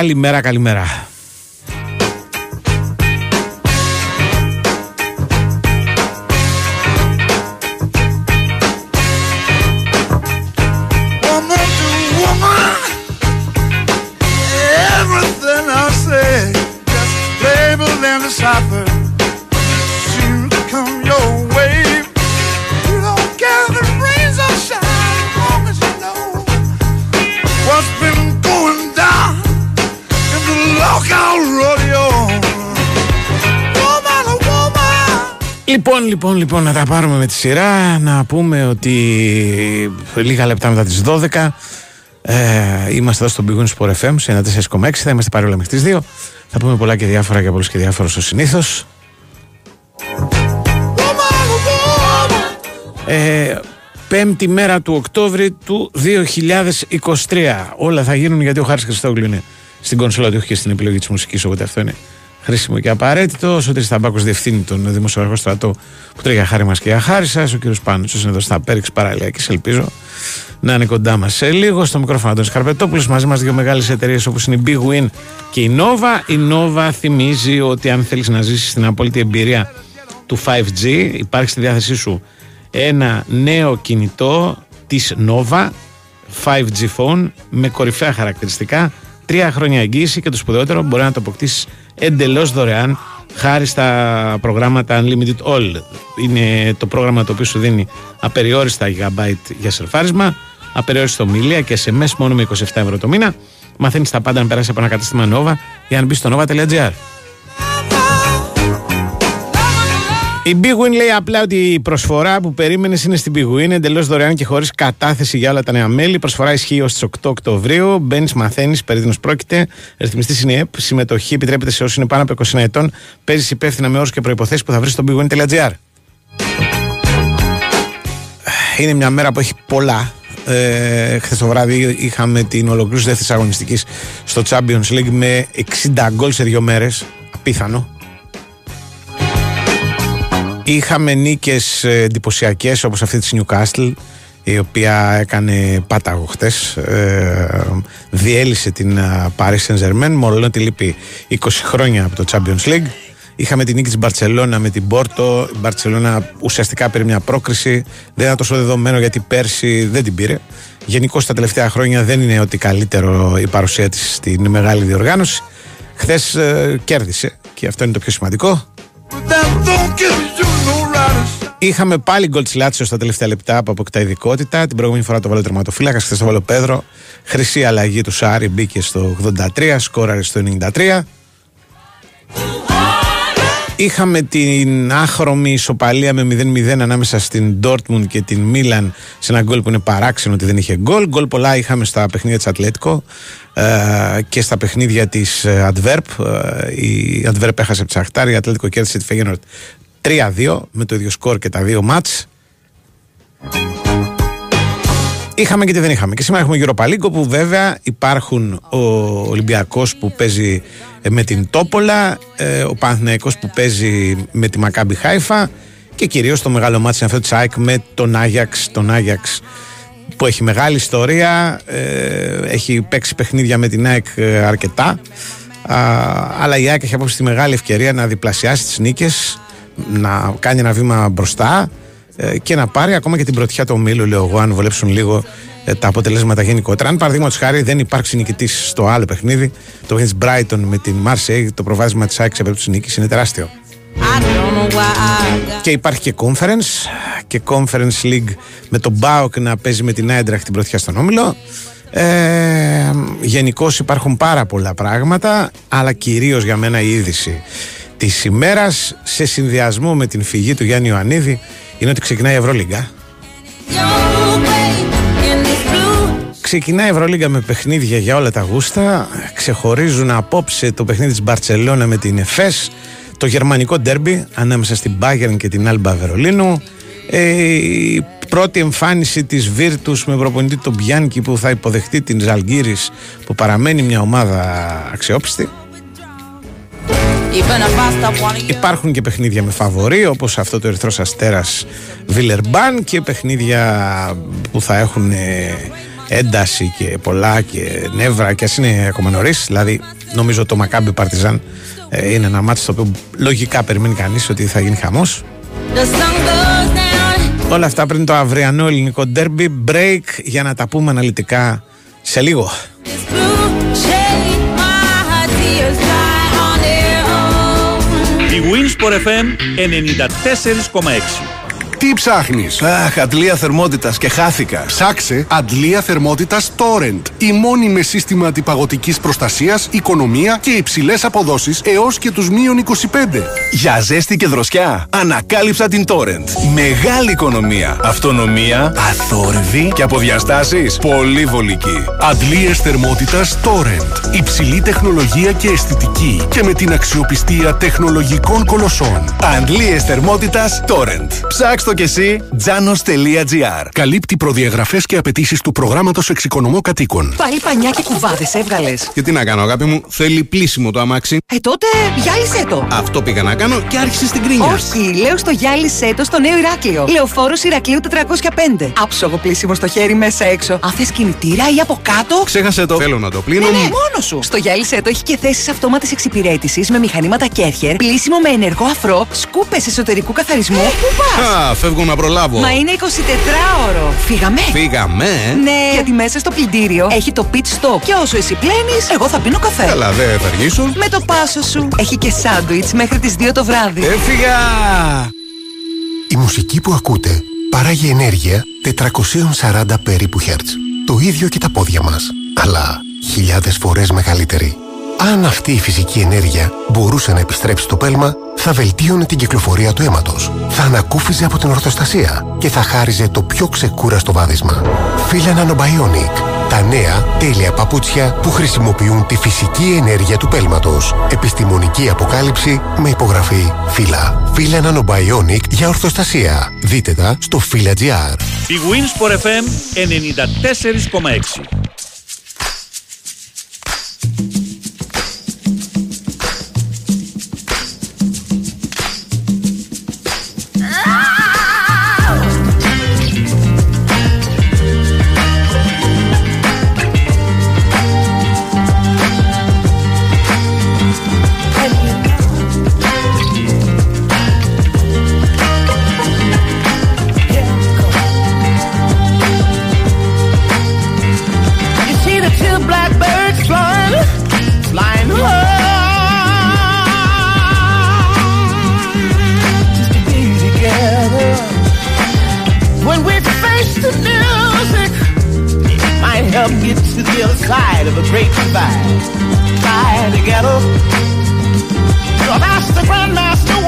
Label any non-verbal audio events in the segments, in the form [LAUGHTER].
Ε, καλημέρα, καλημέρα. Λοιπόν, λοιπόν, λοιπόν, να τα πάρουμε με τη σειρά. Να πούμε ότι λίγα λεπτά μετά τις 12 ε, είμαστε εδώ στο Big Win Sport FM σε 94,6. Θα είμαστε παρόλα μέχρι τις 2. Θα πούμε πολλά και διάφορα για πολλούς και διάφορα στο συνήθως. Ε, πέμπτη μέρα του Οκτώβρη του 2023. Όλα θα γίνουν γιατί ο Χάρης Χριστόγλου είναι στην κονσόλα του, όχι και στην επιλογή της μουσικής, οπότε αυτό είναι χρήσιμο και απαραίτητο. Ο Σωτήρης Ταμπάκος διευθύνει τον δημοσιογραφικό στρατό που τρέχει για χάρη μας και για χάρη σας. Ο κύριος Πάντσος είναι εδώ στα Πέριξ Παραλιακής, ελπίζω να είναι κοντά μας σε λίγο. Στο μικρόφωνο Αντώνης Καρπετόπουλος, μαζί μας δύο μεγάλες εταιρείες όπως είναι η Big Win και η Nova. Η Nova θυμίζει ότι αν θέλεις να ζήσεις την απόλυτη εμπειρία του 5G, υπάρχει στη διάθεσή σου ένα νέο κινητό της Nova 5G phone με κορυφαία χαρακτηριστικά, τρία χρόνια εγγύηση και το σπουδαιότερο μπορεί να το αποκτήσεις εντελώς δωρεάν χάρη στα προγράμματα Unlimited All. Είναι το πρόγραμμα το οποίο σου δίνει απεριόριστα GB για σερφάρισμα, απεριόριστα ομιλία και SMS μόνο με 27 ευρώ το μήνα. Μαθαίνεις τα πάντα να περάσεις από ένα κατάστημα Nova για να μπεις στο nova.gr. Η Big Win λέει απλά ότι η προσφορά που περίμενες είναι στην Big Win εντελώς δωρεάν και χωρίς κατάθεση για όλα τα νέα μέλη. Η προσφορά ισχύει ως τις 8 Οκτωβρίου. Μπαίνεις, μαθαίνεις, περί τίνο πρόκειται. Ρυθμιστής είναι η ΕΠ. Συμμετοχή επιτρέπεται σε όσους είναι πάνω από 20 ετών. Παίζεις υπεύθυνα με όρους και προποθέσει που θα βρεις στο bigwin.gr. Είναι μια μέρα που έχει πολλά. Ε, Χθες το βράδυ είχαμε την ολοκλήρωση δεύτερη αγωνιστικής στο Champions League με 60 γκολ σε δύο μέρες. Απίθανο. Είχαμε νίκες εντυπωσιακές όπως αυτή της Newcastle, η οποία έκανε πάταγο χτες. Ε, διέλυσε την ε, Paris Saint Germain, μόνο ότι λείπει 20 χρόνια από το Champions League. Είχαμε την νίκη της Μπαρσελόνα με την Πόρτο. Η Μπαρσελόνα ουσιαστικά πήρε μια πρόκριση. Δεν ήταν τόσο δεδομένο γιατί πέρσι δεν την πήρε. Γενικώ τα τελευταία χρόνια δεν είναι ότι καλύτερο η παρουσία της στην μεγάλη διοργάνωση. Χθες κέρδισε και αυτό είναι το πιο σημαντικό. But that don't give you no right. Είχαμε πάλι γκολ της Λάτσιος στα τελευταία λεπτά που αποκτά ειδικότητα. Την προηγούμενη φορά το βάλε ο τερματοφύλακας, χθες το βάλε ο Πέδρο. Χρυσή αλλαγή του Σάρι μπήκε στο 83, σκόραρε στο 93. Είχαμε την άχρωμη ισοπαλία με 0-0 ανάμεσα στην Dortmund και την Μίλαν σε ένα γκολ που είναι παράξενο ότι δεν είχε γκολ. Γκολ πολλά είχαμε στα παιχνίδια της Ατλέτικο ε, και στα παιχνίδια της ε, Adverb. Ε, η Adverb έχασε από τη Σαχτάρ, η Ατλέτικο κέρδισε τη Φεγένορτ 3-2 με το ίδιο σκορ και τα δύο μάτς. Είχαμε και τι δεν είχαμε. Και σήμερα έχουμε Europa League όπου βέβαια υπάρχουν ο Ολυμπιακός που παίζει ε, με την Τόπολα, ε, ο Παναθηναϊκός που παίζει με τη Μακάμπι Χάιφα και κυρίως το μεγάλο μάτι είναι αυτό της ΑΕΚ με τον Άγιαξ, τον Άγιαξ που έχει μεγάλη ιστορία, ε, έχει παίξει παιχνίδια με την ΑΕΚ ε, αρκετά. Α, αλλά η ΑΕΚ έχει απόψε τη μεγάλη ευκαιρία να διπλασιάσει τις νίκες, να κάνει ένα βήμα μπροστά. ε, και να πάρει ακόμα και την πρωτιά του ομίλου, λέω εγώ, αν βολέψουν λίγο ε, τα αποτελέσματα γενικότερα. Αν παραδείγματος χάρη δεν υπάρξει νικητής στο άλλο παιχνίδι, το παιχνίδι της Brighton με την Marseille, το προβάδισμα της ΑΕΚ σε περίπτωση νίκης είναι τεράστιο. I don't know why I got Και υπάρχει και conference και conference league με τον Μπάουκ να παίζει με την Eintracht την πρωτιά στον Όμιλο. Ε, Γενικώς υπάρχουν πάρα πολλά πράγματα, αλλά κυρίως για μένα η είδηση της ημέρας σε συνδυασμό με την φυγή του Γιάννη Ιωαννίδη είναι ότι ξεκινάει η Ευρωλίγκα. your way in this blue. Ξεκινάει η Ευρωλίγκα με παιχνίδια για όλα τα γούστα. Ξεχωρίζουν απόψε το παιχνίδι της Μπαρτσελώνα με την Εφές, το γερμανικό ντέρμπι ανάμεσα στην Bayern και την Άλμπα Βερολίνου. Ε, η πρώτη εμφάνιση της Βίρτους με προπονητή τον Μπιάνκι που θα υποδεχτεί την Ζαλγκύρης που παραμένει μια ομάδα αξιόπιστη. Even if I stop wanting you. Υπάρχουν και παιχνίδια με φαβορή όπως αυτό το Ερυθρός Αστέρας Βιλερμπάν και παιχνίδια που θα έχουν ε, ένταση και πολλά και νεύρα και ας είναι ακόμα νωρίς δηλαδή νομίζω το Μακάμπι Παρτιζάν ε, είναι ένα μάτι στο οποίο λογικά περιμένει κανείς ότι θα γίνει χαμός The sun goes down. όλα αυτά πριν το αυριανό ελληνικό ντέρμπι break για να τα πούμε αναλυτικά σε λίγο their own. Η Winsport FM 94,6. Τι ψάχνεις; Αχ, αντλία θερμότητας και χάθηκα. Ψάξε αντλία θερμότητας Torrent. Η μόνη με σύστημα αντιπαγωτικής προστασίας, οικονομία και υψηλές αποδόσεις έως και τους μείον 25. Για ζέστη και δροσιά, ανακάλυψα την Torrent. Μεγάλη οικονομία, αυτονομία, αθόρυβη και από διαστάσεις πολύ βολική. Αντλίες θερμότητας Torrent. Υψηλή τεχνολογία και αισθητική και με την αξιοπιστία τεχνολογικών κολοσσών. Αντλίες θερμότητας Torrent. Ψάξ' το κι εσύ, janos.gr. Καλύπτει προδιαγραφές και απαιτήσεις του προγράμματος εξοικονομώ κατοίκων. Πάλι πανιά και κουβάδες έβγαλες. Και τι να κάνω, αγάπη μου, θέλει πλήσιμο το αμάξι. Ε, τότε γυάλισέ το. Αυτό πήγα να κάνω και άρχισε στην κρίνια. Όχι, λέω στο γυάλισέ το στο νέο Ηράκλειο. Λεωφόρος Ηρακλείου 405. Άψογο πλήσιμο στο χέρι μέσα έξω. Αν θες κινητήρα ή από κάτω. Ξέχασε το. Θέλω να το πλύνω. Ναι, ναι, μόνος σου. Στο γυάλισέ το έχει και θέσεις αυτόματη εξυπηρέτησης με μηχανήματα Κέρχερ, πλήσιμο με ενεργό αφρό, σκούπες εσωτερικού καθαρισμού. Πού πας! Α, φεύγω να προλάβω. Μα είναι 24ωρο. Φύγαμε. Φύγαμε. ε. Ναι, γιατί μέσα στο πλυντήριο έχει το pit stop. Και όσο εσύ πλένεις, εγώ θα πίνω καφέ. Καλά, δεν θα αργήσω. Με το πάσο σου. Έχει και σάντουιτς μέχρι τις 2 το βράδυ. Έφυγα! Η μουσική που ακούτε παράγει ενέργεια 440 περίπου χέρτς. Το ίδιο και τα πόδια μας, αλλά χιλιάδες φορές μεγαλύτερη. Αν αυτή η φυσική ενέργεια μπορούσε να επιστρέψει στο πέλμα, θα βελτίωνε την κυκλοφορία του αίματος, θα ανακούφιζε από την ορθοστασία και θα χάριζε το πιο ξεκούραστο βάδισμα. Φύλλα Nanobionic. Τα νέα τέλεια παπούτσια που χρησιμοποιούν τη φυσική ενέργεια του πέλματος. Επιστημονική αποκάλυψη με υπογραφή φύλλα. Φύλλα Nanobionic για ορθοστασία. Δείτε τα στο φύλλα.gr. Η Winsport FM 94,6. Help get to the other side of a great divide. Fly together. That's the grandmaster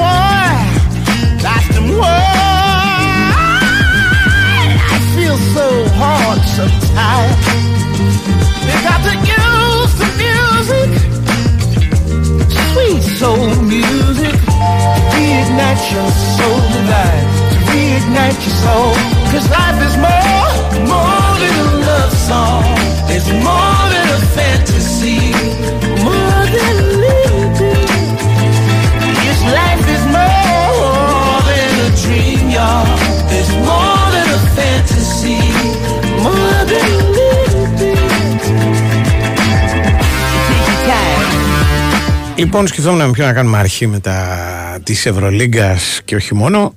Λοιπόν, σκεφτόμουν με ποιο να κάνουμε αρχή με τα της Ευρωλίγκας και όχι μόνο.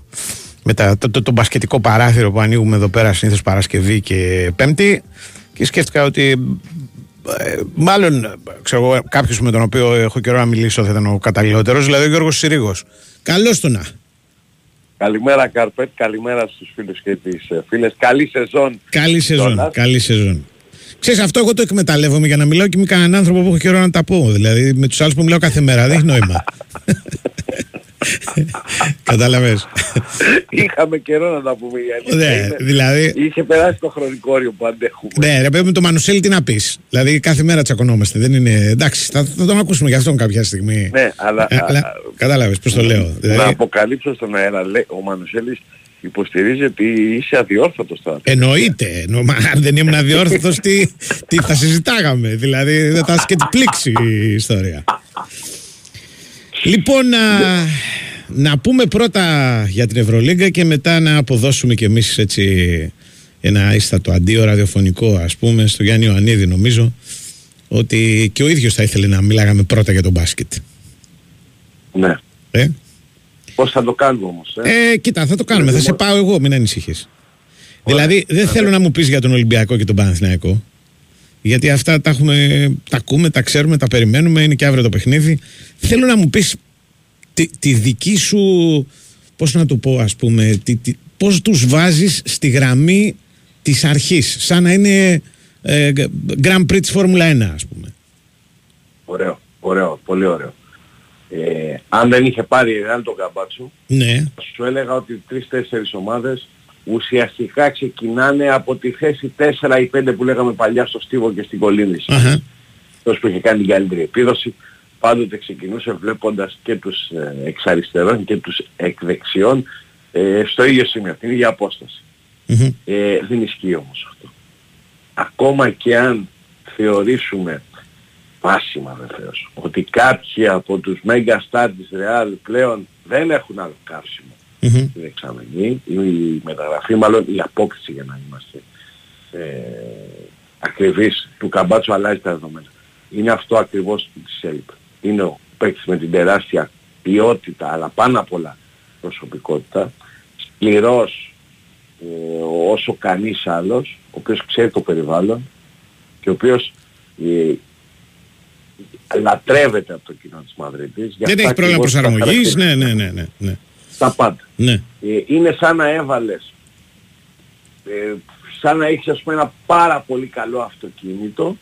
Με τα, το, το, το μπασκετικό παράθυρο που ανοίγουμε εδώ πέρα συνήθως Παρασκευή και Πέμπτη. Και σκέφτηκα ότι ε, μάλλον ξέρω κάποιος με τον οποίο έχω καιρό να μιλήσω θα ήταν ο καταλληλότερος, δηλαδή ο Γιώργος Συρίγος. Καλώς το να. Καλημέρα Καρπέτ, καλημέρα στους φίλους και τις ε, φίλες. Καλή σεζόν. Καλή σεζόν. κιόλας. Καλή σεζόν. Ξέρεις, αυτό εγώ το εκμεταλλεύομαι για να μιλάω και με κανέναν άνθρωπο που έχω καιρό να τα πω. Δηλαδή με τους άλλους που μιλάω κάθε μέρα. Δεν έχει νόημα. [LAUGHS] Κατάλαβες. Είχαμε καιρό να τα πούμε η αλήθεια Ναι, είναι. δηλαδή- Είχε περάσει το χρονικό όριο που αντέχουμε. Ναι, ρε παιδί με το Μανουσέλη τι να πεις. Δηλαδή κάθε μέρα τσακωνόμαστε. Δεν είναι. Εντάξει, θα, θα τον ακούσουμε για αυτόν κάποια στιγμή. Ναι, αλλά, Ε, αλλά Κατάλαβες πώς το λέω. να Δηλαδή, αποκαλύψω στον αέρα, λέει, ο Μανουσέλης υποστηρίζει ότι είσαι αδιόρθωτος τώρα. εννοείται. Εννο, μα, αν δεν ήμουν αδιόρθωτος, τι, τι θα συζητάγαμε. Δηλαδή δεν θα είχε και την πλήξη η ιστορία. Λοιπόν, να, να πούμε πρώτα για την Ευρωλίγκα και μετά να αποδώσουμε κι εμείς έτσι ένα ίστατο αντίο ραδιοφωνικό ας πούμε στο Γιάννη Ιωαννίδη νομίζω ότι και ο ίδιος θα ήθελε να μιλάγαμε πρώτα για τον μπάσκετ. Ναι. Ε, Πώς θα το κάνουμε όμως. Ε; ε κοίτα θα το κάνουμε, θα σε πάω εγώ μην ανησυχείς. Δηλαδή δεν θέλω να μου πεις για τον Ολυμπιακό και τον Παναθηναϊκό γιατί αυτά τα, έχουμε, τα ακούμε, τα ξέρουμε, τα περιμένουμε, είναι και αύριο το παιχνίδι. Θέλω να μου πεις τη, τη δική σου, πώς να το πω ας πούμε, τη, τη, πώς τους βάζεις στη γραμμή της αρχής, σαν να είναι ε, Grand Prix της Φόρμουλα 1 ας πούμε. Ωραίο, ωραίο, πολύ ωραίο. Ε, αν δεν είχε πάρει η Real τον Καμπάτσο, Ναι, σου έλεγα ότι τρεις-τέσσερις ομάδες ουσιαστικά ξεκινάνε από τη θέση 4 ή 5 που λέγαμε παλιά στο Στίβο και στην Κολίνηση. αχα, Αυτός που είχε κάνει την καλύτερη επίδοση, πάντοτε ξεκινούσε βλέποντας και τους ε, εξ αριστερών και τους εκ δεξιών ε, στο ίδιο σημείο, την ίδια απόσταση. μμμ, Ε, δεν ισχύει όμως αυτό. Ακόμα και αν θεωρήσουμε βάσιμα βεβαίως ότι κάποιοι από τους Mega Stars της Real πλέον δεν έχουν άλλο καύσιμο μμμ. στην εξαμενή, η, η μεταγραφή μάλλον η απόκτηση για να είμαστε ε, ακριβείς του Καμπάτσου αλλάζει τα δεδομένα. Είναι αυτό ακριβώς που της έλειπε. Είναι ο παίκτης με την τεράστια ποιότητα αλλά πάνω απ' όλα προσωπικότητα, σκληρός ε, όσο κανείς άλλος, ο οποίος ξέρει το περιβάλλον και ο οποίος ε, λατρεύεται από το κοινό της Μαδρίτης. Γι' Δεν αυτά έχει πρόβλημα ακριβώς τα προσαρμογής, χαρακτηριστικά. ναι, ναι, ναι, ναι, ναι. Τα πάντα. ναι. Ε, είναι σαν να έβαλες, ε, σαν να έχεις ας πούμε ένα πάρα πολύ καλό αυτοκίνητο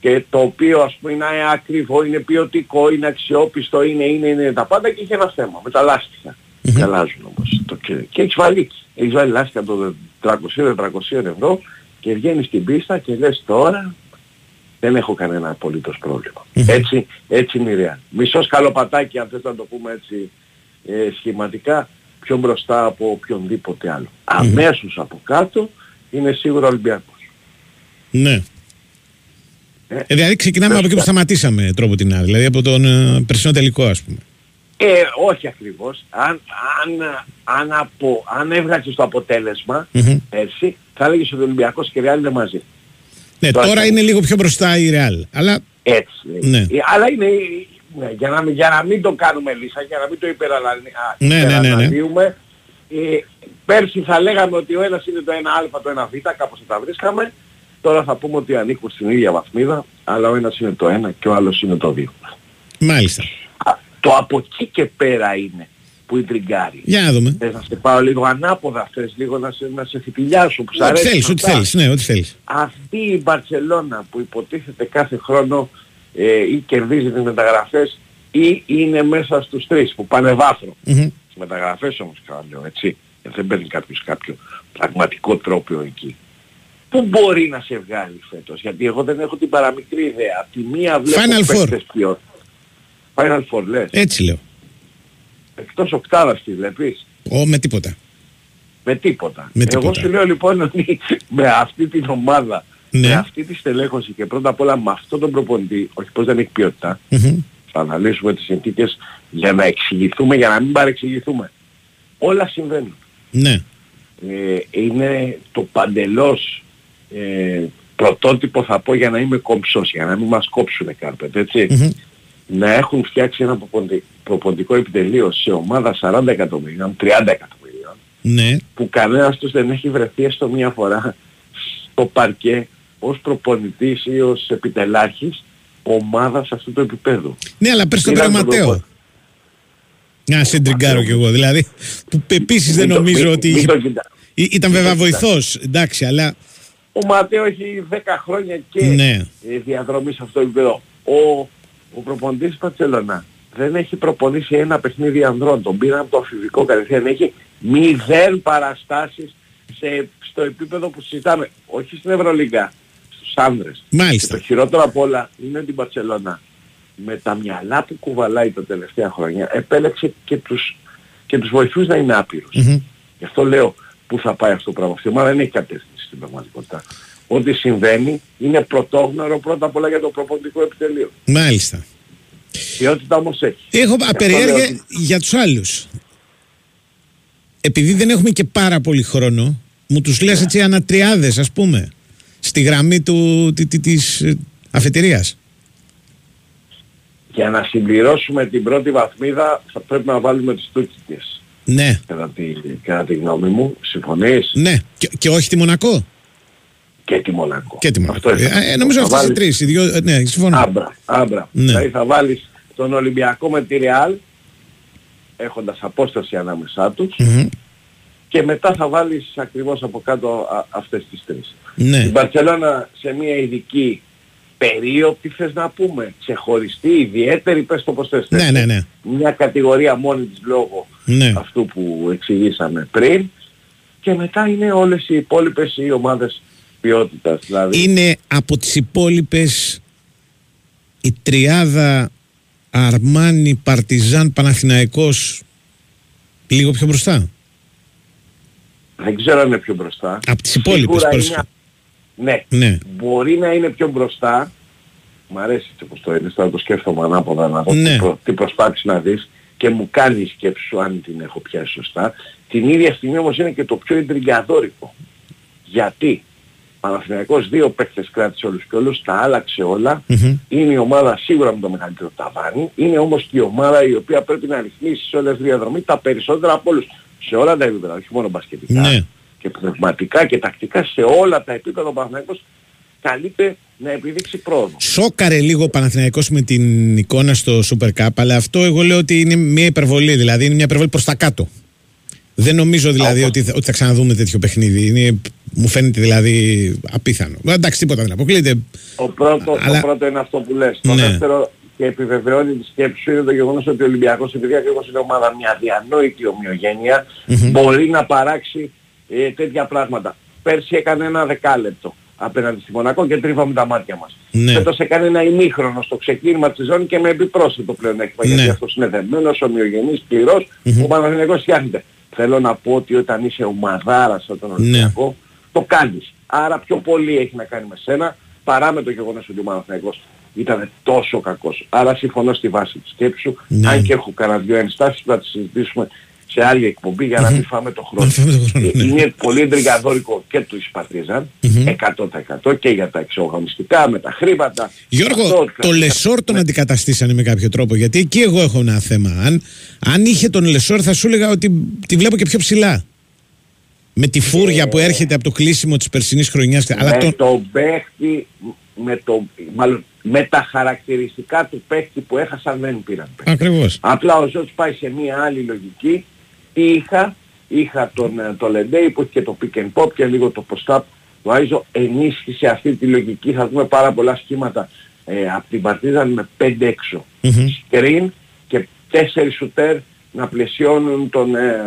και το οποίο ας πούμε είναι ακριβό, είναι ποιοτικό, είναι αξιόπιστο, είναι, είναι, είναι τα πάντα και έχει ένα θέμα με τα λάστιχα. Μμμ. Αλλάζουν όμως το και, και έχεις βάλει, έχεις βάλει λάστιχα το 300-400 ευρώ και βγαίνεις στην πίστα και λες τώρα δεν έχω κανένα απολύτως πρόβλημα. Έτσι, έτσι είναι η Real. Μισό σκαλοπατάκι αν θες να το πούμε έτσι ε, σχηματικά πιο μπροστά από οποιονδήποτε άλλο. Αμέσως από κάτω είναι σίγουρα ο Ολυμπιακός. ναι. Ε, Ε, δηλαδή ξεκινάμε από εκεί που σταματήσαμε τρόπο την άλλη, δηλαδή από τον ε, περσινό τελικό ας πούμε. Ε, όχι ακριβώς. Αν, αν, αν, από, αν έβγαζες το αποτέλεσμα Μμμ. έτσι, θα έλεγες ότι ο Ολυμπιακός και η Real είναι μαζί. Ναι, Τώρα τώρα θα- είναι λίγο πιο μπροστά η Real, αλλά Έτσι. Ναι. Ε, αλλά είναι, ναι, για, να, μην- για να μην το κάνουμε λύσα, για να μην το υπεραναλυ- α, Ναι, ναι, ναι, ναι. υπεραναλύουμε, ε, πέρσι θα λέγαμε ότι ο ένας είναι το 1α, το 1β, κάπως θα τα βρίσκαμε. Τώρα θα πούμε ότι ανήκουν στην ίδια βαθμίδα, αλλά ο ένας είναι το 1 και ο άλλος είναι το 2. μάλιστα. Α, Το από εκεί και πέρα είναι που η τριγκάρει. Για να δούμε. Θες να σε πάω λίγο ανάποδα, θες λίγο να σε, να σε φιτιλιάσω που σ' Ό,τι αρέσει. θέλεις, ό,τι θέλεις, ναι, ό,τι θέλεις. Αυτή η Μπαρτσελώνα που υποτίθεται κάθε χρόνο ε, ή κερδίζει τις μεταγραφές ή είναι μέσα στους τρεις που πάνε βάθρο. Μμμ. Τις μεταγραφές όμως λέω έτσι. Ε, Δεν παίρνει κάποιος κάποιο πραγματικό τρόπο εκεί. Πού μπορεί να σε βγάλει φέτος, γιατί εγώ δεν έχω την παραμικρή ιδέα. Απ' τη μία βλέπω Final Four. παίκτες ποιότητα. Final Four λες. Έτσι λέω. Εκτός οκτάδας τη βλέπεις; Ω, με τίποτα. Με τίποτα. Με Εγώ τίποτα. σου λέω λοιπόν ότι με αυτή την ομάδα, Ναι. με αυτή τη στελέχωση και πρώτα απ' όλα με αυτόν τον προπονητή, όχι πως δεν έχει ποιότητα, Μμμ. θα αναλύσουμε τις συνθήκες για να εξηγηθούμε, για να μην παρεξηγηθούμε. Όλα συμβαίνουν. Ναι. Ε, είναι το παντελώς ε, πρωτότυπο θα πω για να είμαι κομψός, για να μην μας κόψουνε κάρπετ, έτσι. Μμμ. Να έχουν φτιάξει ένα προποντι- προπονητικό επιτελείο σε ομάδα 40 εκατομμυρίων, 30 εκατομμυρίων, Ναι. που κανένας τους δεν έχει βρεθεί έστω μία φορά στο παρκέ ως προπονητής ή ως επιτελάρχης ομάδας αυτού του επίπεδου. Ναι, αλλά πες τον Πήραν τον Ματέο. προπο- Να σε τριγκάρω κι εγώ. Δηλαδή, που επίσης δεν Μην το- νομίζω μην- ότι. μην είχε- το κοιτά. Ή- Ήταν μην βέβαια το κοιτά. βοηθός, εντάξει, αλλά. Ο Ματέο έχει 10 χρόνια και Ναι. ε, διαδρομή σε αυτό το επίπεδο. Ο, ο προπονητής της Παρτσελώνα δεν έχει προπονήσει ένα παιχνίδι ανδρών. Τον πήραν από το αφηβικό κατευθείαν. Έχει μηδέν παραστάσεις σε, στο επίπεδο που συζητάμε. Όχι στην Ευρωλίγκα, στους άνδρες. Και Μάλιστα. το χειρότερο απ' όλα είναι την Παρσελώνα. Με τα μυαλά που κουβαλάει τα τελευταία χρόνια επέλεξε και τους, και τους βοηθούς να είναι άπειρους. Μμμ. Γι' αυτό λέω πού θα πάει αυτό το πράγμα. Αυτή η ομάδα δεν έχει κατεύθυνση στην πραγματικότητα. Ό,τι συμβαίνει είναι πρωτόγνωρο πρώτα απ' όλα για το προπονητικό επιτελείο. Μάλιστα. Ποιότητα όμως έχει. Έχω Γι' αυτό περιέργεια λέω ότι- για τους άλλους. Επειδή δεν έχουμε και πάρα πολύ χρόνο, μου τους λες έτσι ανατριάδες ας πούμε στη γραμμή του, τη, τη- της ε, αφετηρίας. Για να συμπληρώσουμε την πρώτη βαθμίδα θα πρέπει να βάλουμε τις τούκικες. Ναι, Κατά τη, κατά τη γνώμη μου. Συμφωνείς; ναι. Και, και όχι τη Μονακό; Και τη Μονακό. Και τη Μονακό. Αυτό ήθελα. Ε, ε, νομίζω Θα αυτές οι βάλεις- τρεις. Οι δυο, ε, ναι, συμφωνώ. Άμπρα, άμπρα. Ναι. Δηλαδή θα βάλεις τον Ολυμπιακό με τη Ρεάλ έχοντας απόσταση ανάμεσά τους Μμμ. και μετά θα βάλεις ακριβώς από κάτω α, αυτές τις τρεις. Ναι. Η Μπαρσελόνα σε μια ειδική περίοδο, τι θες να πούμε, ξεχωριστή, ιδιαίτερη, πες το πως θες. Ναι, ναι, ναι. Μια κατηγορία μόνη της λόγω Ναι. αυτού που εξηγήσαμε πριν και μετά είναι όλες οι υπόλοιπες οι ομάδες ποιότητας. Δηλαδή, Είναι από τις υπόλοιπες η τριάδα Αρμάνι, Παρτιζάν, Παναθηναϊκός λίγο πιο μπροστά; δεν ξέρω αν είναι πιο μπροστά. Από τις υπόλοιπες Σίγουρα πρόσφατα. είναι- Ναι. Ναι. Μπορεί να είναι πιο μπροστά. Μ' αρέσει έτσι όπως το είναι, θα το σκέφτομαι ανάποδα να δω Ναι. τι, προ, τι προσπάθεις να δεις και μου κάνει η σκέψη σου αν την έχω πιάσει σωστά. Την ίδια στιγμή όμως είναι και το πιο εντριγκαδόρικο. Γιατί; Παναθηναϊκός δύο παίκτες κράτησε όλους και όλους, τα άλλαξε όλα. Μμμ. Είναι η ομάδα σίγουρα με το μεγαλύτερο ταβάνι. Είναι όμως και η ομάδα η οποία πρέπει να ρυθμίσει σε όλες τις διαδρομή τα περισσότερα από όλους. Σε όλα τα επίπεδα, όχι μόνο μπασκετικά. Ναι. Και πνευματικά και τακτικά σε όλα τα επίπεδα ο Παναθηναϊκός καλείται να επιδείξει πρόοδο. Σόκαρε λίγο ο Παναθηναϊκός με την εικόνα στο Super Cup, αλλά αυτό εγώ λέω ότι είναι μια υπερβολή, δηλαδή είναι μια υπερβολή προς τα κάτω. Δεν νομίζω δηλαδή ότι, θα- ότι θα ξαναδούμε τέτοιο παιχνίδι. Είναι, μου φαίνεται δηλαδή απίθανο. Ε, Εντάξει, τίποτα δεν αποκλείεται. Το πρώτο, Αλλά- το πρώτο είναι αυτό που λες. Το Ναι. δεύτερο και επιβεβαιώνει τη σκέψη σου είναι το γεγονός ότι ο Ολυμπιακός επειδή ακριβώς είναι ομάδα μια διανόητη ομοιογένεια μπορεί να παράξει ε, τέτοια πράγματα. Πέρσι έκανε ένα δεκάλεπτο απέναντι στη Μονακό και τρίβαμε τα μάτια μας. Ναι. Φέτος έκανε ένα ημίχρονο στο ξεκίνημα της ζώνη και με επιπρόσθετο πλεονέκτημα Ναι. γιατί αυτός είναι δεμένος, ομοιογενής, πληρός, ο Παναθηναϊκός φτιάχνεται. Θέλω να πω ότι όταν είσαι ομαδάρας σαν Ναι. τον Ολυμπιακό το κάνεις. Άρα πιο πολύ έχει να κάνει με σένα παρά με το γεγονός ότι ο Παναθηναϊκός ήταν τόσο κακός. Άρα συμφωνώ στη βάση της σκέψης σου, Ναι. αν και έχω κανένα δυο ενστάσεις που θα τις συζητήσουμε σε άλλη εκπομπή για να μην φάμε το χρόνο. Να φάμε το χρόνο, Ε, ναι. Είναι πολύ εντρικαδόρικο και του Ισπατριζάν, 100% και για τα εξωαγωνιστικά, με τα χρήματα. Γιώργο, Αυτό, το Λεσόρ τον αντικαταστήσανε με κάποιο τρόπο. Γιατί εκεί εγώ έχω ένα θέμα. Αν, αν είχε τον Λεσόρ, θα σου έλεγα ότι τη βλέπω και πιο ψηλά. Με τη φούρια που έρχεται από το κλείσιμο της περσινής χρονιάς. Αλλά με τον, τον παίχτη, με, το, μάλλον, με τα χαρακτηριστικά του παίχτη που έχασαν δεν πήραν παίχτη. Ακριβώς. Απλά ο Ζώτς πάει σε μια άλλη λογική. Είχα, είχα τον, ε, το Λεντέι που έχει και το pick and pop και λίγο το post-up. Το Άιζο ενίσχυσε αυτή τη λογική. Θα δούμε πάρα πολλά σχήματα ε, από την παρτίδα με 5 έξω. Μμμ. Screen και 4 σουτέρ να πλαισιώνουν τον, ε,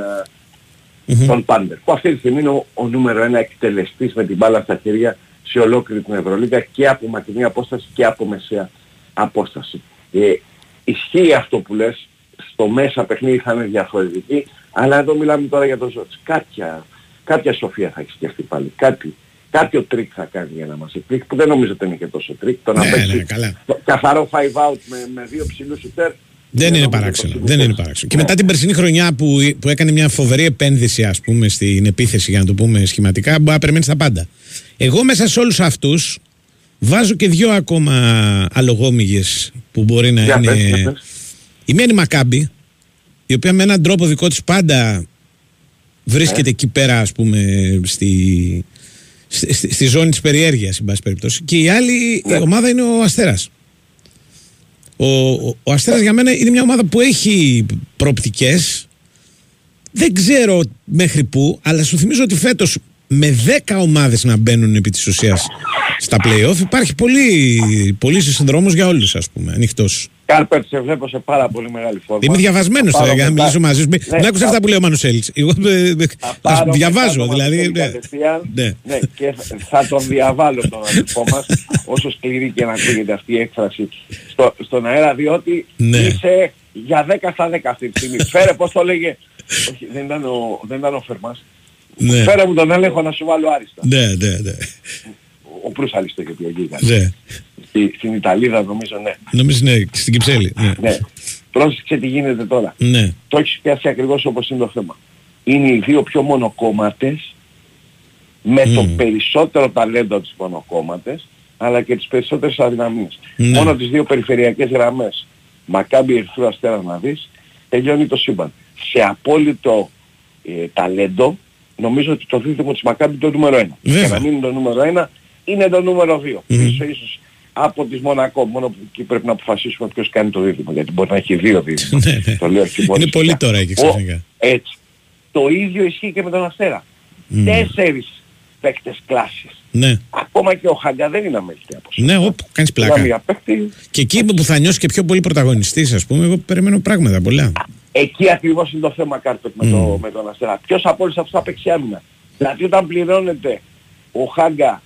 τον Πάντερ. Που αυτή τη στιγμή είναι ο, ο νούμερο ένα εκτελεστής με την μπάλα στα χέρια σε ολόκληρη την Ευρωλίγα και από μακρινή απόσταση και από μεσαία απόσταση. Ε, ισχύει αυτό που λες, στο μέσα παιχνίδι θα είναι διαφορετική, αλλά εδώ μιλάμε τώρα για τον Ζώτς. Κάποια, κάποια σοφία θα έχει σκεφτεί πάλι. Κάτι, κάποιο τρικ θα κάνει για να μας εκπλήξει, που δεν νομίζω ότι είναι και τόσο τρικ. Το να Ναι, παίξει ναι, καλά. το καθαρό five out με, με δύο ψηλούς σουτέρ. Δεν είναι νομίζω παράξενο. το Δεν είναι σουτέρ. παράξενο. Και Ναι. μετά την περσινή χρονιά που, που έκανε μια φοβερή επένδυση, ας πούμε, στην επίθεση, για να το πούμε σχηματικά, μπορεί να περιμένει τα πάντα. Εγώ μέσα σε όλους αυτούς βάζω και δύο ακόμα αλογόμυγες που μπορεί να Για είναι. πες, για πες. Η μία είναι η Μακάμπη, η οποία με έναν τρόπο δικό της πάντα βρίσκεται εκεί πέρα, ας πούμε, στη, στη, στη- στη ζώνη της περιέργειας, εν πάση περιπτώσει. Και η άλλη η ομάδα είναι ο Αστέρας. Ο, ο, ο Αστέρας για μένα είναι μια ομάδα που έχει προοπτικές. Δεν ξέρω μέχρι πού, αλλά σου θυμίζω ότι φέτος με 10 ομάδες να μπαίνουν επί της ουσίας στα play-off υπάρχει πολύ, πολύ συνδρόμος για όλους, ας πούμε, ανοιχτός. Κάρπετ σε βλέπω σε πάρα πολύ μεγάλη φόρμα. Είμαι διαβασμένος Θα τώρα πάρω για να μετά- μιλήσω μαζί σου. Μην Ναι, μην άκουσα θα- αυτά που λέει ο Μανουσέλη. Εγώ ε, ε, θα θα πάρω διαβάζω, μετά το δηλαδή. Μανουσέλη ναι. κατευθείαν. Ναι. Ναι, και θα- θα τον διαβάλω τον αδελφό μας, όσο σκληρή και να ακούγεται αυτή η έκφραση στο, στον αέρα, διότι Ναι. είσαι για 10 στα 10 αυτή τη στιγμή. Φέρε, πώς το λέγε, όχι, δεν ήταν ο, δεν ήταν ο Φερμάς. Ναι. Φέρε μου τον έλεγχο να σου βάλω άριστα. Ναι, ναι, ναι. Ο Προύσαλης το είχε πει εκεί. ήταν. ναι. Στη- Στην Ιταλίδα νομίζω ναι. Νομίζω ναι, στην Κυψέλη. Ναι. Ναι. Πρόσεξε τι γίνεται τώρα. ναι. Το έχεις πιάσει ακριβώς όπως είναι το θέμα. Είναι οι δύο πιο μονοκόμματες με το Μμμ. περισσότερο ταλέντο από τις μονοκόμματες αλλά και τις περισσότερες αδυναμίες. Ναι. Μόνο τις δύο περιφερειακές γραμμές Μακάμπι Ερυθρού Αστέρα να δεις τελειώνει το σύμπαν. Σε απόλυτο ε, ταλέντο νομίζω ότι το δίδυμο της Μακάμπι είναι το νούμερο 1. Βέβαια. Και να μην είναι το νούμερο 1 είναι το νούμερο 2. Μμμ. Πίσω ίσως από τις Μονακό. Μόνο που εκεί πρέπει να αποφασίσουμε ποιος κάνει το δίδυμο. Γιατί μπορεί να έχει δύο δίδυμα. [LAUGHS] Ναι, ναι. το λέω και Είναι πολύ τώρα εκεί ξαφνικά. Ο- Έτσι. Το ίδιο ισχύει και με τον Αστέρα. Μμ. Τέσσερις παίκτες κλάσης. Ναι. Ακόμα και ο Χάγκα δεν είναι αμέλεια από Ναι, όπου κάνεις Μιλάμε πλάκα. για παίκτη. Και εκεί που θα νιώσει και πιο πολύ πρωταγωνιστής, ας πούμε, εγώ περιμένω πράγματα πολλά. Εκεί ακριβώς είναι το θέμα Κάρπετ με, το, με τον Αστέρα. Ποιος από όλους αυτούς θα παίξει άμυνα. Δηλαδή όταν πληρώνεται ο Χάγκα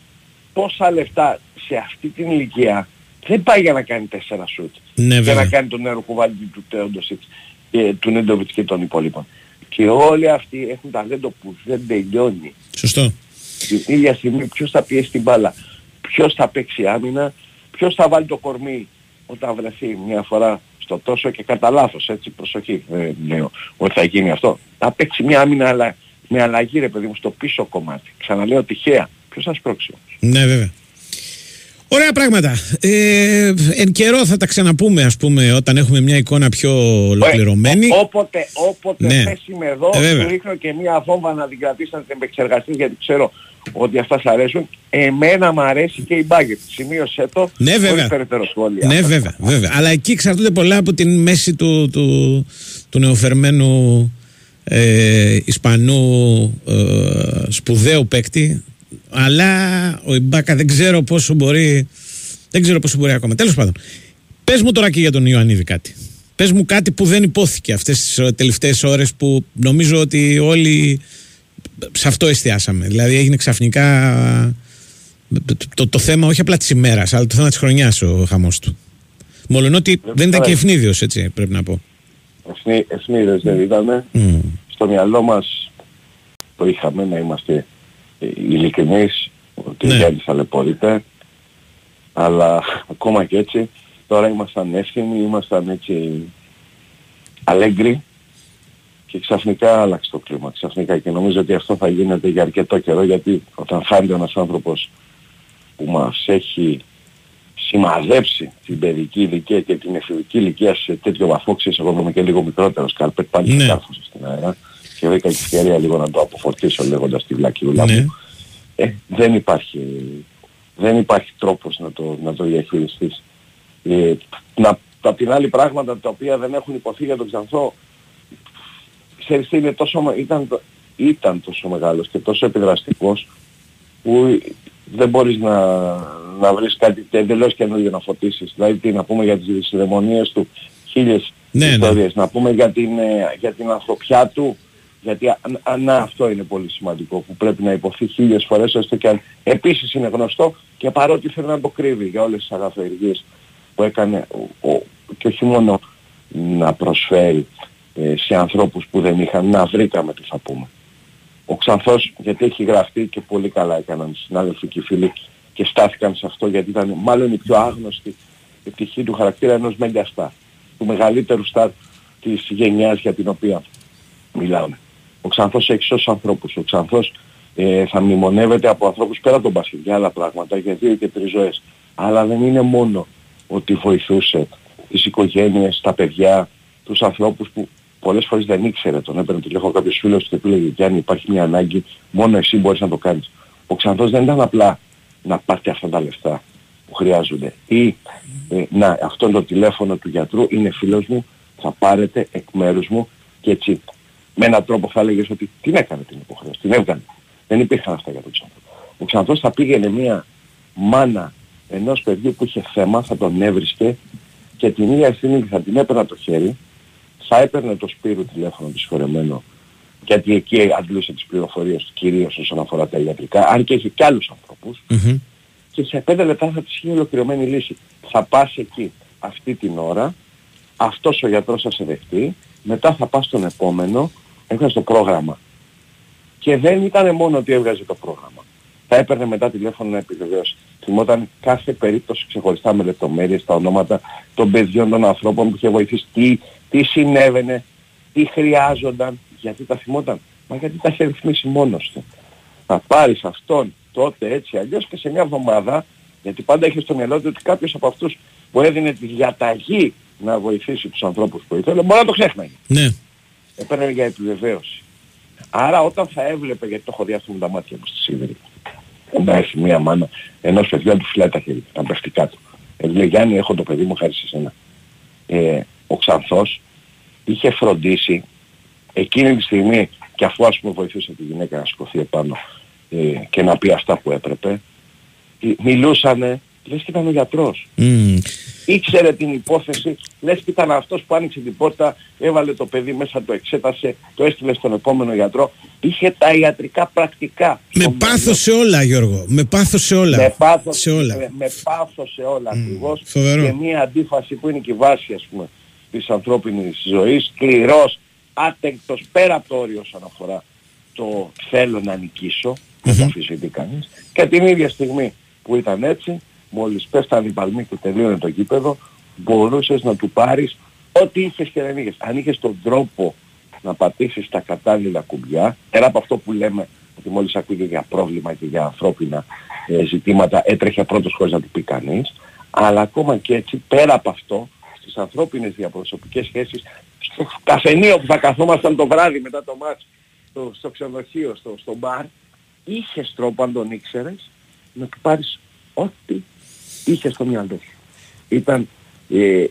τόσα λεφτά σε αυτή την ηλικία δεν πάει για να κάνει τέσσερα σουτ. Ναι, για βέβαια. να κάνει τον νερό κουβάλι του Τέοντοσιτς, ε, του Νέντοβιτς και των υπολείπων. Και όλοι αυτοί έχουν ταλέντο που δεν τελειώνει. Σωστό. Την ίδια στιγμή ποιος θα πιέσει την μπάλα, ποιος θα παίξει άμυνα, ποιος θα βάλει το κορμί όταν βρεθεί μια φορά στο τόσο και κατά λάθος, έτσι προσοχή δεν λέω ότι θα γίνει αυτό. Θα παίξει μια άμυνα αλλά με αλλαγή ρε παιδί μου στο πίσω κομμάτι. Ξαναλέω τυχαία. Ποιος θα σπρώξει όμως. Ναι, βέβαια. Ωραία πράγματα. Ε, εν καιρό θα τα ξαναπούμε, ας πούμε, όταν έχουμε μια εικόνα πιο ολοκληρωμένη. Ό- Όποτε, όποτε Ναι. πέσουμε εδώ, Ε, βέβαια. σου ρίχνω και μια βόμβα να την κρατήσει να την επεξεργαστείς γιατί ξέρω ότι αυτά σ' αρέσουν. Εμένα μου αρέσει και η μπάγκετ. Σημείωσέ το. Ναι, χωρίς βέβαια. περαιτέρω σχόλια. Ναι, βέβαια, βέβαια. Αλλά εκεί εξαρτούνται πολλά από την μέση του, του, του νεοφερμένου ε, Ισπανού ε, σπουδαίου παίκτη. Αλλά ο Ιμπάκα δεν ξέρω πόσο μπορεί. Δεν ξέρω πόσο μπορεί ακόμα. Τέλος πάντων. Πες μου τώρα και για τον Ιωαννίδη κάτι. Πες μου κάτι που δεν υπόθηκε αυτές τις ε, τελευταίες ώρες που νομίζω ότι όλοι σε αυτό εστιάσαμε. Δηλαδή έγινε ξαφνικά το, το, το θέμα όχι απλά της ημέρας, αλλά το θέμα της χρονιάς ο χαμός του. Μόλον ότι δεν ήταν και ευνίδιος, έτσι πρέπει να πω. Εθνί, εθνίδες δεν ήταν. Μμ. Στο μυαλό μας το είχαμε να είμαστε ε, ειλικρινείς ότι Ναι. ναι. δεν ταλαιπωρείται. Αλλά ακόμα και έτσι τώρα ήμασταν εύθυμοι, ήμασταν έτσι αλέγκροι και ξαφνικά άλλαξε το κλίμα. Ξαφνικά και νομίζω ότι αυτό θα γίνεται για αρκετό καιρό γιατί όταν φάνηκε ένας άνθρωπος που μας έχει σημαδέψει την παιδική ηλικία και την εφηβική ηλικία σε τέτοιο βαθμό, ξέρεις, εγώ είμαι και λίγο μικρότερος κάρπετ, πάλι Ναι. ναι. κάρφωσα στην αέρα και βρήκα και ευκαιρία λίγο να το αποφορτήσω λέγοντας τη βλακιούλα Ναι. μου. Ε, δεν υπάρχει, δεν υπάρχει τρόπος να το, να το διαχειριστείς. Ε, να, απ' την άλλη πράγματα τα οποία δεν έχουν υποθεί για τον Ξανθό, ξέρεις τι είναι τόσο, με- ήταν, το- ήταν τόσο μεγάλος και τόσο επιδραστικός που δεν μπορείς να, να βρεις κάτι εντελώς καινούργιο να φωτίσεις. Δηλαδή τι να πούμε για τις δαιμονίες του, χίλιες Ναι, ναι. ιστορίες. Να πούμε για την, ε, για την ανθρωπιά του, γιατί α, α, να, αυτό είναι πολύ σημαντικό που πρέπει να υποθεί χίλιες φορές έστω και αν επίσης είναι γνωστό και παρότι θέλει να το κρύβει για όλες τις αγαθοεργίες που έκανε ο, ο, και όχι μόνο να προσφέρει ε, σε ανθρώπους που δεν είχαν να βρήκαμε τι θα πούμε. Ο Ξανθός γιατί έχει γραφτεί και πολύ καλά έκαναν οι συνάδελφοι και οι φίλοι και στάθηκαν σε αυτό γιατί ήταν μάλλον η πιο άγνωστη επιτυχή του χαρακτήρα ενός μέγα στάρ, του μεγαλύτερου στάρ της γενιάς για την οποία μιλάμε. Ο Ξανθός έχει σώσεις ανθρώπους. Ο Ξανθός ε, θα μνημονεύεται από ανθρώπους πέρα από τον μπάσκετ για άλλα πράγματα, για δύο και τρεις ζωές. Αλλά δεν είναι μόνο ότι βοηθούσε τις οικογένειες, τα παιδιά, τους ανθρώπους που πολλές φορές δεν ήξερε τον έπαιρνε τηλέφωνο κάποιος φίλος του και του έλεγε Γιάννη υπάρχει μια ανάγκη, μόνο εσύ μπορείς να το κάνεις. Ο Ξανθός δεν ήταν απλά να πάρει αυτά τα λεφτά που χρειάζονται ή ε, να αυτό είναι το τηλέφωνο του γιατρού, είναι φίλος μου, θα πάρετε εκ μέρους μου και έτσι με έναν τρόπο θα έλεγες ότι την έκανε την υποχρέωση, την έβγαλε. Δεν υπήρχαν αυτά για τον Ξανθό. Ο Ξανθός θα πήγαινε μια μάνα ενός παιδιού που είχε θέμα, θα τον έβρισκε και την ίδια στιγμή θα την έπαιρνε από το χέρι, θα έπαιρνε το Σπύρο τηλέφωνο του συγχωρεμένο γιατί εκεί αντλούσε τις πληροφορίες του κυρίως όσον αφορά τα ιατρικά, αν και έχει και άλλους ανθρώπους Μμμ. και σε πέντε λεπτά θα της είχε ολοκληρωμένη λύση. Θα πας εκεί αυτή την ώρα, αυτός ο γιατρός θα σε δεχτεί, μετά θα πας στον επόμενο, έχοντας το πρόγραμμα. Και δεν ήταν μόνο ότι έβγαζε το πρόγραμμα. Θα έπαιρνε μετά τηλέφωνο να επιβεβαιώσει. Θυμόταν κάθε περίπτωση ξεχωριστά με λεπτομέρειες, τα ονόματα των παιδιών των ανθρώπων που είχε βοηθήσει, τι, τι συνέβαινε, τι χρειάζονταν, γιατί τα θυμόταν. Μα γιατί τα είχε ρυθμίσει μόνος του. θα πάρεις αυτόν τότε έτσι αλλιώς και σε μια εβδομάδα, γιατί πάντα έχει στο μυαλό του ότι κάποιος από αυτούς που έδινε τη διαταγή να βοηθήσει τους ανθρώπους που ήθελε, μπορεί να το ξέχναγε. Ναι. Έπαιρνε για επιβεβαίωση. Άρα όταν θα έβλεπε, γιατί το έχω δει αυτό με τα μάτια μου στη Σίδηρη, να έχει μία μάνα ενός παιδιού να του φυλάει τα χέρια, να πέφτει κάτω. Ε, λέει Γιάννη έχω το παιδί μου χάρη σε σένα. Ε, ο Ξανθός είχε φροντίσει εκείνη τη στιγμή και αφού ας πούμε βοηθούσε τη γυναίκα να σηκωθεί επάνω ε, και να πει αυτά που έπρεπε, ε, μιλούσανε, λες και ήταν ο γιατρός. Μμμ. Ήξερε την υπόθεση, λες και ήταν αυτός που άνοιξε την πόρτα, έβαλε το παιδί μέσα, το εξέτασε, το έστειλε στον επόμενο γιατρό. Είχε τα ιατρικά πρακτικά. Με στο πάθος μυαλό. σε όλα, Γιώργο. Με πάθος σε όλα. Με πάθος σε όλα. Με, με πάθος σε όλα ακριβώς. φοβερό. Και μια αντίφαση που είναι και η βάση ας πούμε της ανθρώπινης ζωής, σκληρός, άτεγκτος, πέρα από το όριο όσον αφορά το θέλω να νικήσω, δεν το αμφισβητεί κανείς. Και την ίδια στιγμή που ήταν έτσι, μόλις πέφτανε οι παλμοί και τελείωνε το γήπεδο, μπορούσες να του πάρεις ό,τι είχες και δεν είχες. Αν είχες τον τρόπο να πατήσεις τα κατάλληλα κουμπιά, πέρα από αυτό που λέμε ότι μόλις ακούγε για πρόβλημα και για ανθρώπινα ε, ζητήματα έτρεχε πρώτος χωρίς να του πει κανείς, αλλά ακόμα και έτσι πέρα από αυτό στις ανθρώπινες διαπροσωπικές σχέσεις στο καφενείο που θα καθόμασταν το βράδυ μετά το μάτς στο, στο ξενοδοχείο, στο, στο μπαρ είχες τρόπο αν τον ήξερες να του πάρεις ό,τι είχες στο μυαλό σου. Ήταν ε,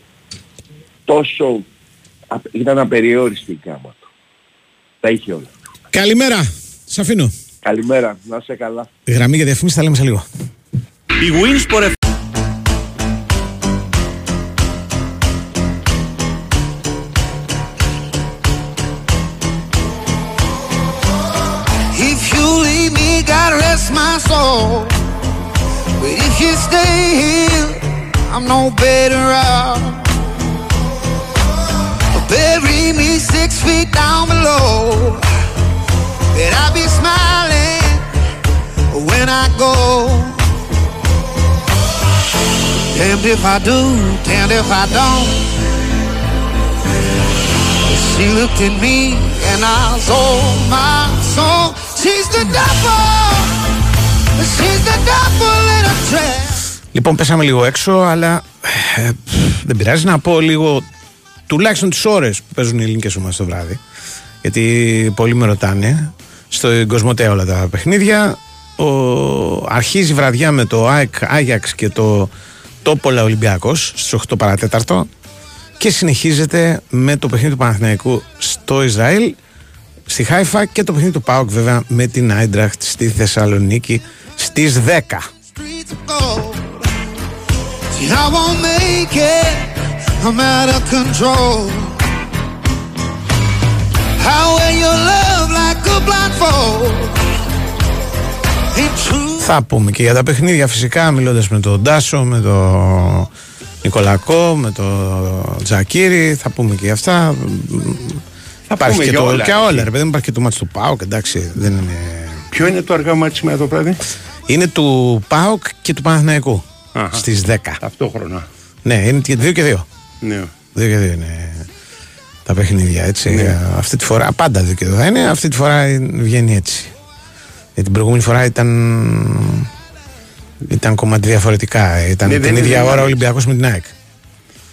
τόσο α- ήταν απεριόριστη η κάμα του. Τα είχε όλα. Καλημέρα. Σ' αφήνω. Καλημέρα, να είσαι καλά. Γραμμή για διαφήμιση θα λέμε σε λίγο. Η Winsport FM If you leave me, God rest my soul. You stay here, I'm no better off. Bury me six feet down below. That I'll be smiling when I go. Damned if I do, damned if I don't. She looked at me and I sold oh my soul. She's the devil. Λοιπόν, πέσαμε λίγο έξω, αλλά ε, δεν πειράζει να πω λίγο τουλάχιστον τις ώρες που παίζουν οι ελληνικές ομάδες το βράδυ. Γιατί πολλοί με ρωτάνε. Στο Κοσμοτέ όλα τα παιχνίδια. Ο, αρχίζει η βραδιά με το ΑΕΚ Άγιαξ και το Τόπολα Ολυμπιακός στις 8 παρατέταρτο και συνεχίζεται με το παιχνίδι του Παναθηναϊκού στο Ισραήλ, στη Χάιφα και το παιχνίδι του ΠΑΟΚ βέβαια με την Άιντραχτ στη Θεσσαλονίκη στις 10. Streets of gold. See, I won't make it. I'm out of control. I wear your love like a blindfold. Ain't true. Θα πούμε και για τα παιχνίδια φυσικά μιλώντας με τον Ντάσο, με τον Νικολακό, με τον Τζακίρι, θα πούμε και για αυτά. Θα υπάρχει πούμε και, για το, όλα. και όλα, ρε παιδί μου, υπάρχει και το μάτι του ΠΑΟΚ, εντάξει, δεν είναι... Ποιο είναι το αργά μάτι σήμερα το βράδυ; Είναι του ΠΑΟΚ και του Παναθηναϊκού Αχα. στις 10. Ταυτόχρονα. Ναι, είναι και 2 και 2. Ναι. 2 και 2 είναι τα παιχνίδια έτσι. Ναι. Αυτή τη φορά, πάντα 2 και 2 θα είναι, αυτή τη φορά είναι- βγαίνει έτσι. Γιατί την προηγούμενη φορά ήταν. ήταν κομμάτι διαφορετικά. Ήταν Ναι, την δεν ίδια είναι- ώρα ο Ολυμπιακός με την ΑΕΚ.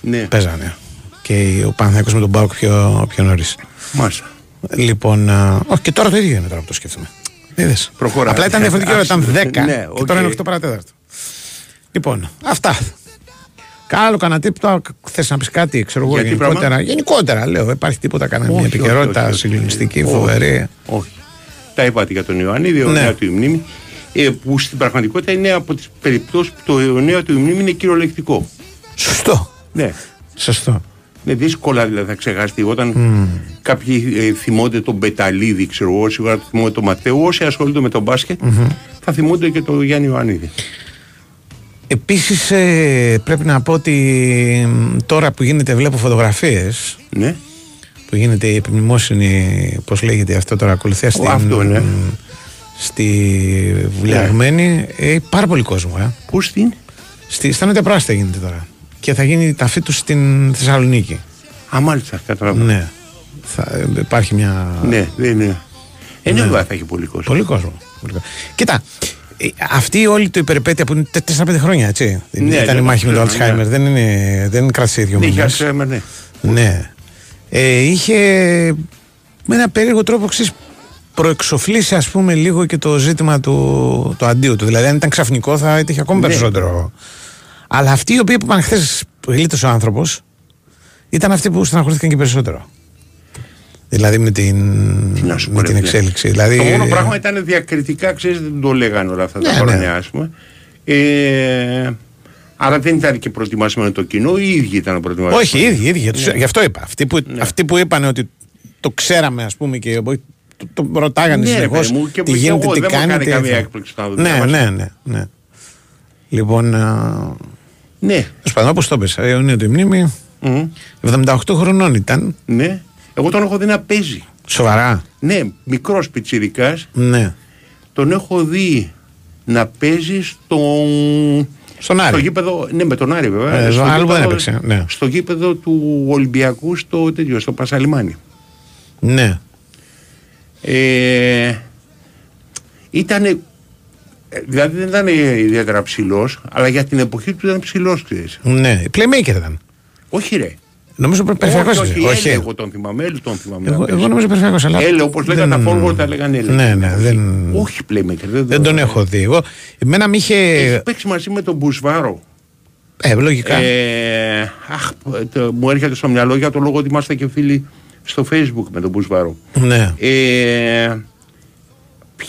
Ναι. Παίζανε. Και ο Παναθηναϊκός με τον ΠΑΟΚ πιο, πιο νωρίς. Μάλιστα. Λοιπόν. α, όχι, και τώρα το ίδιο είναι τώρα που το σκέφτομαι. Είδες. Προχωρά. Απλά ήταν διαφορετική ώρα, ήταν Άσε, 10 ναι, και οκ. τώρα είναι 8 παρά τέταρτο. Λοιπόν, αυτά. Άλλο, κανένα τίποτα. Θες να πεις κάτι, ξέρω εγώ, Γιατί γενικότερα. πράγμα; Γενικότερα, λέω. Υπάρχει τίποτα, κανένα μια Όχι, όχι, επικαιρότητα όχι, όχι. συγκλονιστική, Όχι. φοβερή. Όχι. Τα είπατε για τον Ιωαννίδη, ο Ναι. νέα του η μνήμη. Ε, που στην πραγματικότητα είναι από τις περιπτώσεις που το νέο του η μνήμη είναι κυριολεκτικό. Σωστό. Ναι. Σωστό. Είναι δύσκολα δηλαδή να ξεχαστεί. Όταν κάποιοι ε, θυμώνται τον Μπεταλίδη, ξέρω εγώ, σίγουρα το θυμώνται τον Ματέου. Όσοι ασχολούνται με τον μπασκετ θα θυμούνται και τον Γιάννη Ιωαννίδη. Επίσης, πρέπει να πω ότι μ, τώρα που γίνεται, βλέπω φωτογραφίες. Ναι. Που γίνεται η επιμνημόσυνη, πώς λέγεται αυτό τώρα, ακολουθία στην, αυτό, ναι. στη Βουλιαγμένη. Ε, πάρα πολύ κόσμο, ε. Πού στην. Στη, στα Νότια Πράσινα γίνεται τώρα. Και θα γίνει ταφή τους στην Θεσσαλονίκη. Α, μάλιστα, καταλαβαίνω. Ναι. Θα, ε, υπάρχει μια. Ναι, δεν είναι. Ε, ναι, βέβαια θα έχει πολύ κόσμο. Πολύ κόσμο. Κοίτα, ε, αυτή όλη το υπερπέτεια που είναι 4-5 χρόνια, έτσι. Ναι, ήταν ναι, η μάχη με το ναι. Αλτσχάιμερ. Δεν, είναι, δεν κράτησε δύο Ναι, είχε μήνες. Alzheimer, ναι. Ναι. Ε, είχε με ένα περίεργο τρόπο ξέρεις, προεξοφλήσει ας πούμε λίγο και το ζήτημα του το αντίου του. Δηλαδή αν ήταν ξαφνικό θα έτυχε ακόμη Ναι. περισσότερο. Αλλά αυτοί οι οποίοι που είπαν χθες γλίτωσε ο άνθρωπος ήταν αυτοί που στεναχωρήθηκαν και περισσότερο. Δηλαδή με την, Τι να σου πω, με ρε την φίλε. εξέλιξη. Δηλαδή, Το μόνο πράγμα ήταν διακριτικά, ξέρεις, δεν το λέγανε όλα αυτά τα Ναι, χρόνια, ναι. ας πούμε. Ε, άρα δεν ήταν και προετοιμασμένο το κοινό, οι ίδιοι ήταν προετοιμασμένοι. Όχι, οι ίδιοι, οι ίδιοι. Τους- Ναι. Γι' αυτό είπα. Αυτοί που, αυτοί που είπαν ότι το ξέραμε, ας πούμε, και το, το ρωτάγανε Ναι, ρε συνεχώς. παιδί μου, και- Τι και γίνεται, εγώ τι δεν μου κάνει. έκανε τι καμία θα- έκπληξη να το Ναι, διάβασα. ναι, ναι, ναι. Λοιπόν, α, Ναι. τέλος πάντων, όπω το πες, αιωνία του η μνήμη. Μμμ. 78 χρονών ήταν. Ναι. Εγώ τον έχω δει να παίζει. Σοβαρά. Ναι, μικρός πιτσιρικάς. Ναι. Τον έχω δει να παίζει στον... Στον Άρη. Στο γήπεδο, ναι, με τον Άρη βέβαια. Ε, στο, άλλο που δεν γήπεδο- έπαιξε, ναι. στο γήπεδο του Ολυμπιακού στο, τέτοιο, στο Πασαλιμάνι. Ναι. Ε, ήταν. Δηλαδή δεν ήταν ιδιαίτερα ψηλός, αλλά για την εποχή του ήταν ψηλός, ξέρεις. Ναι. Playmaker ήταν. Όχι, ρε. Νομίζω όχι, περιφερειακό. όχι, Έλε, εγώ τον θυμάμαι, Έλε τον θυμάμαι. να Εγώ, παίζει. εγώ νομίζω περιφερειακό. Αλλά. Έλε, όπως λέγανε τα δεν- forward, τα λέγανε Έλε. Ναι, ναι, Όχι, δεν- Όχι, playmaker. Δεν, Δεν τον έχω δει. Εγώ, εμένα με είχε. Έχει παίξει μαζί με τον Μπουσβάρο. Ε, λογικά. Ε, αχ, το- μου έρχεται στο μυαλό για το λόγο ότι είμαστε και φίλοι στο facebook με τον Μπουσβάρο. Ναι. Ε,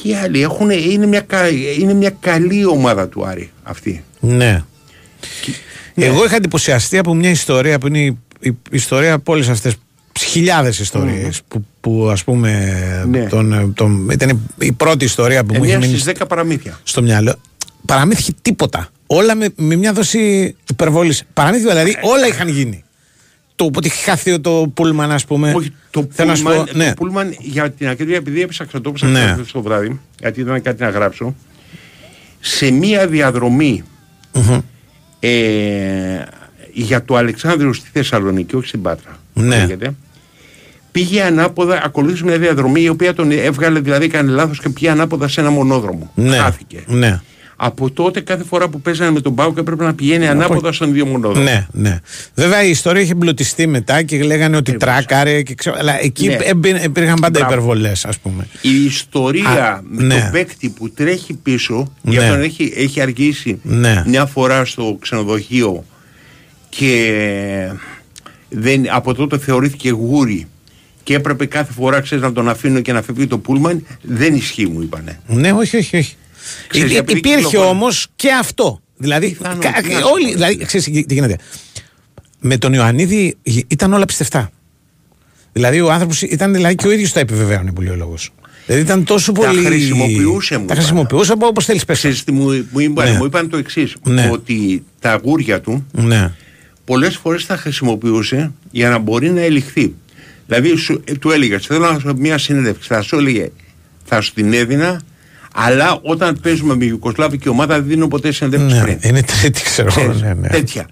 ποιοι άλλοι έχουν, είναι, μια, κα- είναι μια καλή ομάδα του Άρη αυτή. Ναι. Εγώ είχα εντυπωσιαστεί από μια ιστορία που είναι η, η ιστορία από όλες αυτές χιλιάδες ιστορίες που, που ας πούμε Ναι. τον, τον, ήταν η, η πρώτη ιστορία που μου είχε Εννέα μείνει στις 10 παραμύθια. στο μυαλό. Παραμύθηκε τίποτα. Όλα με, με μια δόση υπερβολής. Παραμύθια δηλαδή όλα είχαν γίνει. Το ότι είχε χαθεί το πούλμαν, ας πούμε. Όχι, το Θέλω να σου Πούλμαν, πω, ναι. το Πούλμαν για την ακρίβεια, επειδή έψαξα το έψαξα Ναι. το βράδυ, γιατί ήταν κάτι να γράψω, σε μία διαδρομή ε, για το Αλεξάνδριο στη Θεσσαλονίκη, όχι στην Πάτρα. Ναι. λέγεται, πήγε ανάποδα, ακολούθησε μια διαδρομή η οποία τον έβγαλε, δηλαδή έκανε λάθος και πήγε ανάποδα σε ένα μονόδρομο. Ναι. Χάθηκε. Ναι. Από τότε κάθε φορά που παίζανε με τον Πάουκ έπρεπε να πηγαίνει ανάποδα στον ίδιο μονόδρομο. Ναι, ναι. Βέβαια η ιστορία είχε εμπλουτιστεί μετά και λέγανε ότι τράκαρε. Και ξέρω, αλλά εκεί Ναι. έμπαι- υπήρχαν πάντα Μπράβο. υπερβολές, ας πούμε. Η ιστορία Α, με ναι. τον παίκτη που τρέχει πίσω, Ναι. για αυτόν έχει, έχει αργήσει Ναι. μια φορά στο ξενοδοχείο και δεν, από τότε θεωρήθηκε γούρι και έπρεπε κάθε φορά ξέρεις, να τον αφήνω και να φεύγει το πούλμαν, δεν ισχύει μου είπανε. Ναι, όχι, όχι. όχι. Ξέρεις, Υ- επειδή υπήρχε κυκλοφορεί. όμως και αυτό. Δηλαδή, Πιθανό, κα- τι να σου όλοι, πω, δηλαδή ξέρεις τι τι γίνεται. Με τον Ιωαννίδη γ- ήταν όλα πιστευτά. Δηλαδή ο άνθρωπος ήταν δηλαδή και ο ίδιος τα επιβεβαίωνε που λέει ο λόγος. Δηλαδή ήταν τόσο Τα πολύ. χρησιμοποιούσε, μου Τα είπαν. χρησιμοποιούσε όπως θέλεις πες. Ξέρεις τι μου, μου, είπαν, Ναι. μου είπαν το εξής Ναι. ότι τα αγούρια του Ναι. πολλές φορές τα χρησιμοποιούσε για να μπορεί να ελιχθεί. Δηλαδή σου, ε, του έλεγε, θέλω να σου μια συνέντευξη, θα σου έλεγε, θα σου την έδινα, αλλά όταν παίζουμε με Ιουκοσλάβικη ομάδα δεν δίνω ποτέ συνέντευξη Ναι, πριν. είναι τρίτη, ξέρω εγώ. Ξέρεις, Ναι, ναι. Τέτοια.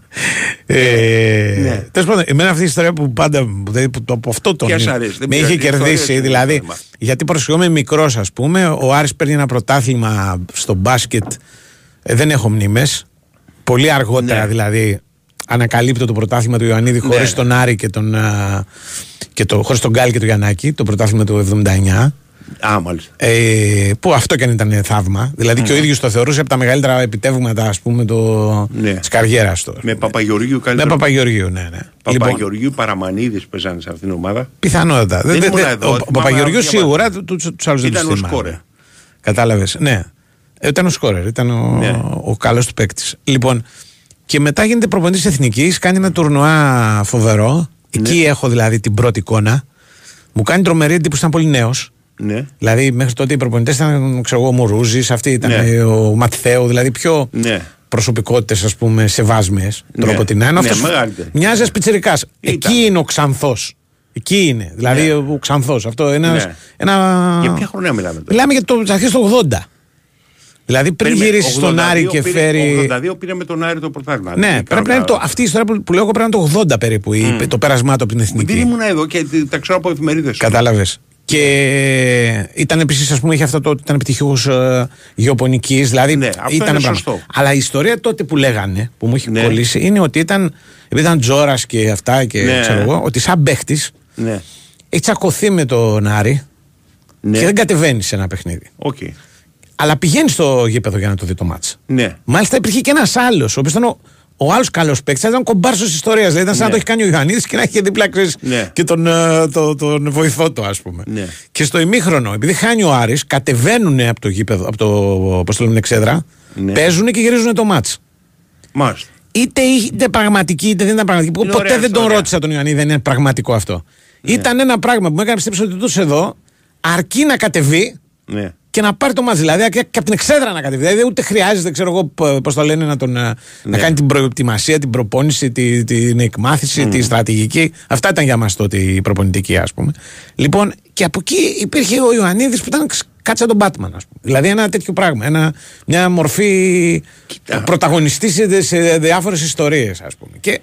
Ε, Ναι. Τέλος πάντων, εμένα αυτή η ιστορία που πάντα. Δηλαδή, που το, από αυτό τον. Ποια σ' αρέσει, δεν με είχε πειράζει, η ιστορία κερδίσει. είναι Δηλαδή, το θέμα. γιατί προσφυγόμαι μικρός, ας πούμε, ο Άρης παίρνει ένα πρωτάθλημα στο μπάσκετ. Ε, δεν έχω μνήμες. Πολύ αργότερα Ναι. δηλαδή ανακαλύπτω το πρωτάθλημα του Ιωαννίδη χωρίς ναι. τον Άρη και τον. α, Και το, χωρίς τον Γκάλ και τον Γιαννάκη, το πρωτάθλημα του 79. Α, μάλιστα. Ε, που αυτό και αν ήταν θαύμα. Δηλαδή και ο ίδιος το θεωρούσε από τα μεγαλύτερα επιτεύγματα ας πούμε, το, Ναι. της καριέρας του. Με Παπαγεωργίου Με καλύτερο. Παπαγεωργίου, ναι, ναι. Λοιπόν, Παπαγεωργίου Παραμανίδης παίζανε σε αυτήν την ομάδα. πιθανότατα. Δεν Δεν- ήμουν δεν- εδώ, ο, ο θυμάμαι Παπαγεωργίου να διαβάζω. σίγουρα, του, του, τους άλλους δεν Ήταν τους ο θυμάμαι. σκόρερ. Κατάλαβες, ναι. Ε, Ήταν ο σκόρερ, ήταν ο, Ναι. ο καλός του παίκτης. Λοιπόν, και μετά γίνεται προπονητής εθνικής, κάνει ένα τουρνουά φοβερό. Εκεί Ναι. έχω δηλαδή την πρώτη εικόνα. Μου κάνει τρομερή εντύπωση, ήταν πολύ νέος. Ναι. Δηλαδή μέχρι τότε οι προπονητές ήταν ξέρω εγώ, ο Μουρούζης, αυτή ήταν Ναι. ο Ματθέου, δηλαδή πιο Ναι. προσωπικότητες, ας πούμε, σεβάσμε. Ναι. Τρόπο την ένα. Ναι, Αυτός μεγαλύτερη. μοιάζει πιτσερικά. Εκεί είναι ο Ξανθός. Εκεί είναι. Δηλαδή Ναι. ο Ξανθός. Αυτό ένα. Ναι. ένα... Για ποια χρονιά μιλάμε τώρα; Μιλάμε για το αρχές του 80. Δηλαδή πριν Περίμενε, γυρίσει στον 82 Άρη και πήρε- φέρει. 82 πήρε με τον Άρη το πρωτάθλημα. Ναι, Δεν πρέπει να είναι το, κάνω αυτή η ιστορία που, που λέω εγώ πρέπει να είναι το 80 περίπου, η- το πέρασμά του από την λάθος. Δεν εθνική. ήμουν εδώ και τα ξέρω από εφημερίδες. Κατάλαβες. Και ήταν επίσης, ας πούμε, είχε αυτό το ότι ήταν επιτυχηό ε, γεωπονικής. Δηλαδή Ναι, αυτό ήταν είναι πράγμα. σωστό. Αλλά η ιστορία τότε που λέγανε, που μου έχει Ναι. κολλήσει, είναι ότι ήταν. Επειδή ήταν Τζόρας και αυτά και Ναι. ξέρω εγώ, ότι σαν παίχτης Ναι. έχει τσακωθεί με τον Άρη Ναι. και δεν κατεβαίνει σε ένα παιχνίδι. Οκ. Αλλά πηγαίνει στο γήπεδο για να το δει το ματς. Ναι. Μάλιστα υπήρχε και ένας άλλος, ο οποίος ήταν ο, ο άλλος καλός παίκτης, ήταν κομπάρσος ιστορίας. Δηλαδή ήταν σαν να Ναι. το έχει κάνει ο Ιωαννίδης και να έχει και δίπλα ξέρεις, Ναι. και τον, ε, το- τον βοηθό του, ας πούμε. Ναι. Και στο ημίχρονο, επειδή χάνει ο Άρης, κατεβαίνουν από το γήπεδο, από το πώς το λένε, εξέδρα, Ναι. παίζουν και γυρίζουν το μάτς. Μάλιστα. Είτε είτε πραγματική είτε δεν ήταν πραγματική. Είναι Ποτέ ωραία δεν τον ιστορία. ρώτησα τον Ιωαννίδη, δεν είναι πραγματικό αυτό. Ήταν ένα πράγμα που με έκανε πιστέψω ότι τούτος εδώ αρκεί να κατεβεί Ναι. Και να πάρει το μάτς. Δηλαδή και, και από την εξέδρα να κατεβεί. Δηλαδή ούτε χρειάζεται, ξέρω εγώ, πώς το λένε, να, τον, ε, να Ναι. κάνει την προετοιμασία, την προπόνηση, τη, την εκμάθηση, τη στρατηγική. Αυτά ήταν για μας τότε η προπονητική, ας πούμε. Λοιπόν, και από εκεί υπήρχε ο Ιωαννίδης που ήταν ξ- κάτσα τον Batman, ας πούμε. Δηλαδή ένα τέτοιο πράγμα. Ένα, μια μορφή πρωταγωνιστής σε, σε διάφορες ιστορίες, ας πούμε. Και,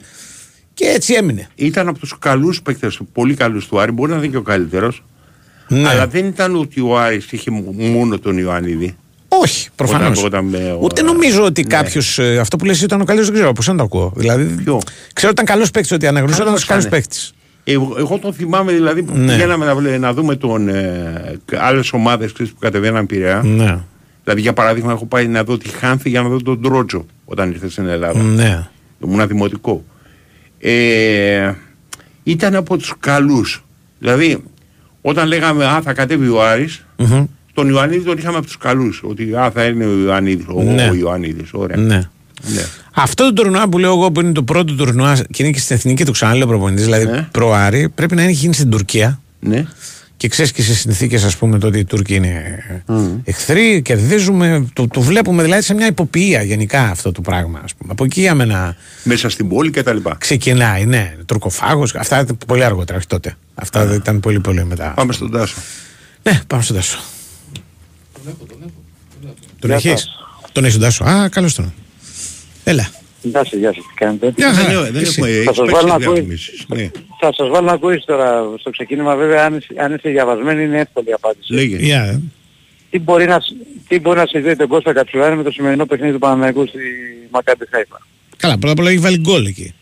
και έτσι έμεινε. Ήταν από τους καλούς παίκτες, πολύ καλούς του Άρη, μπορεί να είναι και ο καλύτερος. Ναι. Αλλά δεν ήταν ότι ο Άρης είχε μόνο τον Ιωαννίδη. Όχι, προφανώς. Όταν- όταν με- Ούτε ο- νομίζω ότι ναι. κάποιος. Αυτό που λες ήταν ο καλύτερος, δεν ξέρω πώς να το ακούω. Δηλαδή, Ποιο; ξέρω ότι ήταν καλός παίκτης, ότι αναγνωρίζω ότι ήταν Καλός καλό ήταν. παίκτη. Εγώ, εγώ τον θυμάμαι δηλαδή που Ναι. πηγαίναμε να, βλέ- να δούμε τον, ε, άλλες ομάδες ξέρεις, που κατεβαίναν Πειραιά. Ναι. Δηλαδή για παράδειγμα έχω πάει να δω τη Χάνθη για να δω τον Τρότζο όταν ήρθε στην Ελλάδα. Ναι. Ήμουν δημοτικό. Ε, ήταν από τους καλούς. Δηλαδή όταν λέγαμε α θα κατέβει ο Άρης Μμμ. τον Ιωαννίδη τον είχαμε από τους καλούς. Ότι α θα είναι ο Ιωαννίδης. Ο, Ναι. ο Ιωαννίδης. Ωραία. ναι. Ναι. Αυτό το τουρνουά που λέω εγώ που είναι το πρώτο τουρνουά και είναι και στην εθνική του ξαναλέω προπονητής, δηλαδή Ναι. προ-Άρη, πρέπει να έχει γίνει στην Τουρκία. ναι. Και ξέρεις και σε συνθήκες, ας πούμε, το ότι οι Τούρκοι είναι εχθροί, κερδίζουμε. Το, το βλέπουμε δηλαδή σε μια υποποιία γενικά αυτό το πράγμα. Ας πούμε. Από εκεί για μένα Μέσα στην πόλη και τα λοιπά. ξεκινάει, ναι. Τουρκοφάγος. Αυτά ήταν πολύ αργότερα, όχι τότε. Αυτά δεν ήταν πολύ πολύ μετά. Πάμε στον Τάσο. Ναι, πάμε στον Τάσο. Τον Γεια έχεις; σας. Τον έχει τον Τάσο. Α, καλώς τον. Έλα. Γεια σας, γεια σας, τι κάνετε; Μια Δεν, χαρά. είναι- δεν Εσύ. έχουμε Θα σας έχεις βάλω παίξει να ακούει. διαφημίσεις. Ναι. Θα σας βάλω να ακούεις τώρα στο ξεκίνημα βέβαια αν, είσαι- αν είστε διαβασμένοι είναι εύκολη η απάντηση. Λέγε. Γεια, ε. Τι μπορεί να, σ- τι μπορεί να συνδέει τον Κώστα Κατσουράνη με το σημερινό παιχνίδι του Παναθηναϊκού στη Μακάμπι Χάιφα; Καλά, πρώτα απ' όλα έχει βάλει γκολ εκεί.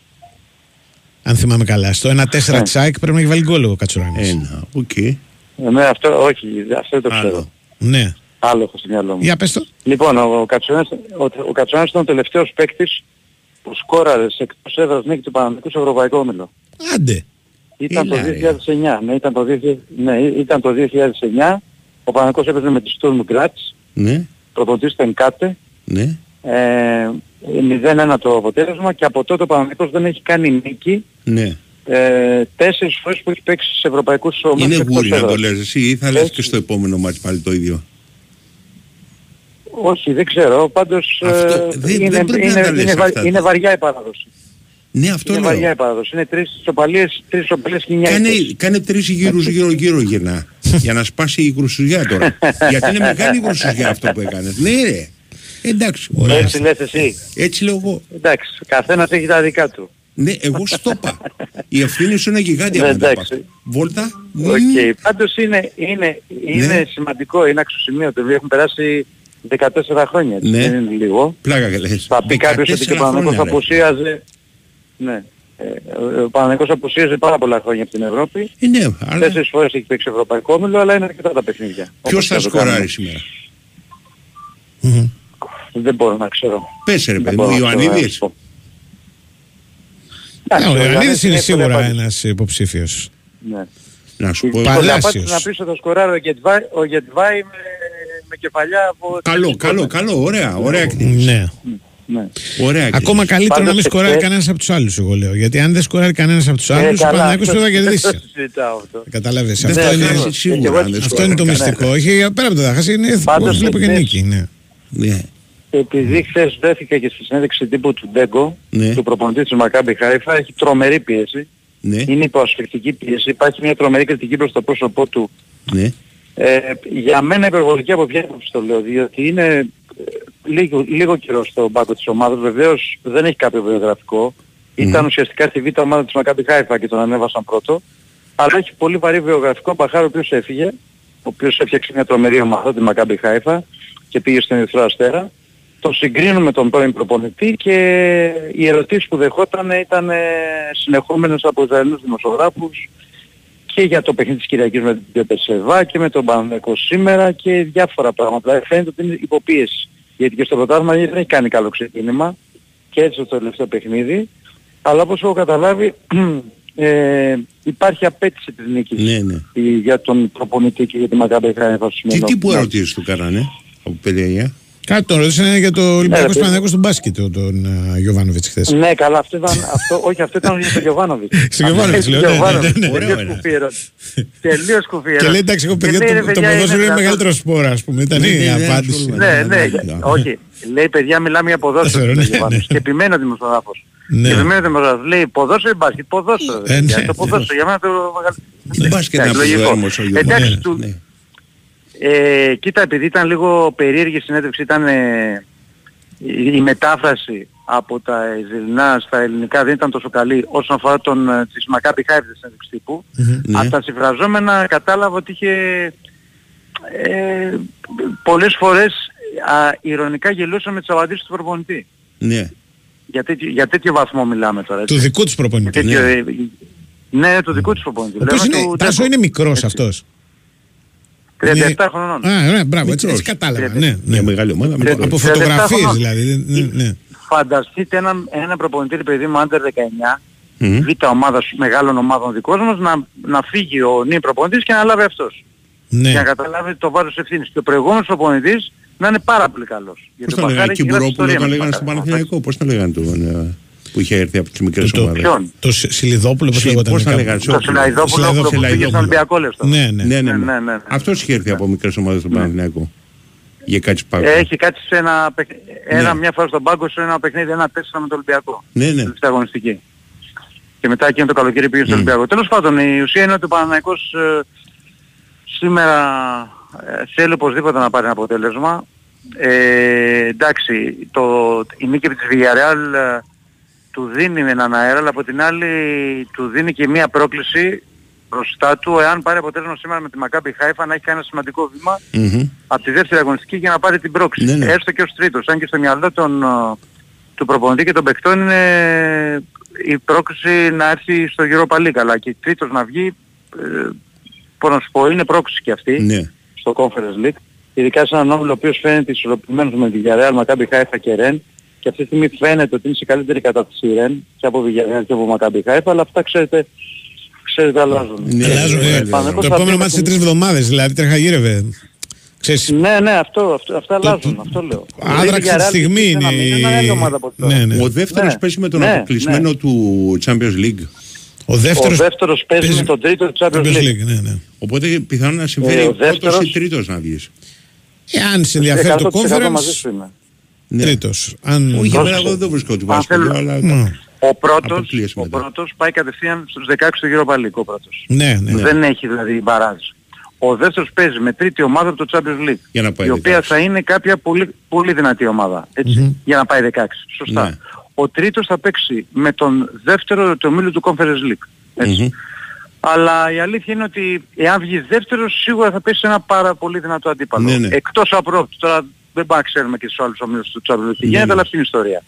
Αν θυμάμαι καλά. Στο 1-4 Ναι. της ΑΕΚ πρέπει να έχει βάλει γκολ ο Κατσουράνης. Ένα. Οκ. Ε, ναι, αυτό, όχι, αυτό δεν το ξέρω. Άλλο. Ναι. Άλλο έχω στο μυαλό μου. Για πες το. Λοιπόν, ο, ο, Κατσουράνης, ο, ο Κατσουράνης ήταν ο τελευταίος παίκτης που σκόραρε σε εκτός έδρας νίκη του Παναναϊκού στο Ευρωπαϊκό Όμιλο. Άντε. Ήταν το Έλα, ρε. 2009. Ναι, ήταν το, 2000 ναι, ήταν το 2009. Ο Παναναϊκός έπαιζε με τη Στουρμ Γκράτς. Ναι. Προπονητής ήταν Κάτε. Ναι. Ε, 0-1 το αποτέλεσμα και από τότε ο Παναθηναϊκός δεν έχει κάνει νίκη Ναι. ε, τέσσερις φορές που έχει παίξει σε ευρωπαϊκούς ομίλους Είναι εκτός γούρι να έδρας. το λες εσύ ή θα λες Έτσι. και στο επόμενο μάτς πάλι το ίδιο; Όχι, δεν ξέρω. Πάντως ε, Αυτό δεν- είναι, δεν πρέπει να είναι, τα λες είναι, βα- αυτά. είναι βαριά η παράδοση. Ναι, αυτό είναι βαριά λέω. η παράδοση. Είναι τρεις σοπαλίες, τρεις σοπαλίες Κάνε, χινιάτες. κάνε τρεις γύρους γύρω γύρω γυρνά για να σπάσει η γρουσουζιά τώρα. [LAUGHS] Γιατί είναι μεγάλη γρουσουζιά αυτό που έκανες. Ναι ρε. Εντάξει. Ωραία. Έτσι λες εσύ. Έτσι λέω εγώ. Εντάξει, καθένας έχει τα δικά του. Ναι, εγώ στο είπα. Η ευθύνη σου είναι γιγάντια Ναι, μετά από εντάξει. αυτό. Βόλτα. μμμ. Οκ. Πάντως είναι, είναι, είναι Ναι. σημαντικό, είναι αξιοσημείωτο. Δηλαδή έχουν περάσει 14 χρόνια. έτσι, Ναι. Δεν είναι λίγο. Πλάκα και λες. Θα πει κάποιος ότι και ο 14 Παναθηναϊκός χρόνια, ρε. απουσίαζε. Ναι. Ε, ο- ο Παναθηναϊκός απουσίαζε πάρα πολλά χρόνια από την Ευρώπη. Ε, ναι, αλλά Τέσσερις φορές έχει παίξει Ευρωπαϊκό Όμιλο, αλλά είναι αρκετά τα παιχνίδια. ποιος Όπως θα και να το κάνουμε. σκοράρει σήμερα. Δεν μπορώ να ξέρω. Πες ρε Δεν παιδί μου, μπορώ ο να ξέρω, να Ιωαννίδης. σου πω. Ναι, Εντάξει, ο Ιωαννίδης Ιωαννίδης είναι εύκολη σίγουρα απάντηση. ένας υποψήφιος. Ναι. Να σου πω. Η Παλάσιος. εύκολη απάντηση να πεις ότι θα σκοράρει ο Γετβάη, ο Γετβάη με, με κεφαλιά από... Καλό, καλό, καλό, ωραία, ωραία εκτίμηση. Ναι. Ναι. Ωραία εκτίμηση. Ακόμα καλύτερο να Πάντως μην σκοράρει εχθές- κανένας από τους άλλους, εγώ λέω. Γιατί αν δεν σκοράρει κανένας από τους Ε, άλλους, ο καλά, Παναγιώτο αυτό- πρέπει να κερδίσει. [LAUGHS] αυτό συζητάω αυτό. Καταλαβες. Δεν Αυτό θα είναι, χάσει Και σίγουρα εγώ αν δεν αυτό είναι το σκοράρει μυστικό. Όχι, πέρα από το θα χάσει, είναι Πάντως βλέπω και εχθές- νίκη. Ναι. Ναι. Επειδή χθες βρέθηκε και στη συνέντευξη τύπου του Ντέγκο, Ναι. του προπονητή της Μακάμπι Χάιφα, έχει τρομερή πίεση. Ναι, Είναι υποασφικτική πίεση. Υπάρχει μια τρομερή κριτική προς το πρόσωπό του. Ναι. Ε, για μένα υπερβολική από ποια άποψη το λέω, διότι είναι ε, λίγο, λίγο καιρό στον πάγκο της ομάδας. Βεβαίως δεν έχει κάποιο βιογραφικό. Ήταν ουσιαστικά στη β' ομάδα της Μακάμπι Χάιφα και τον ανέβασαν πρώτο. Αλλά έχει πολύ βαρύ βιογραφικό Μπαχάρ ο οποίος έφυγε, ο οποίος έφτιαξε μια τρομερή ομάδα, τη Μακάμπι Χάιφα και πήγε στον Ερυθρό Αστέρα. Το συγκρίνουμε με τον πρώην προπονητή και οι ερωτήσεις που δεχόταν ήταν ε, συνεχόμενες από Ισραηλούς δημοσιογράφους και για το παιχνίδι της Κυριακής με την Πεσεβά και με τον Παναγενικό σήμερα και διάφορα πράγματα. Δηλαδή Φαίνεται ότι είναι υποπίεση. Γιατί και στο πρωτάθλημα δεν έχει κάνει καλό ξεκίνημα και έτσι το τελευταίο παιχνίδι. Αλλά όπως έχω καταλάβει [CLEARS THROAT] ε, υπάρχει απέτηση της νίκης Ναι, ναι. ε, για τον προπονητή και για τη Μακάμπη Χάιφα στο Τι σημερινό τύπου παιχνίδι. ερωτήσεις του κάνανε από παιδιά. Κάτι τον ρώτησαν για το Ολυμπιακό Ναι, ρε, Παναγιώτο στον μπάσκετ, τον, τον ε, Γιωβάνοβιτς χθες. Ναι, καλά, αυτό ήταν, αυτό, όχι, αυτό ήταν για τον Γιωβάνοβιτς. [LAUGHS] Στον Γιωβάνοβιτς, λέω, ναι, ναι, ναι, ναι. Ωραίο Τελείως είναι. κουφή ερώτηση. Τελείως κουφή Και ερώτηση. λέει εντάξει, εγώ παιδιά, Και λέει, το, ρε, το παιδιά, ποδόσφαιρο είναι δυνατόν- μεγαλύτερο σπόρο, ας πούμε. Ήταν Ναι, ναι, η ναι, απάντηση. ασχολούμαι. Ναι, ναι, ναι. όχι. Λέει παιδιά μιλάμε για ποδόσφαιρο. Ποδόσφαιρο, λέει, ναι, Γιωβάνης. ναι. Και επιμένει ο δημοσιογράφος. Ναι. Και επιμένει ο δημοσιογράφος. Λέει ποδόσφαιρο ή μπάσκετ; Ποδόσφαιρο. ρε Ε, παιδιά. ναι, Το ναι. ποδόσφαιρο για μένα το μεγαλύτερο. Μπάσκετ Εντάξει, να πει λογικό. ο Έρμος ο Γιώργος. Εντάξει, Ναι, του- ναι. Ε, κοίτα, επειδή ήταν λίγο περίεργη η συνέντευξη, ήταν ε, η, η μετάφραση από τα Ισραηλινά στα ελληνικά δεν ήταν τόσο καλή όσον αφορά τον, ε, της Μακάπη Χάιφ της συνέντευξης τύπου. Ναι. Από τα συμφραζόμενα κατάλαβα ότι είχε ε, πολλές φορές α, ηρωνικά γελούσε με τις απαντήσεις του προπονητή. Ναι. Για τέτοιο, για τέτοιο βαθμό μιλάμε τώρα. έτσι. Του δικού τους Για προπονητή. τέτοιο, ναι. ε, ναι, του δικού τους προπονητή. Ο οποίος Λέμε είναι, του Τάσος Τέκο. είναι μικρός Έτσι. Αυτό. 37 χρονών. Α, ναι, μπράβο, έτσι, Μικρός. έτσι κατάλαβα. Τριάντα- Ναι, ναι. Μια μεγάλη ομάδα. Ε, μικρός. Από 37 φωτογραφίε χρονών. δηλαδή. Ναι, ναι. Φανταστείτε ένα, ένα προπονητή παιδί μου under 19 Μμμ. β' ομάδας μεγάλων ομάδων δικός μας να, να φύγει ο νυν προπονητής και να λάβει αυτός. Ναι. Για να καταλάβει το βάρος ευθύνης. Και ο προηγούμενος προπονητής να είναι πάρα πολύ καλός. Πώς το λέγανε, Κιμπουρόπουλο το λέγανε στον Παναθηναϊκό. Πώς το λέγανε τον ε, που είχε έρθει από τις μικρές Το- το- ομάδες. Ποιον; Το Σι- Σιλιδόπουλο, πώς Συ- λέγονταν. πώς τα κάπου. λέγανε, Το Όπουλο. Σιλαϊδόπουλο Σιλαϊδό- που πήγε στον Σιλαϊδόπουλο. Ολυμπιακό λες τώρα. Ναι, ναι. Ναι, ναι, Ναι, ναι. ναι, ναι. Αυτός είχε έρθει από μικρές ομάδες στον Παναθηναϊκό. Για κάτι σπάγο. Έχει κάτι σε ένα, παιχ- ένα Ναι. μια φορά στον πάγκο σε ένα παιχνίδι, ένα 4 με το Ολυμπιακό. Ναι, ναι. Τελευταία αγωνιστική. Και μετά εκείνο το καλοκαίρι πήγε στο Μμ. Ολυμπιακό. Τέλος πάντων, η ουσία είναι ότι ο Παναθηναϊκός ε, σήμερα ε, θέλει οπωσδήποτε να πάρει ένα αποτέλεσμα. Ε, εντάξει, το, η νίκη της Villarreal ε, του δίνει έναν αέρα, αλλά από την άλλη του δίνει και μία πρόκληση μπροστά του, εάν πάρει αποτέλεσμα σήμερα με τη Μακάμπι Χάιφα, να έχει κάνει ένα σημαντικό βήμα Μμμ. από τη δεύτερη αγωνιστική για να πάρει την πρόκληση. Ναι, ναι. Έστω και ως τρίτος, αν και στο μυαλό των, ε, του προπονητή και των παικτών είναι η πρόκληση να έρθει στο Europa League, αλλά και τρίτος να βγει, ε, πώς να σου πω, είναι πρόκληση και αυτή Ναι. στο Conference League. Ειδικά σε έναν όμιλο ο οποίος φαίνεται ισορροπημένος με τη Villarreal, Maccabi Haifa και Ρεν. Και αυτή τη στιγμή φαίνεται ότι είναι σε καλύτερη κατάσταση η Ρεν και από Villarreal και από Maccabi Haifa, αλλά αυτά ξέρετε, ξέρετε αλλάζουν. Ναι, Αλλάζουν, ναι, ε, ναι, ναι. Το Παναθηναϊκός θα επόμενο πει μάτι σε με τρεις την- εβδομάδες, δηλαδή τρεχαγύρευε. Ξέρεις, Ναι, ναι, αυτό, αυτό, αυτά αλλάζουν, αυτό λέω. άδραξε τη στιγμή είναι. η- Είναι άλλη ομάδα από τώρα. Ναι, ναι. Ο δεύτερος Ναι, παίζει με τον ναι, αποκλεισμένο ναι. του Champions League. Ο Ο δεύτερος δεύτερος παίζει με τον τρίτο του Champions Champions League. League, ναι, ναι. Οπότε πιθανόν να συμφέρει Ε, ο πρώτος δεύτερος- ή τρίτος να βγεις. Εάν σε ενδιαφέρει το 100% μαζί conference, σου είμαι. Ναι. τρίτος. Αν... Όχι, Πρόσεξε. εμένα εγώ δεν βρίσκω του Αν βάσκετ, θέλω- αλλά... Ναι. Ο πρώτος, Αποκλείεσαι ο μετά. πρώτος πάει κατευθείαν στους 16 του Europa League, ο πρώτος. Ναι, ναι. Δεν έχει δηλαδή μπαράζ. Ο δεύτερος παίζει με τρίτη ομάδα από το Champions League. Για να πάει η οποία 16. θα είναι κάποια πολύ, πολύ δυνατή ομάδα. Έτσι, Για να πάει 16. Σωστά. Ναι. Ο τρίτος θα παίξει με τον δεύτερο το μήλο του Conference League. Έτσι. Μμμ. Αλλά η αλήθεια είναι ότι εάν βγει δεύτερος σίγουρα θα πέσει σε ένα πάρα πολύ δυνατό αντίπαλο. Ναι, ναι. Εκτός από τώρα δεν πάμε να ξέρουμε και στους άλλους ομίλους του Champions League. Ναι, Γίνεται ναι. αλλά αυτή είναι η ιστορία.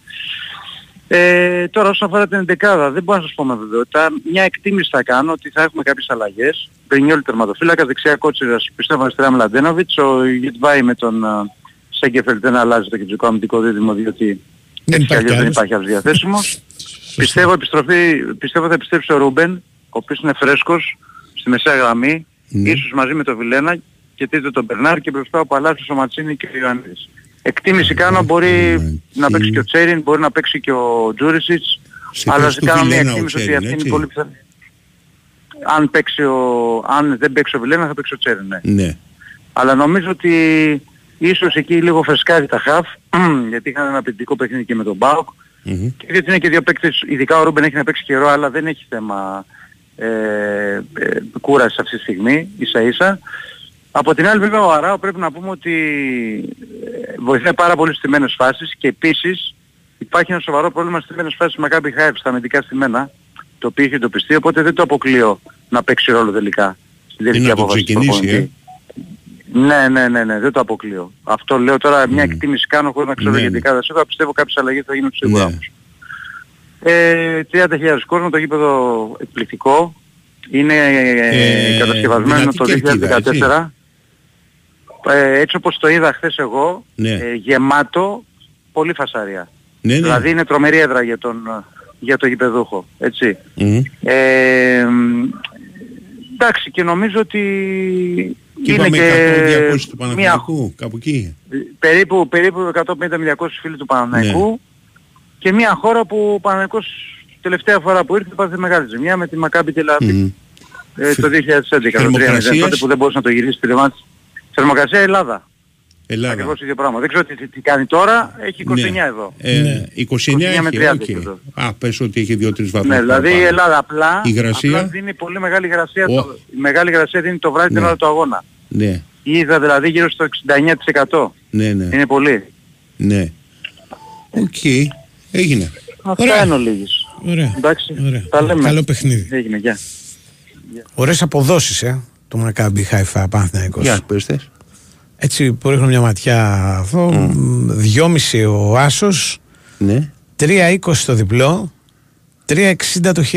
Ε, τώρα όσον αφορά την εντεκάδα δεν μπορώ να σας πω με βεβαιότητα. Μια εκτίμηση θα κάνω ότι θα έχουμε κάποιες αλλαγές. Μπρινιόλ τερματοφύλακας, δεξιά κότσιρας πιστεύω αριστερά Μλαντένοβιτς, ο Γιτβάη με τον uh, Σέγκεφελ δεν αλλάζει το κεντρικό αμυντικό δίδυμο διότι Δεν έτσι κι υπάρχει αλλιώς δεν άλλος. υπάρχει άλλος διαθέσιμος. [LAUGHS] πιστεύω, επιστροφή, πιστεύω θα επιστρέψει ο Ρούμπεν, ο οποίος είναι φρέσκος στη μεσαία γραμμή, Ναι. ίσως μαζί με τον Βιλένα και τρίτο τον Μπερνάρ και μπροστά ο Παλάσιος, ο Ματσίνη και ο Ιωαννίδης. Εκτίμηση κάνω μπορεί Ματσίνη. να παίξει και ο Τσέριν, μπορεί να παίξει και ο Τζούρισιτς, Σε αλλά θέση σε του κάνω μια Βιλένα ο εκτίμηση ότι Τσέριν, αυτή είναι έτσι. πολύ πιθανή. Αν, παίξει ο, αν δεν παίξει ο Βιλένα θα παίξει ο Τσέριν, ναι. Ναι. Αλλά νομίζω ότι ίσως εκεί λίγο φρεσκάρει τα χαφ, [CLEARS THROAT] γιατί είχαν ένα απαιτητικό παιχνίδι και με τον ΠΑΟΚ. Μμμ. Και γιατί είναι και δύο παίκτες, ειδικά ο Ρούμπεν έχει να παίξει καιρό, αλλά δεν έχει θέμα ε, ε, κούρασης αυτή τη στιγμή, ίσα ίσα. Από την άλλη βέβαια ο Αράο πρέπει να πούμε ότι ε, βοηθάει πάρα πολύ στις στημένες φάσεις και επίσης υπάρχει ένα σοβαρό πρόβλημα στις στημένες φάσεις με Μακάμπι Χάιφα στα αμυντικά στημένα, το οποίο έχει εντοπιστεί, οπότε δεν το αποκλείω να παίξει ρόλο τελικά στην Είναι τελική να το απόφαση του ξεκινήσει, προπονητή. Ναι, ναι, ναι, ναι, δεν το αποκλείω. Αυτό λέω τώρα μια εκτίμηση κάνω χωρίς να ξέρω Ναι, γιατί ναι. κάθε σίγουρα πιστεύω κάποιες αλλαγές θα γίνουν σίγουρα Ναι. όμως. Ε, 30.000 κόσμο, το γήπεδο εκπληκτικό. Είναι ε, Ε, κατασκευασμένο το δυνατή κερκίδα, 2014. Ε, έτσι όπως το είδα χθες εγώ, Ναι. ε, γεμάτο, πολύ φασαρία. Ναι, ναι. Δηλαδή είναι τρομερή έδρα για τον, για το γηπεδούχο, έτσι. Μμμ. Ε, μ, εντάξει και νομίζω ότι Και είναι είπαμε και 100-200 του μια, Παναθηναϊκού, κάπου εκεί. περίπου, περίπου 150-200 φίλοι του Παναθηναϊκού Ναι. και μια χώρα που ο Παναθηναϊκός τελευταία φορά που ήρθε πάθει μεγάλη ζημιά με τη Μακάμπι Τελαβή Μμμ. ε, το 2011 το 3 Θερμοκρασίας. τότε που δεν μπορούσε να το γυρίσει τη μάτς. Θερμοκρασία Ελλάδα. Ελλάδα. Ακριβώς ίδιο πράγμα. Δεν ξέρω τι, τι, τι κάνει τώρα. Έχει 29 Ναι. εδώ. Ε, Ναι. 29 29 με έχει, 30 οκ. εδώ. Α, πες ότι έχει 2-3 βαθμούς. Ναι, δηλαδή η παραπάνω. Ελλάδα απλά, Η υγρασία. απλά δίνει πολύ μεγάλη υγρασία. Ω. Το, η μεγάλη υγρασία δίνει το βράδυ την Ναι. ώρα του αγώνα. Ναι, Είδα δηλαδή γύρω στο 69%. ναι, ναι. Είναι πολύ. Ναι. Οκ. Έγινε. Αυτά Ωραία. είναι ο λίγης. Ωραία. Εντάξει. Ωραία. Τα λέμε. Καλό παιχνίδι. Έγινε, γεια. Ωραίες αποδόσεις, ε, του Μακάμπι Χάιφα Παναθηναϊκός. Για πες τες. Έτσι που ρίχνω μια ματιά αυτό, μ, 2,5 ο Άσος, Ναι. 3,20 το διπλό, 3,60 το χ.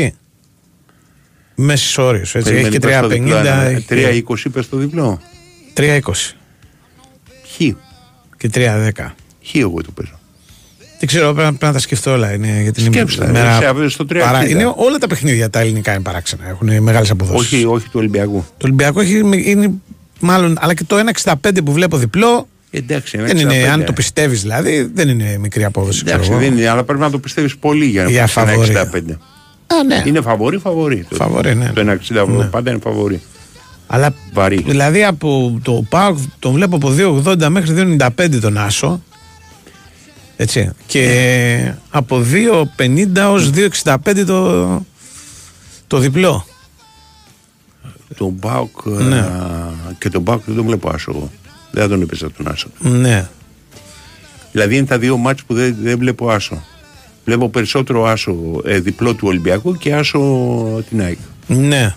Μέσης όριος, έτσι, έχει και Περιμένει, πες το διπλό, 3,50, ένα. έχει 3-20 πες το διπλό. 3,20 Χ. και 3,10. Χ εγώ το παίζω. Δεν ξέρω, πρέπει, πρέπει να τα σκεφτώ όλα. Είναι, γιατί είναι Σκέψτε, μέρα σε αβε- στο 3,60. παρά- είναι όλα τα παιχνίδια τα ελληνικά είναι παράξενα. Έχουν μεγάλες αποδόσεις. Όχι, όχι του Ολυμπιακού. Το Ολυμπιακό έχει, είναι μάλλον, αλλά και το 1,65 που βλέπω διπλό. Εντάξει, Δεν είναι, 65. αν το πιστεύεις δηλαδή, δεν είναι μικρή απόδοση. Εντάξει, ξέρω εγώ. δεν είναι, αλλά πρέπει να το πιστεύεις πολύ για να Για πεις ένα φαβορί. 65. Α, ναι. Είναι φαβορή, φαβορή. Το- Φαβορί, ναι. Το 1,60 Ναι. πάντα είναι φαβορή. Αλλά Βαρύ. δηλαδή από το ΠΑΟΚ τον βλέπω από 2,80 μέχρι 2,95 τον Άσο. Έτσι. Και από 2,50 ως 2,65 το, το διπλό. Τον Μπάουκ Ναι. ε, και τον Μπάουκ δεν τον βλέπω άσο εγώ. Δεν θα τον έπαιζα τον άσο. Ναι. Δηλαδή είναι τα δύο μάτς που δεν, δεν βλέπω άσο. Βλέπω περισσότερο άσο ε, διπλό του Ολυμπιακού και άσο την ΑΕΚ. Ναι.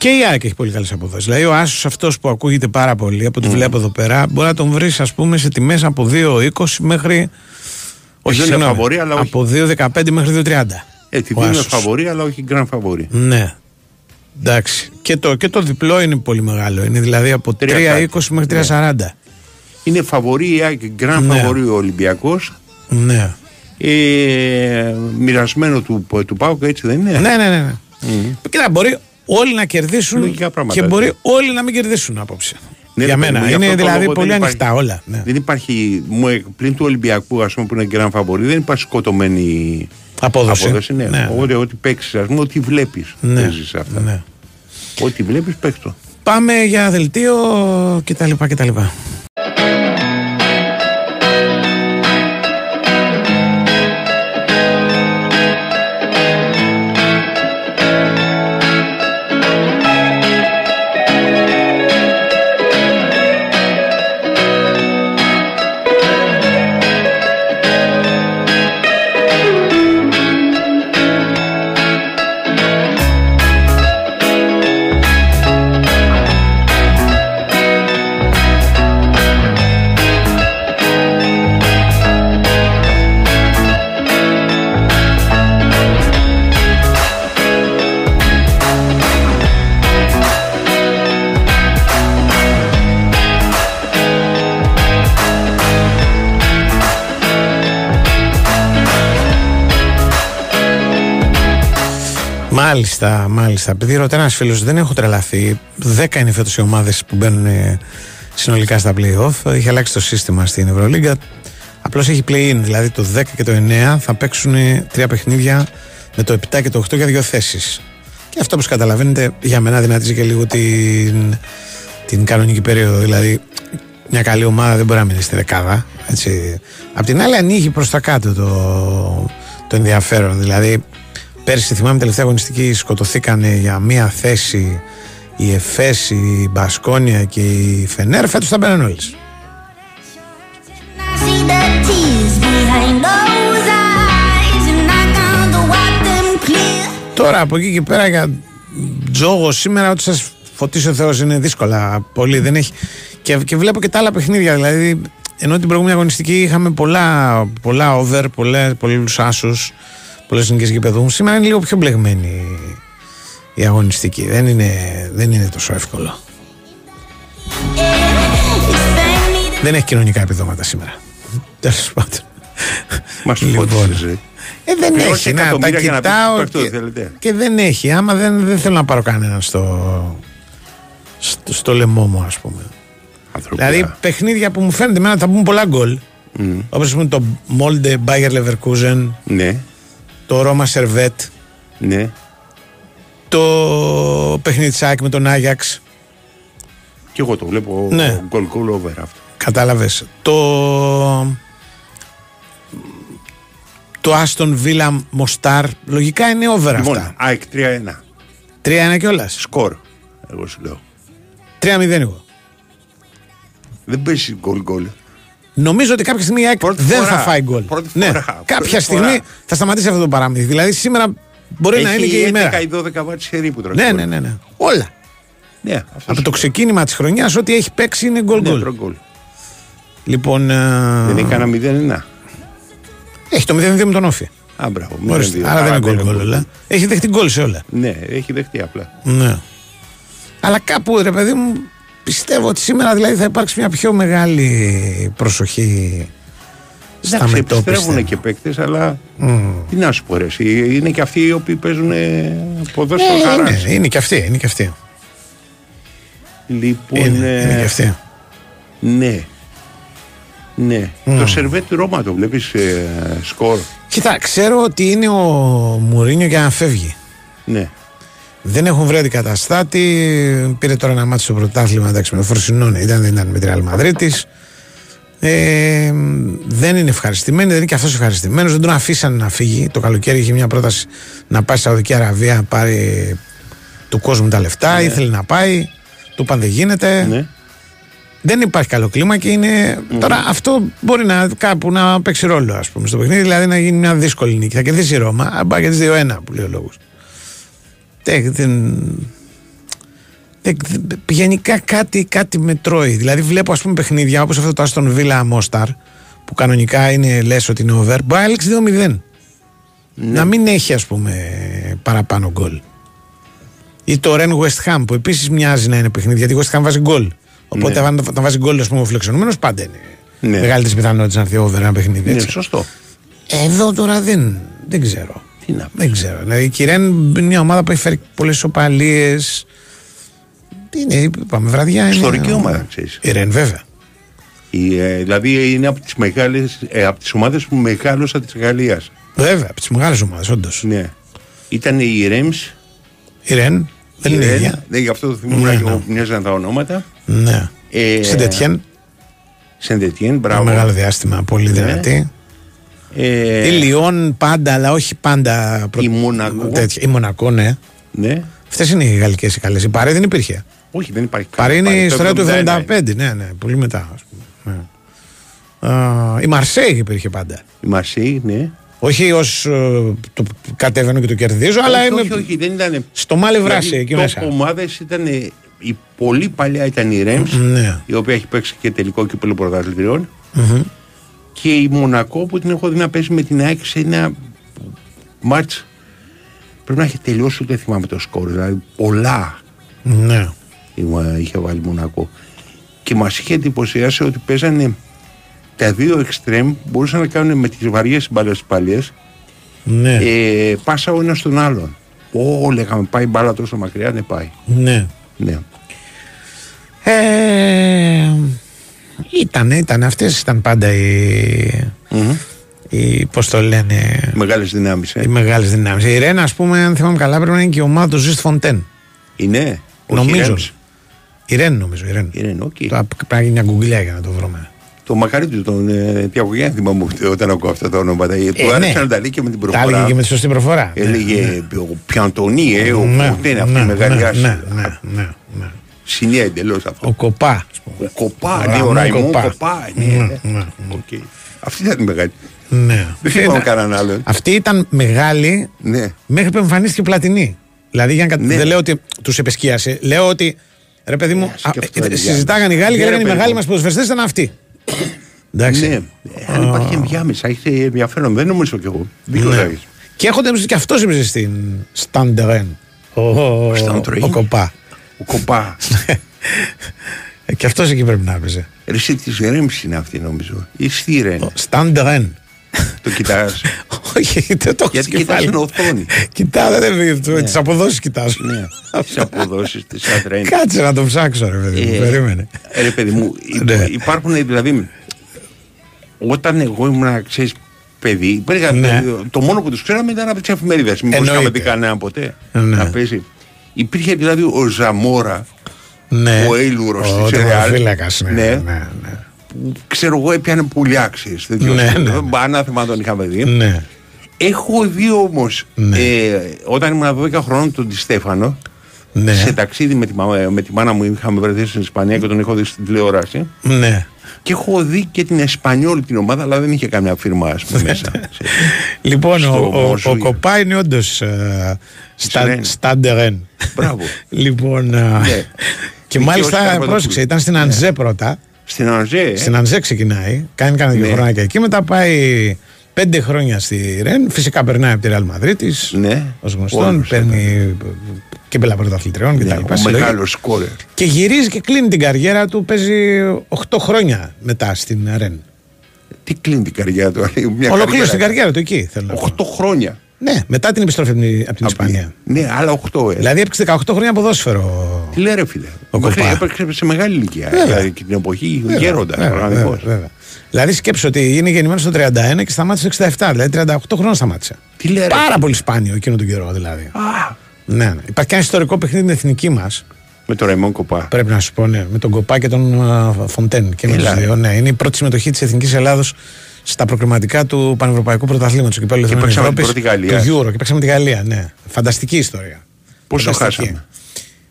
Και η ΑΕΚ έχει πολύ καλές αποδόσεις. Δηλαδή, ο Άσος αυτός που ακούγεται πάρα πολύ από ό,τι βλέπω εδώ πέρα, μπορεί να τον βρεις, ας πούμε, σε τιμές από 2,20 μέχρι. Όχι, δεν είναι συγγνώμη, φαβορί, αλλά όχι. από 2,15 μέχρι 2,30. Έτσι, Ο δεν είναι Άσος. φαβορή, αλλά όχι γκραν φαβορή. Ναι. Εντάξει. Και το, και το διπλό είναι πολύ μεγάλο. Είναι δηλαδή από 3,20 3,20 μέχρι 3,40. Είναι φαβορή η ΑΕΚ, γκραν Ναι. φαβορή ο Ολυμπιακός. Ναι. Ε, μοιρασμένο του, του ΠΑΟΚ, έτσι δεν είναι; Ναι, ναι, ναι. ναι. Κοίτα, μπορεί όλοι να κερδίσουν Λογικά πράγματα, και μπορεί έτσι. όλοι να μην κερδίσουν απόψε. Ναι, Για ρε παιδί μένα. μου, γι' Είναι αυτό το δηλαδή λόγο πολύ δεν ανοιχτά υπάρχει- όλα. Ναι. Δεν υπάρχει, μου, ε, πλην του Ολυμπιακού, ας πούμε, που είναι γκραν φαβορή, δεν υπάρχει σκοτωμένη Απόδοση. απόδοση. Ναι. Ναι. Οπότε, ό,τι παίξεις, ας πούμε, ό,τι βλέπεις, Ναι. παίζεις αυτά. Ναι. Ό,τι βλέπεις, παίξ' το. Πάμε για δελτίο κτλ. κτλ. Μάλιστα, μάλιστα. Επειδή ρωτάει ένας φίλος, δεν έχω τρελαθεί. 10 είναι φέτος οι ομάδες που μπαίνουν ε, συνολικά στα playoff. Είχε αλλάξει το σύστημα στην Ευρωλίγκα. Απλώς έχει play-in, δηλαδή το 10 και το 9 θα παίξουν ε, τρία παιχνίδια με το 7 και το 8 για δύο θέσεις. Και αυτό όπως καταλαβαίνετε, για μένα δυνατίζει και λίγο την, την κανονική περίοδο. Δηλαδή, μια καλή ομάδα δεν μπορεί να μείνει στη δεκάδα. Έτσι. Απ' την άλλη, ανοίγει προς τα κάτω το, το ενδιαφέρον. Δηλαδή, πέρσι θυμάμαι τελευταία αγωνιστική σκοτωθήκανε για μία θέση η Εφές, η Μπασκόνια και η Φενέρ. Φέτος θα μπαίνουν όλε. see the tears behind those eyes, and I can't wipe them clear. Τώρα από εκεί και πέρα για Τζόγο σήμερα, ό,τι σας φωτίσει ο Θεός είναι δύσκολα. Πολύ δεν έχει. Και, και βλέπω και τα άλλα παιχνίδια. Δηλαδή, ενώ την προηγούμενη αγωνιστική είχαμε πολλά, πολλά over, πολλούς άσους, πολλές νικέ γηπεδού. Σήμερα είναι λίγο πιο μπλεγμένη η αγωνιστική. Δεν είναι, δεν είναι τόσο εύκολο. Δεν έχει κοινωνικά επιδόματα σήμερα. Τέλος πάντων. Μας Λοιπόν. φώτισες, ε. Ε, δεν Πληρώσει έχει. Να, τα εκατομμύρια για να πεις κοιτάω παίχτο, και, θέλετε. και δεν έχει. Άμα δεν, δεν θέλω να πάρω κανέναν στο, στο, στο λαιμό μου, ας πούμε. Ανθρωπιά. Δηλαδή, παιχνίδια που μου φαίνεται εμένα θα μπουν πολλά γκολ. Όπως πούμε το Molde Bayer Leverkusen, Ναι, το Roma Servet, ναι. το παιχνίδι της ΑΕΚ με τον Άγιαξ. Και εγώ το βλέπω Ναι. goal goal over αυτό. Κατάλαβες. Το. Το Aston Villa Mostar. Λογικά είναι over Λοιπόν, αυτά. ΑΕΚ 3-1. 3-1 κιόλας. Σκορ, εγώ σου λέω. 3-0 εγώ. Δεν παίζει goal goal. Νομίζω ότι κάποια στιγμή η ΑΕΚ Πρώτη δεν φορά. θα φάει γκολ. Πρώτη Ναι, φορά. Πρώτη κάποια στιγμή φορά. θα σταματήσει αυτό το παράμετρο. Δηλαδή σήμερα μπορεί να είναι και η Έχει ημέρα. 11 ή 12 μάτς χερί που τρώει. Ναι, γκολ. ναι, ναι, ναι. Όλα. Ναι, αυτός Από σου το λέω. ξεκίνημα της χρονιάς, ό,τι έχει παίξει είναι γκολ Ναι, γκολ. τρώει γκολ. Λοιπόν. ε, Δεν έχει κανένα 0-1. Έχει το 0-2 με τον Όφη. Α, μπράβο. Ορίστε, 0-2. Άρα δεν είναι γκολ είναι γκολ όλα. Έχει δεχτεί γκολ σε όλα. Ναι, έχει δεχτεί απλά. Ναι. Αλλά κάπου ρε παιδί μου πιστεύω ότι σήμερα δηλαδή θα υπάρξει μια πιο μεγάλη προσοχή στα Εντάξει, μετώπιστα. επιστρέφουν και παίκτες, αλλά τι να σου πω ρε, εσύ, είναι και αυτοί οι οποίοι παίζουν ε, ποδόσφαιρο Ε, χαράς. είναι, είναι και αυτή, είναι και αυτή. Λοιπόν, Είναι, ε, είναι και αυτή. ναι. Ναι. Το σερβέτ του Ρώμα το βλέπεις ε, σκορ; Κοίτα, ξέρω ότι είναι ο Μουρίνιο για να φεύγει. Ναι. Δεν έχουν βρει αντικαταστάτη. Πήρε τώρα ένα μάτι στο πρωτάθλημα εντάξει, με το Φροσινόνε. Ήταν, δεν ήταν με τη Ρεάλ Μαδρίτη. Ε, δεν είναι ευχαριστημένοι, δεν είναι και αυτός ευχαριστημένος. Δεν τον αφήσαν να φύγει. Το καλοκαίρι είχε μια πρόταση να πάει στη Σαουδική Αραβία να πάρει του κόσμου τα λεφτά. Ήθελε να πάει. Του είπαν δεν γίνεται. ναι. Δεν υπάρχει καλό κλίμα και είναι. Τώρα αυτό μπορεί να, κάπου να παίξει ρόλο, ας πούμε, στο παιχνίδι, δηλαδή να γίνει μια δύσκολη νίκη. Θα κερδίσει η Ρώμα, αν πάει και 2-1 που λέει ο λόγος. Δεν, δεν, δεν- γενικά κάτι, κάτι με τρώει. Δηλαδή βλέπω ας πούμε παιχνίδια όπως αυτό το Aston Villa Mostar που κανονικά είναι λες ότι είναι over μπορεί να έλξει 2-0 να μην έχει ας πούμε παραπάνω γκολ ή το Ren West Ham που επίσης μοιάζει να είναι παιχνίδι γιατί η West Ham βάζει γκολ οπότε Ναι. αν θα βάζει γκολ ας πούμε ο φλεξιονούμενος πάντα είναι Ναι. μεγαλύτερη πιθανότητας να έρθει over ένα παιχνίδι Ναι, έτσι. σωστό. Εδώ τώρα δεν, δεν ξέρω. Τι να Δεν ξέρω. Δηλαδή η Κυρέν είναι μια ομάδα που έχει φέρει πολλές ισοπαλίε. Είναι, είπαμε, βραδιά είναι. Ιστορική ομάδα, ξέρεις. Η Ρεν, βέβαια. Η, ε, δηλαδή είναι από τις, μεγάλες, ε, από τις ομάδες που μεγάλωσα της Γαλλίας. Βέβαια, από τις μεγάλες ομάδες, όντως. Ναι. Ήταν η Ρέμς. Η Ρεν δεν είναι η ίδια. Ναι, γι' αυτό το θυμόμουν Ναι, και ναι. εγώ που μοιάζαν τα ονόματα. Ναι. Ε, Σεντετιέν, Σεντετιέν, ένα μπράβο. μεγάλο διάστημα, πολύ Ναι. δυνατή. Ε, Η Λιόν πάντα, αλλά όχι πάντα. προ- Η Μονακό. τέτοια. Η Μονακό, ναι. ναι. Αυτές είναι οι γαλλικές οι καλές. Η Παρή δεν υπήρχε. Όχι, δεν υπάρχει Παρή είναι η Το ιστορία του 71. 75. Ναι, ναι, πολύ μετά. Ας πούμε. Ναι. Α, η Μαρσέη υπήρχε πάντα. Η Μαρσέη, ναι. Όχι ως το κατέβαινω και το κερδίζω, αλλά όχι, είμαι όχι, όχι, δεν ήταν. στο μάλι βράση εκεί top μέσα. ομάδες ήταν. ε, Η πολύ παλιά ήταν η Ρέμς, Ναι. η οποία έχει παίξει και τελικό κύπελο πρωταθλητριών. Και η Μονακό που την έχω δει να παίζει με την ΑΕΚ σε ένα μάτς πρέπει να έχει τελειώσει ούτε θυμάμαι το σκορ. Δηλαδή πολλά Ναι. η Μο- είχε βάλει η Μονακό. Και μας είχε εντυπωσιάσει ότι παίζανε τα δύο εξτρέμ μπορούσαν να κάνουν με τις βαριές μπάλες τις παλιές Ναι. ε, πάσα ο ένας στον άλλον. Ω, λέγαμε πάει μπάλα τόσο μακριά, δεν πάει. ναι. Ναι. Ε, ήταν, ήταν. Αυτές ήταν πάντα οι, οι πώς το λένε, Μεγάλες δυνάμεις, ε. οι μεγάλες δυνάμεις. Η Ρένα, ας πούμε, αν θυμάμαι καλά, πρέπει να είναι και η ομάδα του Ζιστ Φοντέν. Είναι. όχι Νομίζω. Ρέμς. Η Ρεν, νομίζω. Η Ρεν. Είναι, οκ. Τώρα Πρέπει να γίνει μια γκουγκλιά για να το βρούμε. Το μακάρι του τον ε, Τιαγωγέννη θυμάμαι όταν ακούω αυτά τα ονόματα. Ε, του ναι. άρεσε να τα λέει και με την Τα προφορά. έλεγε και με τη σωστή προφορά. Έλεγε ο Πιαντονί, ε, ο Ναι, Ποτέ είναι αυτή ναι, η μεγάλη ναι, άση. ναι, ναι, ναι, ναι. Συνία εντελώς αυτό. Ο Κοπά. ας πούμε. Ο Κοπά, Ο ναι, ο Ραμόν Ραϊμόν Κοπά. Κοπά. ναι, Ναι, ναι. ναι, ναι. Οκ. Αυτή ήταν η μεγάλη. Ναι. Δεν θυμάμαι κανέναν άλλον. Αυτή ήταν μεγάλη Ναι. μέχρι που εμφανίστηκε Πλατινή. Δηλαδή, για να κατα- Ναι. δεν λέω ότι τους επεσκίασε. Λέω ότι. Ρε παιδί μου, ας, σκεφτώ, ε, ρε, συζητάγανε οι Γάλλοι και Ναι, ρε, λέγανε οι παιδί μεγάλοι μου. μας ποδοσφαιριστές ήταν αυτοί. Εντάξει. Ναι, Ε, αν υπάρχει ενδιάμεσα, έχει ενδιαφέρον. Δεν νομίζω κι εγώ. Δίκιο Ναι. θα έχεις. Και έχονται και αυτός έπαιζε στην Σταντερέν. Ο, ο, Σταντερέν. ο Κοπά. Ο κοπά. Ε, και αυτός εκεί πρέπει να έπαιζε. Ρε, Εσύ της Ρέμψη είναι αυτή νομίζω. Ή στη Ρεν. Σταντερέν. Το κοιτάς. [LAUGHS] Όχι, δεν το έχω Γιατί στο κεφάλι. κοιτάς την οθόνη. Κοιτάω, δεν είναι. Τις αποδόσεις κοιτάζω. Ναι. Τις αποδόσεις της Αντρέν. Κάτσε να το ψάξω, ρε παιδί μου. Ε, Περίμενε. ε, Ρε παιδί μου, υ- Ναι. υπάρχουν δηλαδή. Όταν εγώ ήμουν, ξέρεις, παιδί, υπήρχαν- Ναι. το μόνο που τους ξέραμε ήταν από τις εφημερίδες. Μήπως Εννοείται. είχαμε δει κανένα ποτέ Ναι. να παίζει. Υπήρχε δηλαδή ο Ζαμόρα, Ναι. ο Έιλουρος Ο της Real. τερματοφύλακας, ναι, Ναι. ναι, ναι. που ξέρω εγώ έπιανε πουλιά, ξέρεις. Ναι, ναι, ναι. Ανάθεμα τον είχαμε δει. Ναι. Έχω δει όμως, Ναι. ε, όταν ήμουν 12 χρόνων τον Τη Στέφανο, Ναι. σε ταξίδι με τη, μα- με τη μάνα μου είχαμε βρεθεί στην Ισπανία και τον έχω δει στην τηλεόραση. Ναι. Και έχω δει και την Εσπανιόλ την ομάδα, αλλά δεν είχε καμιά φίρμα ας πούμε, μέσα. [LAUGHS] Λοιπόν, Στο ο, ο, Μόζου. ο Κοπά είναι όντως Ρεν. Σταντερέν. Μπράβο. [LAUGHS] Λοιπόν. α, Ναι. Και Και μάλιστα, ο Σκαρπατοπούλου. πρόσεξε, ήταν στην Αντζέ πρώτα. Στην Ανζέ, ε, Στην Αντζέ ξεκινάει. Κάνει κάνα δύο Ναι. χρόνια και εκεί. Μετά πάει πέντε χρόνια στη Ρεν. Φυσικά περνάει από τη Ρεάλ Μαδρίτη. ναι, Ω γνωστόν. Όλος, Παίρνει και πέλα πρωταθλητριών ναι, κτλ. ο Συλλογή. μεγάλος σκόρερ. Και γυρίζει και κλείνει την καριέρα του. Παίζει 8 χρόνια μετά στην Ρεν. Τι κλείνει την καριέρα του, μια Ολοκλήρωσε την καριέρα του εκεί. Θέλω να πω. 8 χρόνια. Ναι, μετά την επιστροφή από την, από την Ισπανία. Ναι, άλλα 8 ε. Δηλαδή έπαιξε 18 χρόνια ποδόσφαιρο. Τι λέει ρε φίλε. Ο Μέχρι Κοπά. έπαιξε σε μεγάλη ηλικία. Βέβαια. Δηλαδή και την εποχή Βέβαια, γέροντας. βέβαια, πραγματικός. βέβαια, βέβαια. Δηλαδή σκέψω ότι είναι γεννημένος στο 31 και σταμάτησε στο 67. Δηλαδή 38 χρόνια σταμάτησε. Τι λέει ρε; Πάρα πολύ σπάνιο εκείνο τον καιρό δηλαδή. Α, Ναι, ναι. Υπάρχει και ένα ιστορικό παιχνίδι την εθνική μας. με τον Ραϊμόν Κοπά. Πρέπει να σου πω, ναι. Με τον Κοπά και τον α, Φοντέν. Και με Έλα, τους δύο. Ναι, είναι η πρώτη συμμετοχή της Εθνικής Ελλάδος στα προκριματικά του Πανευρωπαϊκού Πρωταθλήματος του Κυπέλου Εθνών παίξαμε την Ευρώπης, πρώτη Γαλλία. Του Euro και παίξαμε τη Γαλλία, ναι. Φανταστική ιστορία. Πόσο Φανταστική. χάσαμε;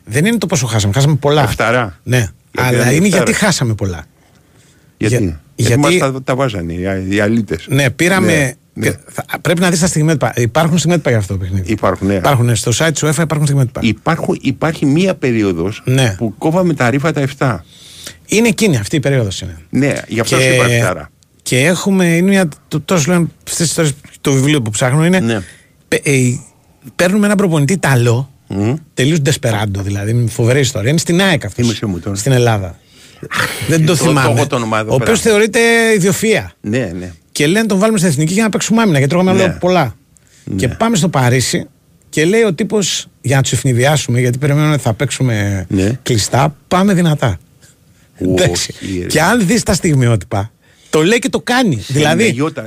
Δεν είναι το πόσο χάσαμε. Χάσαμε πολλά. Εφταρά. Ναι. Γιατί Αλλά δεν είναι εφτάρα. γιατί χάσαμε πολλά. Γιατί, Για- γιατί, γιατί- μας τα, τα βάζανε οι, οι αλήτες. Ναι, πήραμε. Ναι, ναι. και θα- πρέπει να δεις τα στιγμέτυπα. Υπάρχουν στιγμέτυπα για αυτό το παιχνίδι. Υπάρχουν, ναι. Υπάρχουν ναι, στο site του UEFA υπάρχουν στιγμέτυπα. Υπάρχουν, υπάρχει μία περίοδος Ναι. που κόβαμε τα ρήφα τα 7. Είναι εκείνη αυτή η περίοδος είναι. Ναι, γι' αυτό σου είπα εφτάρα. και έχουμε. Είναι μια. το- Τόσο λένε αυτέ τι ιστορίε. Το βιβλίο που ψάχνω είναι. Ναι. πε- ε, παίρνουμε έναν προπονητή Ιταλό. Μμ. Τελείως ντεσπεράντο δηλαδή. Είναι φοβερή ιστορία. Είναι στην ΑΕΚ αυτός. Θύμισε μου τώρα. Στην Ελλάδα. Δεν το Το- το θυμάμαι. έχω το όνομα εδώ ο οποίος πέρα. θεωρείται ιδιοφία. Ναι, ναι. Και λένε τον βάλουμε στην εθνική για να παίξουμε άμυνα, γιατί τρώγαμε Ναι. άλλο πολλά. Και πάμε στο Παρίσι και λέει ο τύπος για να τους ευνηδιάσουμε, γιατί περιμένουμε ότι θα παίξουμε Ναι. κλειστά, πάμε δυνατά. Εντάξει. Όχι, ρε. Και αν δεις τα στιγμιότυπα, το λέει και το κάνει. δηλαδή. Γιώτα,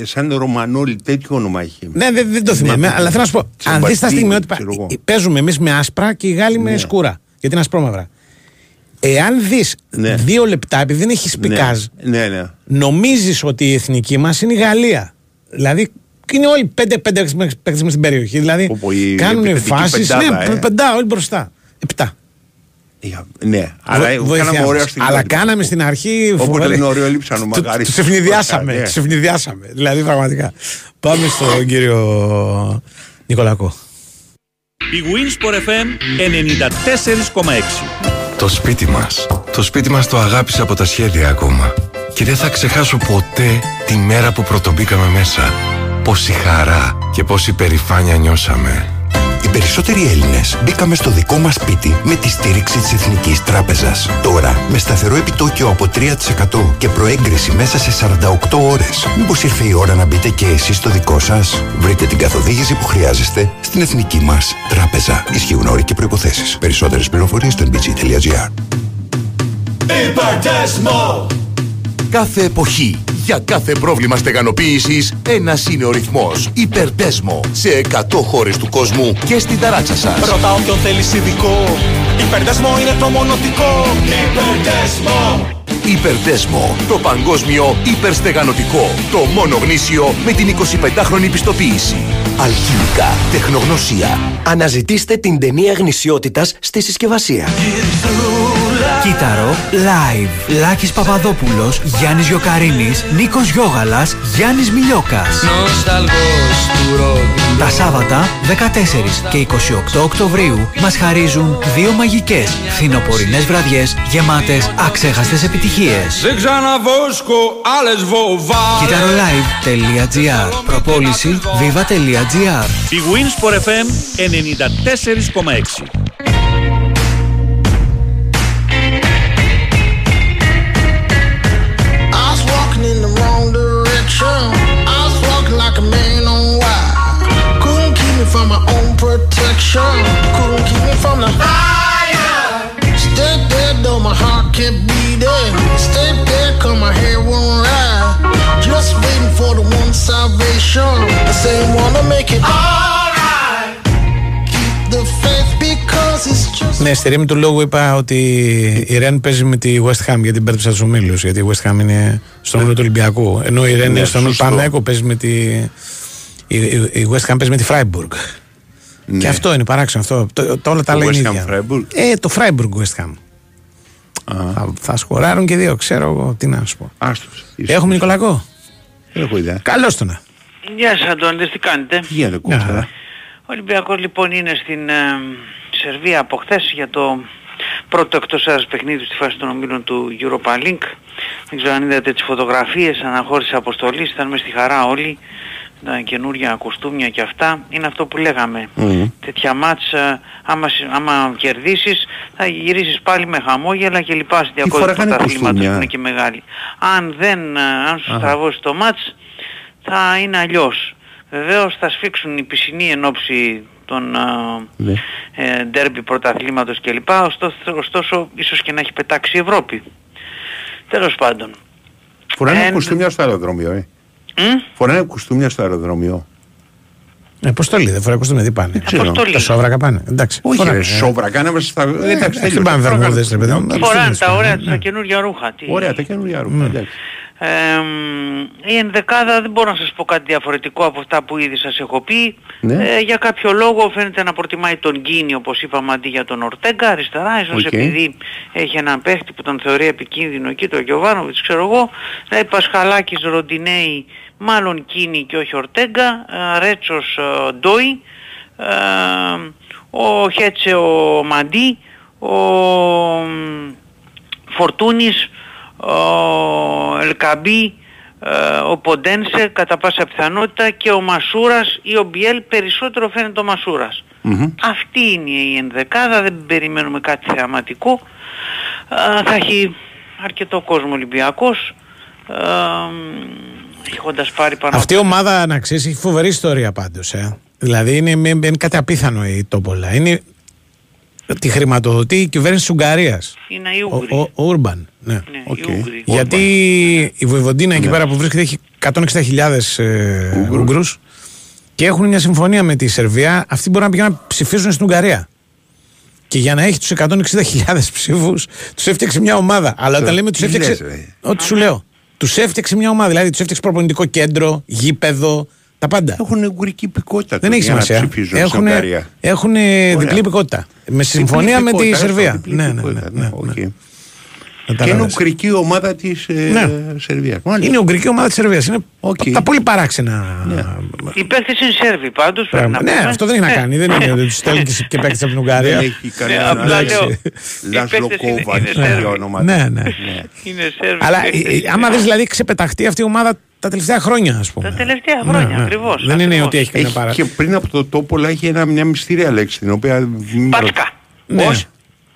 ε, σαν Ρωμανόλη, τέτοιο όνομα έχει. Ναι, δεν, δεν το θυμάμαι, Ναι, αλλά θέλω να σου πω. Αν Τσαμπατίνη, δεις τα στιγμιότυπα, ξέρω εγώ. ε, παίζουμε εμείς με άσπρα και οι Γάλλοι με Ναι. σκούρα. Γιατί είναι ασπρόμαυρα. Εάν δεις Ναι. δύο λεπτά, επειδή δεν έχεις πικάζ, Ναι, ναι. νομίζεις ότι η εθνική μας είναι η Γαλλία. Δηλαδή είναι όλοι πέντε-πέντε παίκτες με στην περιοχή. Δηλαδή Πω, πω, η κάνουν επιθετική φάσεις. πεντάδα, Ναι, ε. πεντά, όλοι μπροστά. Επτά. Για- Ναι, αλλά Βο- βοήθειά κάναμε μας. ωραία στιγμή. Αλλά κάναμε στην αρχή. Όποτε είναι ωραίο λείψανο, μακάρι. Του ευνηδιάσαμε. Ναι. Τους ευνηδιάσαμε. Δηλαδή πραγματικά. Πάμε στον κύριο Νικολακό. Η Winsport FM 94,6. Το σπίτι μας. Το σπίτι μας το αγάπησε από τα σχέδια ακόμα. Και δεν θα ξεχάσω ποτέ τη μέρα που πρωτομπήκαμε μέσα. Πόση χαρά και πόση περηφάνεια νιώσαμε. Οι περισσότεροι Έλληνες μπήκαμε στο δικό μας σπίτι με τη στήριξη της Εθνικής Τράπεζας. Τώρα, με σταθερό επιτόκιο από 3% και προέγκριση μέσα σε 48 ώρες. Μήπως ήρθε η ώρα να μπείτε και εσείς στο δικό σας; Βρείτε την καθοδήγηση που χρειάζεστε στην Εθνική μας Τράπεζα. Ισχύουν όροι και προποθέσει. Περισσότερες πληροφορίες στο nbg.gr. Κάθε εποχή, για κάθε πρόβλημα στεγανοποίησης, ένας είναι ο ρυθμός. Υπερτέσμο. Σε 100 χώρες του κόσμου και στην ταράτσα σας. Ρωτά όποιον θέλεις ειδικό Υπερδέσμο είναι το μονοτικό Υπερδέσμο Υπερτέσμο. Το παγκόσμιο υπερστεγανοτικό. Το μόνο γνήσιο με την 25χρονη πιστοποίηση. Αλχημικά. Τεχνογνωσία. Αναζητήστε την ταινία γνησιότητας στη συσκευασία. Κύτταρο Live. Λάκης Παπαδόπουλος, Γιάννης Γιοκαρίνης, Νίκος Γιώγαλας, Γιάννης Μιλιόκας. Νοσταλγός του ροκ Τα Σάββατα 14 και 28 Οκτωβρίου μας χαρίζουν δύο μαγικές φθινοπορεινές βραδιές γεμάτες αξέχαστες επιτυχίες. Δεν ξαναβόσκω άλλες βοβά Kitarolive.gr Προπόληση viva.gr Η Winsport FM 94,6 protection. Couldn't keep me from the fire. Stayed there though my heart kept beating. Stayed there cause my hair won't ride. Just waiting for the one salvation. The same one to make it alright. Keep the faith because it's just. Ναι, στη ρήμη του λόγου είπα ότι η Ρεν παίζει με τη West Ham γιατί μπέρδεψα του ομίλου. Γιατί η West Ham είναι στον όμιλο του Ολυμπιακού. Ενώ η Ρεν Ναι, είναι στον όμιλο σωστό. Πανέκο παίζει με τη. Η, η- η West Ham παίζει με τη Freiburg. Ναι. Και αυτό είναι παράξενο. Αυτό. Το, το όλα τα Το λένε West ίδια. Ham Freiburg. Ε, το Freiburg West Ham. Θα, θα σκοράρουν και δύο, ξέρω εγώ τι να σου πω. Άστος. Έχουμε Νικολακό; Έχω ιδέα. Καλώς το να. Γεια σας Αντώνη, τι κάνετε; Τι γίνεται Κώστα. Ο Ολυμπιακός λοιπόν είναι στην ε, Σερβία από χθες για το πρώτο εκτός έδρας παιχνίδι στη φάση των ομίλων του Europa Link. Δεν ξέρω αν είδατε τις φωτογραφίες, αναχώρηση αποστολής, ήταν μες στη χαρά όλοι. Τα καινούρια κοστούμια και αυτά. Είναι αυτό που λέγαμε. Τέτοια μάτς, ε, άμα, συ- άμα κερδίσεις θα γυρίσεις πάλι με χαμόγελα και λοιπά στην διακόπτη του φοράγανε πρωταθλήματος που κοστούμια; είναι και μεγάλη. Αν δεν, ε, αν σου Αχα. στραβώσει το μάτς θα είναι αλλιώς. Βεβαίως θα σφίξουν οι πισινοί εν ώψη των Ναι. ε, ντέρμπι πρωταθλήματος κλπ. Ωστόσο, ωστόσο ίσως και να έχει πετάξει η Ευρώπη. Τέλος πάντων. Φοράνε Ε, κουστούμια στο αεροδρόμιο, ε. Φοράνε κουστούμια στο αεροδρόμιο. Ε, Αποστολή, δεν φοράει κοστούμια, τι πάνε; ξέρω. Τα σόβρακα πάνε. Εντάξει. Όχι, φοράνε, ρε, ε. σόβρα, κάναμε στα. Εντάξει, δεν τελείωσε. πάνε βερμούδες, ρε παιδί μου. Φοράνε τα ωραία τους, Ναι. τα καινούργια ρούχα. Τι- Ωραία, τα καινούργια ρούχα. εντάξει. Ε, μ, η ενδεκάδα δεν μπορώ να σας πω κάτι διαφορετικό από αυτά που ήδη σας έχω πει. Ναι. Ε, για κάποιο λόγο φαίνεται να προτιμάει τον Κίνι όπως είπαμε αντί για τον Ορτέγκα αριστερά. Ίσως Οκ. επειδή έχει έναν παίχτη που τον θεωρεί επικίνδυνο εκεί, τον Γιοβάνοβιτς ξέρω εγώ. Δηλαδή Πασχαλάκης, Ροντινέι, μάλλον Κίνι και όχι Ορτέγκα. Ε, Ρέτσος, ε, Ντόι. Ε, ο Χέτσε ο Μαντί. Ο μ, Φορτούνης, ο Ελκαμπή, ε, ο Ποντένσε κατά πάσα πιθανότητα και ο Μασούρας ή ο Μπιέλ περισσότερο φαίνεται ο Μασούρας. Αυτή είναι η ενδεκάδα, δεν περιμένουμε κάτι θεαματικό. Ε, θα έχει αρκετό κόσμο Ολυμπιακός. Ε, έχοντας πάρει πάνω Αυτή η ομάδα, να ξέρεις, έχει φοβερή ιστορία πάντως. Ε. Δηλαδή είναι, είναι, είναι κάτι απίθανο η Τόπολα. Είναι, τη χρηματοδοτεί η κυβέρνηση της Ουγγαρίας. είναι οι Ο, Ούγγροι. ο, ο Ούρμπαν. Ναι. οι Ούγγροι. Γιατί η Βοηβοντίνα εκεί πέρα που βρίσκεται έχει 160.000 ε, Ούγγρους και έχουν μια συμφωνία με τη Σερβία. Αυτοί μπορούν να πηγαίνουν να ψηφίσουν στην Ουγγαρία. Και για να έχει τους 160.000 ψήφους, τους έφτιαξε μια ομάδα. Αλλά όταν λέμε τους τι έφτιαξε. λες, ρε. Ό,τι σου λέω. Τους έφτιαξε μια ομάδα. Δηλαδή τους έφτιαξε προπονητικό κέντρο, γήπεδο, τα πάντα. Έχουν ουγγρική υπηκότητα. Δεν έχει καμία σημασία. ψηφίζουν στην Έχουν, Ουγγαρία. έχουν διπλή υπηκότητα. Με συμφωνία με τη υπηκότητα, Σερβία. διπλή Ναι, ναι, υπηκότητα, ναι, ναι, οκ. Ναι. Και είναι Κατάλαβες. ουγγρική ομάδα της Ναι. Σερβίας. Είναι η Ουγγρική ομάδα της Σερβίας. Είναι τα πολύ παράξενα. Οι παίχτες είναι Σέρβοι πάντως. πρέπει πράγματα. να Ναι, πούμε. αυτό δεν έχει να κάνει. Δεν είναι ότι τους στέλνει και- και παίκτες από την Ουγγαρία. Δεν έχει κανένα Ναι, απλά εντάξει. λέω, Λάσλο οι παίκτες είναι- Κόβατς, είναι τέτοια Σέρβοι. ονόματα. Ναι, ναι. Είναι Σέρβοι. Αλλά παίχτες. ε, ε, άμα δεις δηλαδή ξεπεταχτεί αυτή η ομάδα τα τελευταία χρόνια, ας πούμε. Τα τελευταία Ναι, χρόνια ναι. ακριβώς. Δεν είναι ακριβώς. ότι έχει καμιά παρά. Και πριν από το τόπολα έχει ένα, μια μυστήρια λέξη την οποία. Μπάτσκα. Ναι.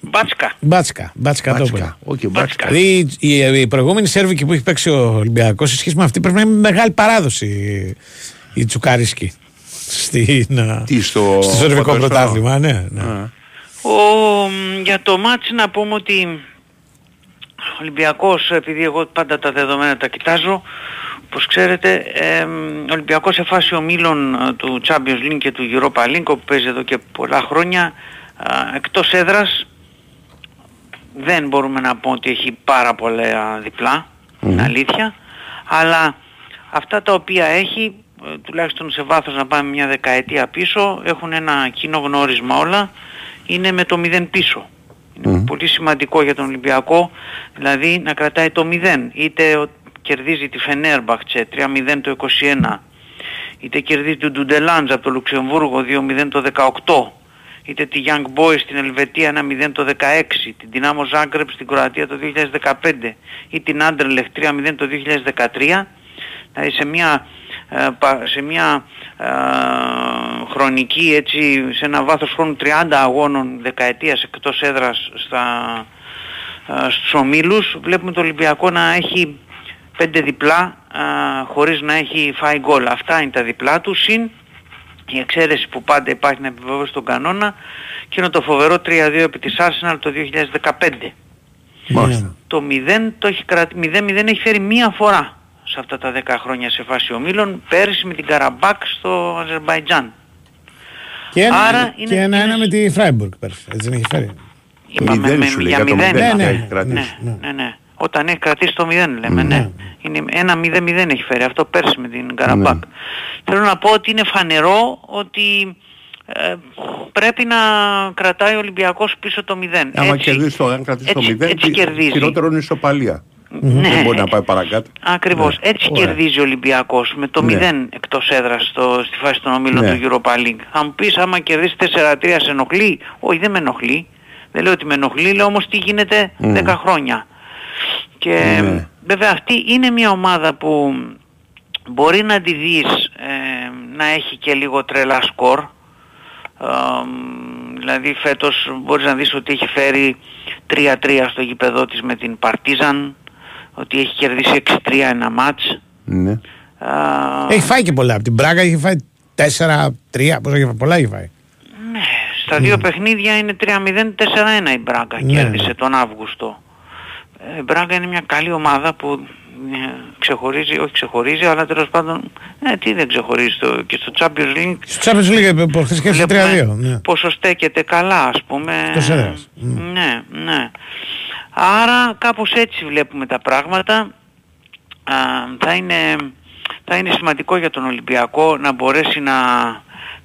Πώς; Μπάτσκα. Μπάτσκα. Μπάτσκα το Μπάτσκα. Όχι, μπάτσκα. Δηλαδή η, η προηγούμενη Σέρβικη που έχει παίξει ο Ολυμπιακός σε σχέση με αυτή πρέπει να είναι μεγάλη παράδοση η, η Τσουκάρισκη. Στην, α, Τι, στο στο Σερβικό ποδόσφαιρο; πρωτάθλημα, ναι. ναι. Ο, μ, για το μάτς να πούμε ότι ο Ολυμπιακός, επειδή εγώ πάντα τα δεδομένα τα κοιτάζω, όπως ξέρετε, ε, ο Ολυμπιακός σε φάση ομίλων ε, του Champions League και του Europa League, που παίζει εδώ και πολλά χρόνια, α, εκτός έδρας, δεν μπορούμε να πούμε ότι έχει πάρα πολλά διπλά, είναι αλήθεια, αλλά αυτά τα οποία έχει, ε, τουλάχιστον σε βάθος να πάμε μια δεκαετία πίσω, έχουν ένα κοινό γνώρισμα όλα, είναι με το μηδέν πίσω. Είναι πολύ σημαντικό για τον Ολυμπιακό, δηλαδή να κρατάει το 0. Είτε ο- κερδίζει τη Φενέρμπαχτσε 3-0 το 21, είτε κερδίζει την Ντουντελάντζ από το Λουξεμβούργο 2-0 το 18, είτε τη Young Boys στην Ελβετία 1-0 το 16, την Dinamo Zagreb στην Κροατία το 2015 ή την Anderlecht 3-0 το 2013, δηλαδή σε μια, ε, πα- σε μια ε, χρονική έτσι, σε ένα βάθος χρόνου 30 αγώνων δεκαετίας εκτός έδρας στα, ε, στους ομίλους βλέπουμε το Ολυμπιακό να έχει πέντε διπλά ε, χωρίς να έχει φάει γκολ. Αυτά είναι τα διπλά του συν η εξαίρεση που πάντα υπάρχει να επιβεβαιώσει τον κανόνα και είναι το φοβερό 3-2 επί της Arsenal το 2015. Μάλιστα. Το 0 το έχει κρατη... 0-0 έχει φέρει μία φορά σε αυτά τα 10 χρόνια σε φάση ομίλων πέρυσι με την Καραμπάκ στο Αζερμπαϊτζάν. Και ένα, Άρα είναι- και ένα, ένα με τη Φράιμπουργκ πέρσι. Έτσι δεν έχει φέρει. Είπαμε με- για μηδέν. Ναι, Ναι, ναι. ναι, ναι, ναι, ναι. Όταν έχει κρατήσει το 0 λέμε, ναι. Είναι ένα 0-0 έχει φέρει αυτό πέρσι με την Καραμπάκ. Ναι. Θέλω να πω ότι είναι φανερό ότι ε, πρέπει να κρατάει ο Ολυμπιακός πίσω το 0. Άμα Έτσι- κερδίσει το, αν κρατήσει το έτσι- 0, έτσι κερδίζει. χειρότερο είναι η ισοπαλία. Ναι. Δεν μπορεί να πάει παρακάτω. Ακριβώς. Ναι. Έτσι Ωραία. κερδίζει ο Ολυμπιακός με το Ναι. 0 εκτός έδρας στο, στη φάση των ομίλων Ναι. του Europa League. Θα μου πεις άμα κερδίσει 4-3 σε ενοχλεί; Όχι δεν με ενοχλεί. Δεν λέω ότι με ενοχλεί, λέω όμως τι γίνεται Μμ. 10 χρόνια. Και Ναι. βέβαια αυτή είναι μια ομάδα που μπορεί να τη δεις ε, να έχει και λίγο τρελά σκορ. Ε, δηλαδή φέτος μπορείς να δεις ότι έχει φέρει 3-3 στο γήπεδό της με την Παρτίζαν, ότι έχει κερδίσει 6-3 ένα μάτς. Ναι. Έχει φάει και πολλά. Από την Πράγκα έχει φάει 4-3. Πόσα έχει φάει; Πολλά έχει φάει. Στα δύο παιχνίδια είναι 3-0-4-1 η Μπράγκα. Ναι. Κέρδισε τον Αύγουστο. Ε, Η Μπράγκα είναι μια καλή ομάδα που ε, ξεχωρίζει, όχι ξεχωρίζει, αλλά τέλος πάντων, ε, τι δεν ξεχωρίζει στο, και στο Champions League. Στο Champions League προχθές κέρδισε 3-2. Ναι. Πόσο στέκεται καλά ας πούμε. Εκτός έδρας. Ναι, ναι. Άρα κάπως έτσι βλέπουμε τα πράγματα. Α, θα, είναι, θα είναι σημαντικό για τον Ολυμπιακό να μπορέσει να,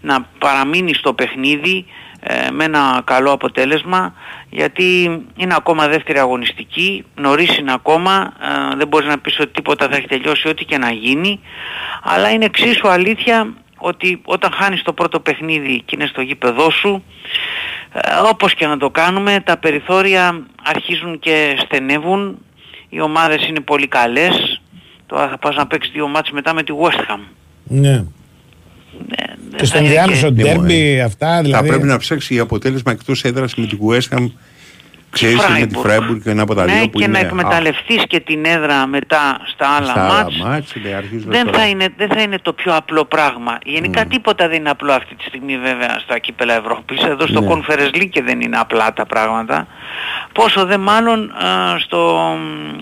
να παραμείνει στο παιχνίδι ε, με ένα καλό αποτέλεσμα γιατί είναι ακόμα δεύτερη αγωνιστική, νωρίς είναι ακόμα, ε, δεν μπορείς να πεις ότι τίποτα θα έχει τελειώσει ό,τι και να γίνει. Αλλά είναι εξίσου αλήθεια ότι όταν χάνεις το πρώτο παιχνίδι και είναι στο γήπεδό σου ε, όπως και να το κάνουμε τα περιθώρια αρχίζουν και στενεύουν. Οι ομάδες είναι πολύ καλές. Τώρα θα πας να παίξεις δύο μάτς μετά με τη West Ham. Ναι. Και στο ενδιάμεσο ντέρμπι αυτά δηλαδή. Θα πρέπει να ψάξει για αποτέλεσμα εκτός έδρας με την West Ham. Ξέρεις Freiburg. με τη Freiburg και ένα από τα ναι, δύο που και είναι... να εκμεταλλευτείς και την έδρα μετά στα άλλα στα άλλα μάτς μάτς, ναι, αρχίζουν δεν τώρα. θα, είναι, δεν θα είναι το πιο απλό πράγμα. Γενικά τίποτα δεν είναι απλό αυτή τη στιγμή βέβαια στα κύπελα Ευρώπης. Εδώ στο Ναι. Conference League και δεν είναι απλά τα πράγματα. Πόσο δε μάλλον α, στο,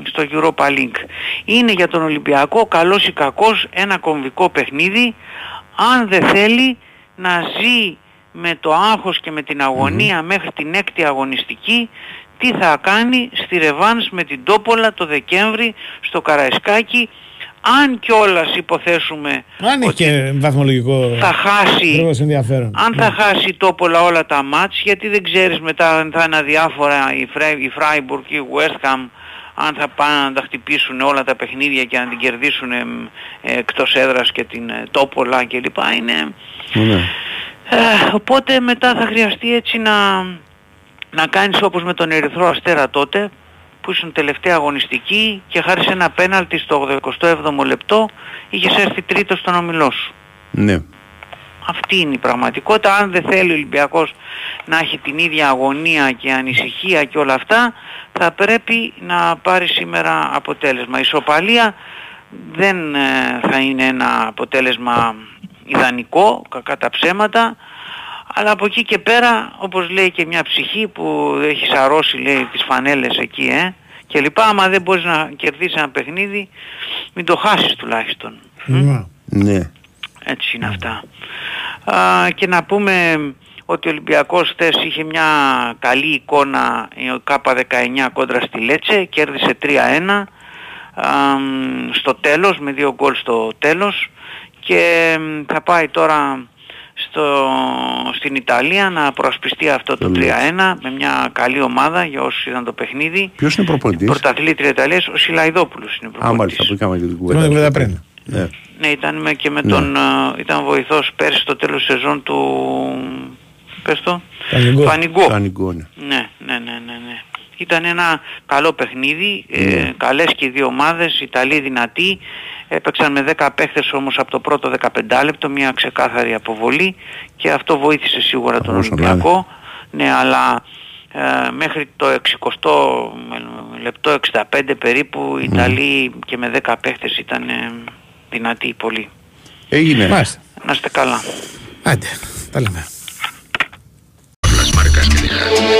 στο Europa League. Είναι για τον Ολυμπιακό καλός ή κακός ένα κομβικό παιχνίδι αν δεν θέλει να ζει με το άγχος και με την αγωνία μέχρι την έκτη αγωνιστική τι θα κάνει στη Ρεβάνς με την Τόπολα το Δεκέμβρη στο Καραϊσκάκι αν κιόλας υποθέσουμε Αν έχει και βαθμολογικό θα χάσει λόγος ενδιαφέρον. αν θα χάσει τόπολα όλα τα μάτς γιατί δεν ξέρεις μετά αν θα είναι αδιάφορα η, Φρέ, η Freiburg και η West Ham αν θα πάνε να τα χτυπήσουν όλα τα παιχνίδια και να την κερδίσουν ε, ε, εκτός έδρας και την ε, τόπολα κλπ. Είναι... Ναι. Ε, οπότε μετά θα χρειαστεί έτσι να, να κάνεις όπως με τον Ερυθρό Αστέρα τότε που ήσουν τελευταία αγωνιστική και χάρη σε ένα πέναλτι στο 87ο λεπτό είχες έρθει τρίτος στον ομιλό σου. Ναι. Αυτή είναι η πραγματικότητα. Αν δεν θέλει ο Ολυμπιακός να έχει την ίδια αγωνία και ανησυχία και όλα αυτά, θα πρέπει να πάρει σήμερα αποτέλεσμα. Η ισοπαλία δεν ε, θα είναι ένα αποτέλεσμα ιδανικό, κακά τα ψέματα, αλλά από εκεί και πέρα, όπως λέει και μια ψυχή που έχει σαρώσει λέει τις φανέλες εκεί, ε, και λοιπά, άμα δεν μπορείς να κερδίσεις ένα παιχνίδι, μην το χάσεις τουλάχιστον. Ναι. Έτσι είναι αυτά. Α, και να πούμε ότι ο Ολυμπιακός χθες είχε μια καλή εικόνα η K19 κόντρα στη Λέτσε, κέρδισε 3-1 α, μ, στο τέλος, με δύο γκολ στο τέλος και μ, θα πάει τώρα στο, στην Ιταλία να προασπιστεί αυτό το 3-1 με μια καλή ομάδα για όσους είδαν το παιχνίδι. Ποιος είναι προπονητής; Πρωταθλήτρια Ιταλίας, ο Σιλαϊδόπουλος είναι Α, μάλιστα, που είχαμε και την κουβέντα. Την κουβέντα πριν. Ναι. Ναι, ήταν με, και με Ναι. τον... ε, ήταν βοηθός πέρσι στο τέλος σεζόν του... Πες το. Πανιγκό. Του Ανιγκό. Πανικό, ναι. Ναι, ναι, ναι, ναι, ναι. Ήταν ένα καλό παιχνίδι, ε, καλές και οι δύο ομάδες, Ιταλοί δυνατοί, έπαιξαν με 10 παίχτες όμως από το πρώτο 15 λεπτό, μια ξεκάθαρη αποβολή και αυτό βοήθησε σίγουρα τον Όσο να είναι. Ολυμπιακό. Ναι, αλλά ε, μέχρι το 60 λεπτό 65 περίπου οι Ιταλοί και με 10 παίχτες ήταν ε, δυνατοί πολύ. Έγινε. Μάλιστα. Να είστε καλά. Άντε, τα λέμε.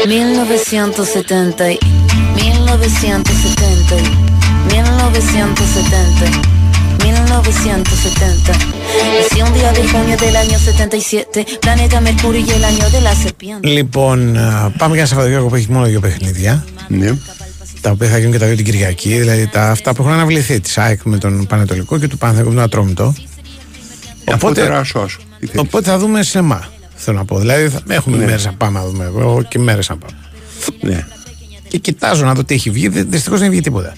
1970 y- 1970 y- 1970 1970 Nací un día de junio del año 77 Planeta Mercurio y el año de la serpiente Λοιπόν, α, πάμε για ένα Σαββατοκύριακο που έχει μόνο δύο παιχνίδια. Ναι. Τα οποία θα γίνουν και τα δύο την Κυριακή. Δηλαδή τα, αυτά που έχουν αναβληθεί. Της ΑΕΚ με τον Πανετολικό και του Παναθηναϊκού με τον Ατρόμητο. Οπότε, άσο, άσο. Τι θέλεις; Οπότε θα δούμε σινεμά. Θέλω να πω. Δηλαδή θα, έχουμε Ναι. μέρες να πάμε να δούμε. Εγώ και μέρες να πάμε. Ναι. Και κοιτάζω να δω τι έχει βγει. Δυστυχώς δεν έχει βγει τίποτα.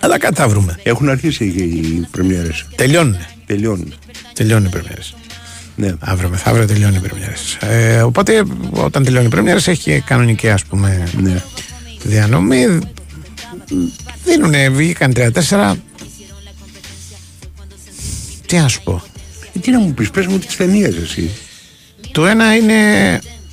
Αλλά κάτι θα βρούμε. Έχουν αρχίσει οι, οι πρεμιέρες. Τελειώνουν. Τελειώνουν. Τελειώνουν οι πρεμιέρες. Ναι. Αύριο μεθαύριο τελειώνουν οι πρεμιέρες. Ε, οπότε όταν τελειώνουν οι πρεμιέρες έχει και κανονική ας πούμε Ναι. Διανομή. Δίνουνε, βγήκαν 34. Τι να σου πω. Ε, τι να μου πεις, πες μου τις ταινίες εσύ. Το ένα είναι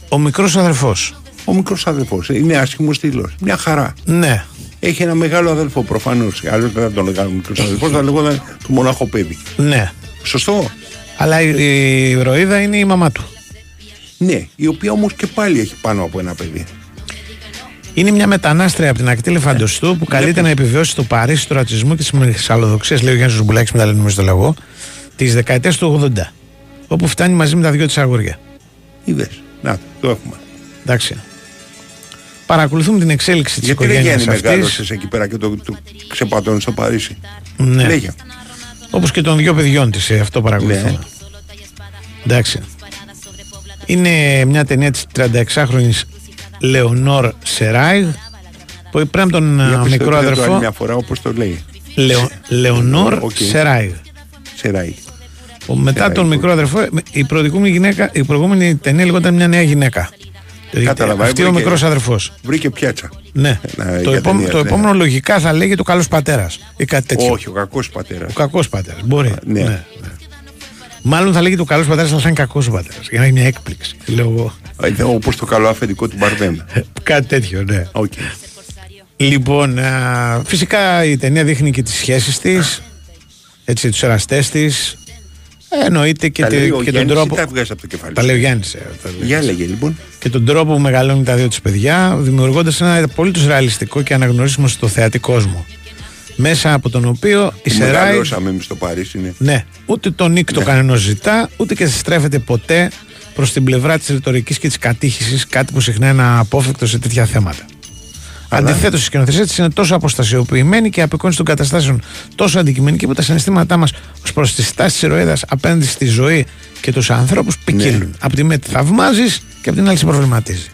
ο μικρός αδερφός. Ο μικρός αδελφός. Είναι άσχημος τίτλος. Μια χαρά. Ναι. Έχει ένα μεγάλο αδελφό προφανώς. Αλλιώς δεν θα τον λέγαμε μικρός αδελφός, θα λέγανε το μοναχοπαίδι. Ναι. Σωστό. Αλλά η, η ηρωίδα είναι η μαμά του. Ναι, η οποία όμως και πάλι έχει πάνω από ένα παιδί. Είναι μια μετανάστρια από την Ακτή Ελεφαντοστού που καλείται να επιβιώσει στο Παρίσι του ρατσισμού και της μισαλλοδοξίας, λέει ο Γιάννης Ζουμπουλάκης, μετά λέμε στο λόγο, της δεκαετίας του 80. Όπου φτάνει μαζί με τα δυο της αγόρια. Είδες. Να, το έχουμε. Εντάξει. Παρακολουθούμε την εξέλιξη της Γιατί δεν οικογένειας γίνει αυτής. μεγάλωσες εκεί πέρα και το, το ξεπατώνεις στο Παρίσι; Ναι. Λέγε. Όπως και των δυο παιδιών της, αυτό παρακολουθούμε. Ναι. Εντάξει. Είναι μια ταινία της 36χρονη Λεωνόρ Σεράιγ που πρέπει από τον Για α, πες το μικρό τρίτο άλλη αδερφό μια φορά όπως το λέει. Λεω, Λεωνόρ Οκ. Σεράιγ. Σεράιγ. Ο- Μετά Σεράιγ, τον οκ. μικρό αδερφό, η προηγούμενη, γυναίκα, η προηγούμενη ταινία λεγόταν μια νέα γυναίκα. Κατάλαβα, Αυτή ο βρήκε- μικρός αδερφός. Βρήκε πιάτσα. Ναι. Ε, το, για επόμενο, ταινίες, το ναι. επόμενο λογικά θα λέγεται ο καλός πατέρας ή κάτι τέτοιο. Όχι, ο κακός πατέρας. Ο κακός πατέρας. Μπορεί. Ναι. ναι. Μάλλον θα λέγεται ο καλός πατέρας, αλλά θα είναι κακός πατέρας. Για να είναι μια έκπληξη. Λέω εγώ. Ε, Όπως το καλό αφεντικό του Μπαρδέμ. [LAUGHS] Κάτι τέτοιο, ναι. Οκ. Λοιπόν, α, φυσικά η ταινία δείχνει και τις σχέσεις της, έτσι, τους εραστές της, Ε, εννοείται και, Τα τη- λέει ο και τον Γιάννης ή τρόπο... τα βγάζει από το κεφάλι Τα σου; λέει ο Γιάννης, ε, τα λέει. Για έλεγε λοιπόν. Και τον τρόπο που μεγαλώνει τα δύο τους παιδιά, δημιουργώντας ένα απολύτως ρεαλιστικό και αναγνωρίσιμο στο θεατή κόσμο. Μέσα από τον οποίο η Που Σεράι Μεγαλώσαμε εμείς στο Παρίσι. Ναι. ναι, ούτε τον Νίκ το κανένας ζητά, ούτε και στρέφεται ποτέ προς την πλευρά της ρητορικής και της κατήχησης, κάτι που συχνά είναι αναπόφευκτο σε τέτοια θέματα. Αντιθέτως, η σκηνοθεσία της είναι τόσο αποστασιοποιημένη και η απεικόνηση των καταστάσεων τόσο αντικειμενική που τα συναισθήματά μας ως προς τη στάση της ηρωίδας απέναντι στη ζωή και τους ανθρώπους ποικίλουν. Από τη μία τη θαυμάζεις και από την άλλη σε προβληματίζει.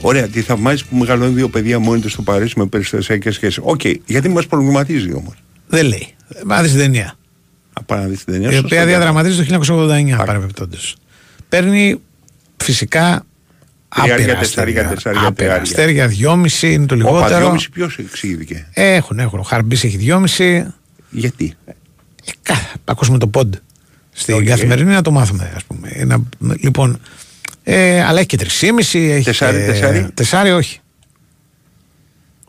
Ωραία, τη θαυμάζεις που μεγαλώνει δύο παιδιά μόνη της στο Παρίσι με περιστασιακές σχέσεις. Οκ, γιατί μας προβληματίζει όμως; Δεν λέει. Μα δεις την ταινία. Απάνω να δεις την ταινία. η σωστό, οποία ναι. διαδραματίζεται το 1989 παρεμπιπτόντως. Παίρνει φυσικά Τριάρια, άπειρα τεσσάρια, αστέρια. τεσσάρια, Άπειρα τριάρια. αστέρια, δυόμιση είναι το Όπα, λιγότερο. δυόμιση ποιος εξήγηκε; Έχουν, έχουν. Ο Χαρμπής έχει δυόμιση. Γιατί; Ε, ακούσουμε το ποντ. Στην Οκ. καθημερινή να το μάθουμε, ας πούμε. Ένα, λοιπόν, ε, αλλά έχει και τρισήμιση. Έχει Τεσσάρι, και- τεσσάρι. Τεσσάρι όχι.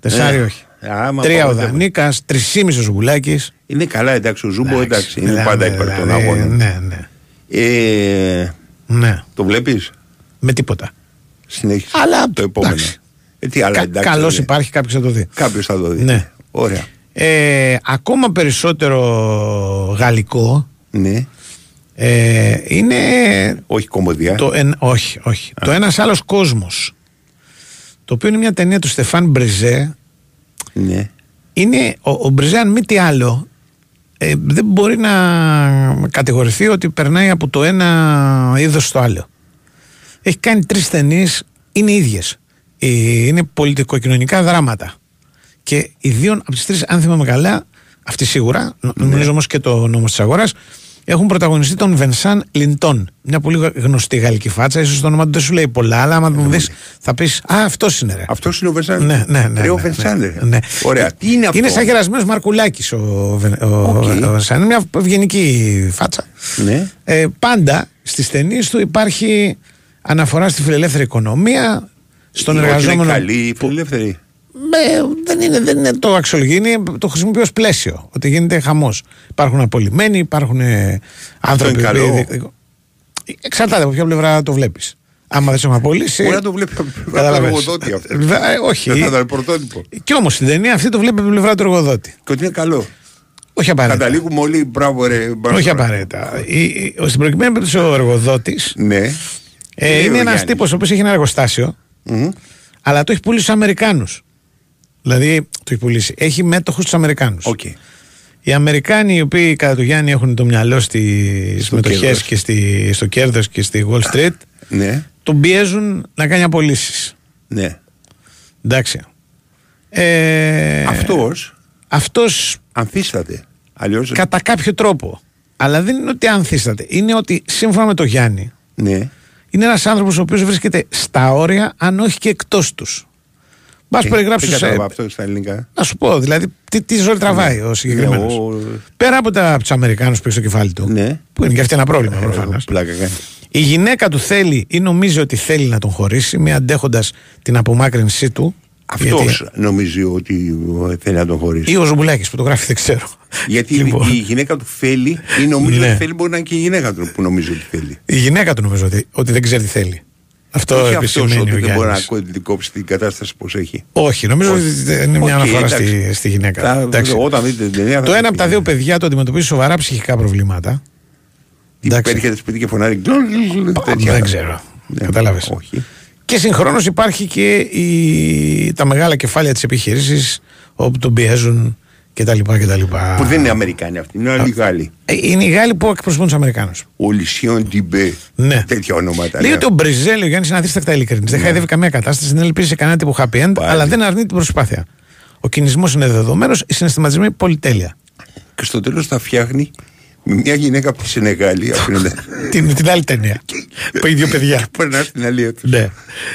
Τεσσάρι Ε, όχι. άμα Τρία ο πάμε, δεν- Δανίκα, τρισήμιση ο Ζουμπουλάκης. Είναι καλά, εντάξει, ο Ζούμπο εντάξει, είναι μιλάμε, πάντα υπέρ των δηλαδή, αγώνων. Ναι, ναι. Ε, ναι. το βλέπεις; Με τίποτα. Συνέχισε. Αλλά, το επόμενο. εντάξει. Ε, τι άλλα, Κα, εντάξει. καλώς δεν είναι. υπάρχει, κάποιος θα το δει. Κάποιος θα το δει. Ναι. Ωραία. Ε, ακόμα περισσότερο γαλλικό Ναι. Ε, είναι Όχι κομμωδία. το, εν- όχι, όχι. το ένας άλλος κόσμος το οποίο είναι μια ταινία του Στεφάν Μπριζέ Ναι. είναι ο, ο Μπριζέ αν μη τι άλλο ε, δεν μπορεί να κατηγορηθεί ότι περνάει από το ένα είδος στο άλλο έχει κάνει τρεις ταινίες είναι ίδιες Ε, είναι πολιτικοκοινωνικά δράματα και οι δύο από τις τρεις αν θυμάμαι καλά αυτή σίγουρα, νο- νομίζω όμως και το νόμο της αγοράς, έχουν πρωταγωνιστεί τον Βενσάν Λιντών. Μια πολύ γνωστή γαλλική φάτσα. ίσως το όνομα του δεν σου λέει πολλά, αλλά άμα τον δεις, θα πεις Α, αυτός είναι ρε. Αυτός είναι ο Βενσάν. Ναι, ναι, ναι. Ρε, ο ναι, Βενσάν, ναι, ρε. ναι. Ωραία. Τι είναι αυτό; Είναι σαν γερασμένος Μαρκουλάκης ο, Βεν- ο, Οκ. ο Βενσάν. Είναι μια ευγενική φάτσα. Ναι. Ε, πάντα στις ταινίες του υπάρχει αναφορά στη φιλελεύθερη οικονομία, στον Όχι, εργαζόμενο. Είναι καλή η φιλελεύθερη. Ε, δεν, είναι, δεν είναι το αξιολογεί, είναι, το χρησιμοποιεί ως πλαίσιο. Ότι γίνεται χαμός. Υπάρχουν απολυμένοι, υπάρχουν ε, άνθρωποι. είναι καλό. που- ε, Εξαρτάται από ποια πλευρά το βλέπεις. Άμα δεν σε έχουν απολύσει. Μπορεί να το βλέπει από την πλευρά του καταλαβαίνεις. εργοδότη αυτό. Ε, ε, όχι. Δεν θα ήταν πρωτότυπο. Κι όμως στην ταινία αυτή το βλέπει από την πλευρά του εργοδότη. Και ότι είναι καλό. Όχι απαραίτητα. Καταλήγουμε όλοι, μπράβο ρε. μπράβο. Όχι απαραίτητα. Η- η- ο- Στην προκειμένη περίπτωση ο εργοδότης Ναι. ε, Λέει ο είναι ένας Γιάννης. τύπος ο οποίος έχει ένα εργοστάσιο, Μμμ. αλλά το έχει πουλήσει στους Αμερικάνους. Δηλαδή το έχει πουλήσει. Έχει μέτοχους τους Αμερικάνους. Οκ. Οι Αμερικάνοι οι οποίοι κατά του Γιάννη έχουν το μυαλό στις μετοχές κέρδος. και στη, στο κέρδος και στη Wall Street, Ναι. τον πιέζουν να κάνει απολύσεις. Ναι. Εντάξει. Ε, Αυτός αυτός ανθίσταται. Αλλιώς κατά κάποιο τρόπο. Αλλά δεν είναι ότι ανθίσταται. Είναι ότι σύμφωνα με τον Γιάννη, Ναι. είναι ένας άνθρωπος ο οποίος βρίσκεται στα όρια, αν όχι και εκτός τους. Μπα Ε, περιγράψω Δεν σε. κατάλαβα αυτό στα ελληνικά. Να σου πω, δηλαδή, τι, τι ζωή τραβάει ο συγκεκριμένος; Ναι, ο- Πέρα από, τα- από τους Αμερικάνους που έχει στο κεφάλι του, Ναι. που είναι και αυτοί ένα πρόβλημα προφανώς. Πλάκα κάνει. Η γυναίκα του θέλει ή νομίζει ότι θέλει να τον χωρίσει, μη αντέχοντας την απομάκρυνσή του. Αυτός γιατί- νομίζει ότι ε, θέλει να τον χωρίσει. Ή ο Ζουμπουλάκης που το γράφει, δεν ξέρω. Γιατί Λοιπόν. η γυναίκα του θέλει ή νομίζει Ναι. ότι θέλει, μπορεί να είναι και η γυναίκα του που νομίζει ότι θέλει. Η γυναίκα του νομίζω ότι, ότι δεν ξέρει τι θέλει. Αυτό Όχι αυτός επισημαίνει ότι ο δεν μπορεί να Γιάννης. ακούει την κόψει την κατάσταση πως έχει. Όχι, νομίζω Όχι. ότι είναι μια Οκ, αναφορά εντάξει. στη, στη γυναίκα. Θα- Εντάξει. Όταν δείτε την ταινία. θα Το το ένα από τα πει. δύο παιδιά το αντιμετωπίζει σοβαρά ψυχικά προβλήματα. Τι Έρχεται σπίτι και φωνάζει. τέτοια. Δεν ξέρω. Ναι, Κατάλαβες. Όχι. Και συγχρόνως υπάρχει και η, τα μεγάλα κεφάλια της επιχείρησης όπου τον πιέζουν κτλ. κτλ. Που δεν είναι Αμερικάνοι αυτοί, είναι άλλοι Γάλλοι. Ε, Είναι οι Γάλλοι που εκπροσωπούν τους Αμερικάνους. Ο Λισιόν Τιμπέ. Ναι. Τέτοια ονόματα. Λέει ναι. ότι ο Μπριζέλ, ο Γιάννης είναι αδίστακτα ειλικρινής. Δεν χαϊδεύει καμία κατάσταση, δεν ελπίζει σε κανένα τύπο happy end, αλλά δεν αρνεί την προσπάθεια. Ο κινησμός είναι δεδομένος, οι συναισθηματισμοί πολυτέλεια. Και στο τέλος τα φτιάχνει με μια γυναίκα από τη Σενεγάλη. από την- [LAUGHS] την, την άλλη ταινία. [LAUGHS] που οι δύο παιδιά. Περνά στην αλήθεια του. Ναι.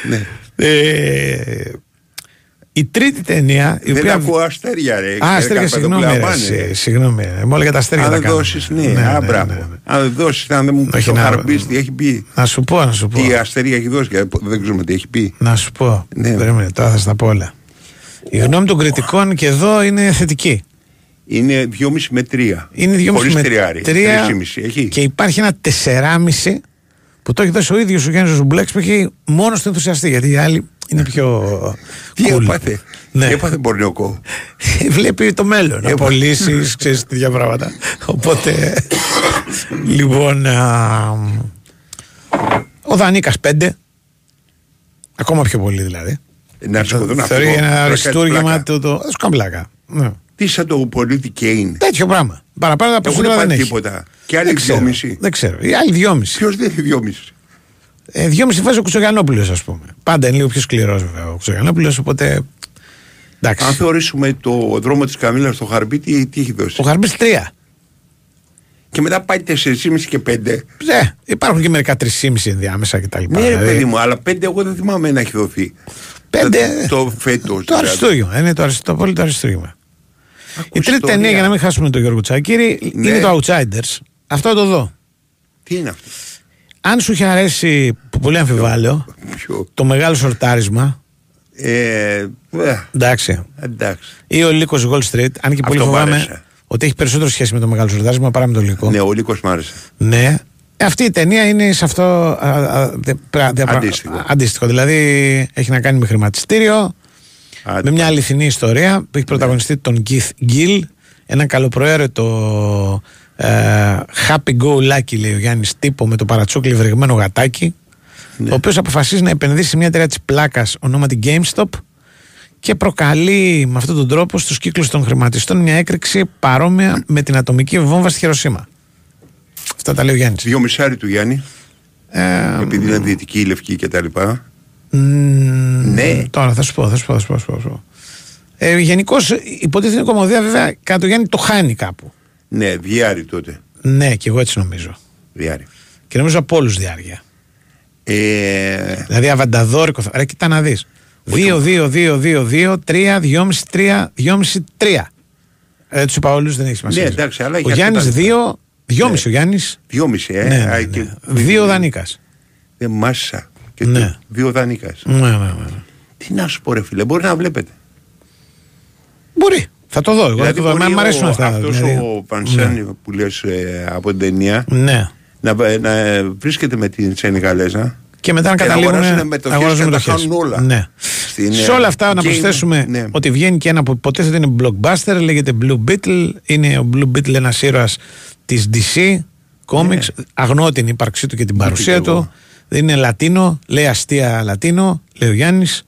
Ναι. Ε, η τρίτη ταινία. Η Δεν οποία... ακούω αστέρια, ρε. Α, αστέρια, Καρπατοπούλα, συγγνώμη. ρε, πάνε, εσύ, ρε. Συγγνώμη. ε, Μόνο για τα αστέρια Αν τα δεν κάνουμε. δώσεις, ναι, α, μπράβο. Αν δεν δώσεις, αν δεν μου πει Όχι, το να- χαρμπίστη, τι έχει πει; Να σου πω, να σου πω. Τι αστέρια έχει δώσει, και δεν ξέρουμε τι έχει πει. Να σου πω. Ναι. Περίμενε, τώρα θα στα πω όλα. Η γνώμη των κριτικών και εδώ είναι θετική. Είναι 2,5 με 3. Είναι 2,5 Χωρίς με τριάρι. 3 3,5. Έχει. και υπάρχει ένα 4,5 που το έχει δώσει ο ίδιος ο Γιάννης Ζουμπλέξ που έχει μόνο στο ενθουσιαστή γιατί οι άλλοι είναι πιο. Τι cool. έπαθε; Ναι. Τι έπαθε Μπορνιοκό. [LAUGHS] Βλέπει το μέλλον. Απολύσεις, ξέρεις τέτοια πράγματα. Οπότε. λοιπόν. α, ο Δανίκας 5. Ακόμα πιο πολύ δηλαδή. Να σηκωθούν αυτό. Θεωρεί ένα να κάνει αριστούργημα πλάκα. του. Το... Θα σου κάνω πλάκα. Ναι. Τι σαν το πολίτη Κέιν. Τέτοιο πράγμα. Παραπάνω από Έχουν σίγουρα δεν πάρει έχει. τίποτα. Και άλλοι Δεν ξέρω. 2,5. Δεν ξέρω. Οι άλλοι δυόμιση. Ποιος δεν έχει 2,5. Ε, δυόμιση βάζει ο Κουτσογιανόπουλο, ας πούμε. Πάντα είναι λίγο πιο σκληρός βέβαια ο Κουτσογιανόπουλο, οπότε. Εντάξει. Αν θεωρήσουμε το δρόμο της Καμίλας στο Χαρμπί, τι, τι έχει δώσει; Ο Χαρμπή 3. Και μετά πάει 4,5 και 5. Ναι, υπάρχουν και μερικά 3,5 ενδιάμεσα κτλ. Ναι, ρε παιδί μου, αλλά 5 εγώ δεν θυμάμαι να έχει δοθεί. Πέντε- Το, το φέτος. Το αριστούργημα. Είναι το, αριστο, το απόλυτο αριστούργημα. Η τρίτη ιστορία. ταινία, για να μην χάσουμε τον Γιώργο Τσάκηρη, Ναι. είναι το Outsiders. Αυτό θα το δω. Τι είναι αυτό; Αν σου είχε αρέσει, που πολύ αμφιβάλλω, Ποιο; το μεγάλο σορτάρισμα, Ε, ε, εντάξει, εντάξει. ή ο Λύκος Wall Street, αν και πολύ Αυτό μ' φοβάμαι άρεσε. ότι έχει περισσότερο σχέση με το μεγάλο σορτάρισμα παρά με το Λύκο. Ναι, ο Λύκος μ' άρεσε. Ναι. Αυτή η ταινία είναι σε αυτό α, α, δε- πρα- δε- πρα- Αντίστοιχο. αντίστοιχο. Δηλαδή έχει να κάνει με χρηματιστήριο, με μια αληθινή ιστορία που έχει πρωταγωνιστεί τον Keith Gill, έναν καλοπροαίρετο ε, happy go lucky λέει ο Γιάννης τύπο με το παρατσούκλι βρεγμένο γατάκι ο οποίος αποφασίζει να επενδύσει σε μια εταιρεία της πλάκας ονόματι GameStop και προκαλεί με αυτόν τον τρόπο στους κύκλους των χρηματιστών μια έκρηξη παρόμοια με την ατομική βόμβα στη Χειροσύμα. Αυτά τα λέει ο Γιάννης. Δυο μισάρι του Γιάννη. Ε, επειδή είναι δυτική, λευκή κτλ. μ, Ναι. Τώρα θα σου πω, θα σου πω, θα σου πω. Θα σου πω. Ε, Γενικώς υποτίθεται η κομμωδία βέβαια κατά το Γιάννη το χάνει κάπου. Ναι, διάρρη τότε. Ναι, και εγώ έτσι νομίζω. Διάρρη. Και νομίζω από όλους διάρκεια. Ε, Δηλαδή αβανταδόρικο. θα- Ρε, κοίτα να δεις. 2, 2, 2, 2, 2, 3, 2,5, 3, 2,5, 3. Ε, τους είπα όλους, δεν έχει σημασία. Ναι, εντάξει, αλλά ο για Γιάννης αυτά τα 2, 2,5 ο Γιάννης. Δυόμιση, ε. Ναι, Α, ναι, και- ναι. Δύο Δανίκας. Ε, μάσα. Και Ναι. δύο- δύο δανείκα. Ναι, ναι, ναι. Τι να σου πω, ρε φίλε, μπορεί να βλέπετε. Μπορεί. Θα το δω. Εγώ θα το δω. μπορεί Μ' αρέσουν ο- αυτά. Αυτός δηλαδή. ο Πανσένι που λες ε, από την ταινία Ναι. να, να βρίσκεται με την Σενεγαλέζα Και μετά να και καταλήγουν αγοράσουν μετοχές να αγοράζουν και να τα μετοχές. κάνουν όλα. Ναι. Στην, Σε ε, όλα αυτά να game, προσθέσουμε ναι. ότι βγαίνει και ένα που υποτίθεται είναι blockbuster, λέγεται Blue Beetle. Είναι ο Blue Beetle ένας ήρωας της DC Comics. Αγνώ την ύπαρξή του και την παρουσία και εγώ. του. Είναι Λατίνο, λέει αστεία Λατίνο, λέει ο Γιάννης.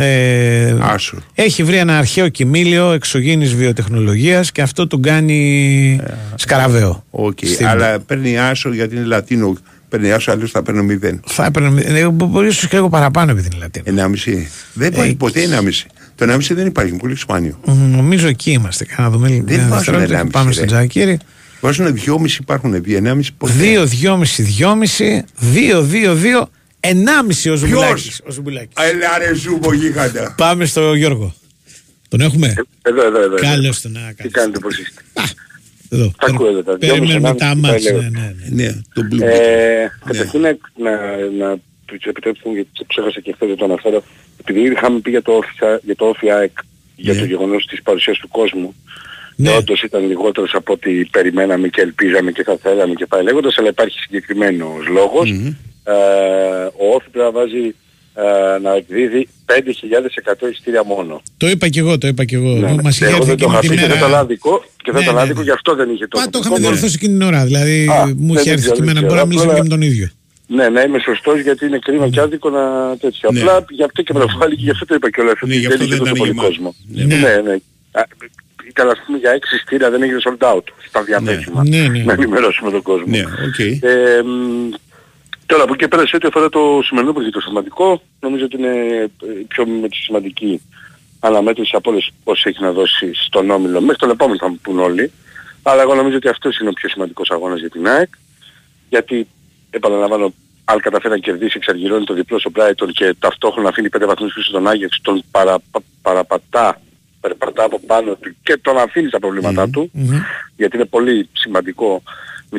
Ε, Άσο. έχει βρει ένα αρχαίο κειμήλιο εξωγήινης βιοτεχνολογίας και αυτό τον κάνει σκαραβαίο. Οκ, Στην- αλλά παίρνει άσο γιατί είναι Λατίνο. Παίρνει άσο, αλλιώς θα παίρνει μηδέν. Θα έπαιρνε, ε, μπορεί ίσως και λίγο παραπάνω επειδή είναι Λατίνο. Ενάμιση. Δεν υπάρχει Ε, ποτέ ενάμιση. Το ενάμιση δεν υπάρχει, είναι πολύ σπάνιο. Μ, Νομίζω εκεί είμαστε. Κάνα δούμε λίγο. Δεν ένα βάζουν δευτερόλεπτο και ενάμιση, Πάμε ρε. στον Τζακίρι. Βάζουν δυόμιση, υπάρχουν δύο, ενάμιση ποτέ. 2, 2,5, 2,5, 2, 2, 2, 1,5 ο Ζουμπουλάκης. Ποιος; Ο Ζουμπουλάκης. Έλα ρε ζούμπο γίγαντα. Πάμε στο Γιώργο. Τον έχουμε; Εδώ, εδώ, εδώ. Καλώς τον να Τι κάνει. κάνετε, πώς είστε; Εδώ. Τα ακούω εδώ, τα δυο Περιμένουμε μισή, τα ενάμιση, μάτς. τα Ναι, λέω. ναι, ναι. Ναι, το Blue Ε, Καταρχήν να, να, να τους επιτρέψουν, γιατί το ξέχασα και χθες δεν το αναφέρω, επειδή είχαμε πει για το Όφι- για το Όφι ΑΕΚ, για Ναι. το γεγονός της παρουσίας του κόσμου, Ναι. και όντως ήταν λιγότερος από ό,τι περιμέναμε και ελπίζαμε και θα θέλαμε και πάει λέγοντας, αλλά υπάρχει συγκεκριμένος λόγος. Ε, ο Όφι πρέπει να βάζει ε, να εκδίδει 5.100 εισιτήρια μόνο. Το είπα και εγώ, το είπα και εγώ. Ναι, ναι. Μας είχε Εγώ έρθει δεν το εκείνη είχα τη πει και μέρα. δεν ήταν άδικο και δεν Ναι, ήταν ναι, άδικο, ναι. γι' αυτό δεν είχε το Πα, το είχαμε τοπικό. διορθώσει εκείνη την ώρα. Δηλαδή Α, μου δεν είχε έρθει ξέρω, και εμένα. δεν Μπορεί να ξέρω. μιλήσουμε και Απλά- με τον ίδιο. Ναι, να είμαι σωστός γιατί είναι κρίμα και άδικο να τέτοιο. Ναι. Απλά γι' αυτό και με το βάλει και γι' αυτό το είπα κιόλας. Ναι, ότι γι' αυτό είχε δεν τόσο ήταν πολύ γεμάτο. κόσμο. Ναι. Ναι, ναι. Α, Ήταν ας πούμε για έξι στήρα δεν έγινε sold out στα διαθέσιμα. Ναι, ναι. Να ενημερώσουμε τον κόσμο. Ναι, οκ. Ε, μ, τώρα από εκεί και πέρα σε ό,τι αφορά το σημερινό που έχει το σημαντικό, νομίζω ότι είναι ε, η πιο με τη σημαντική αναμέτρηση από όλες όσες έχει να δώσει στον Όμιλο. Μέχρι τον επόμενο θα μου πούν όλοι. Αλλά εγώ νομίζω ότι αυτός είναι ο πιο σημαντικός αγώνας για την ΑΕΚ. Γιατί, επαναλαμβάνω, αν καταφέρει να κερδίσει, εξαργυρώνει το διπλό στο Brighton και ταυτόχρονα αφήνει πέντε βαθμούς πίσω στον Άγιαξ, τον παρα, πα- παραπατά, περπατά από πάνω του και τον αφήνει στα προβλήματά του γιατί είναι πολύ σημαντικό με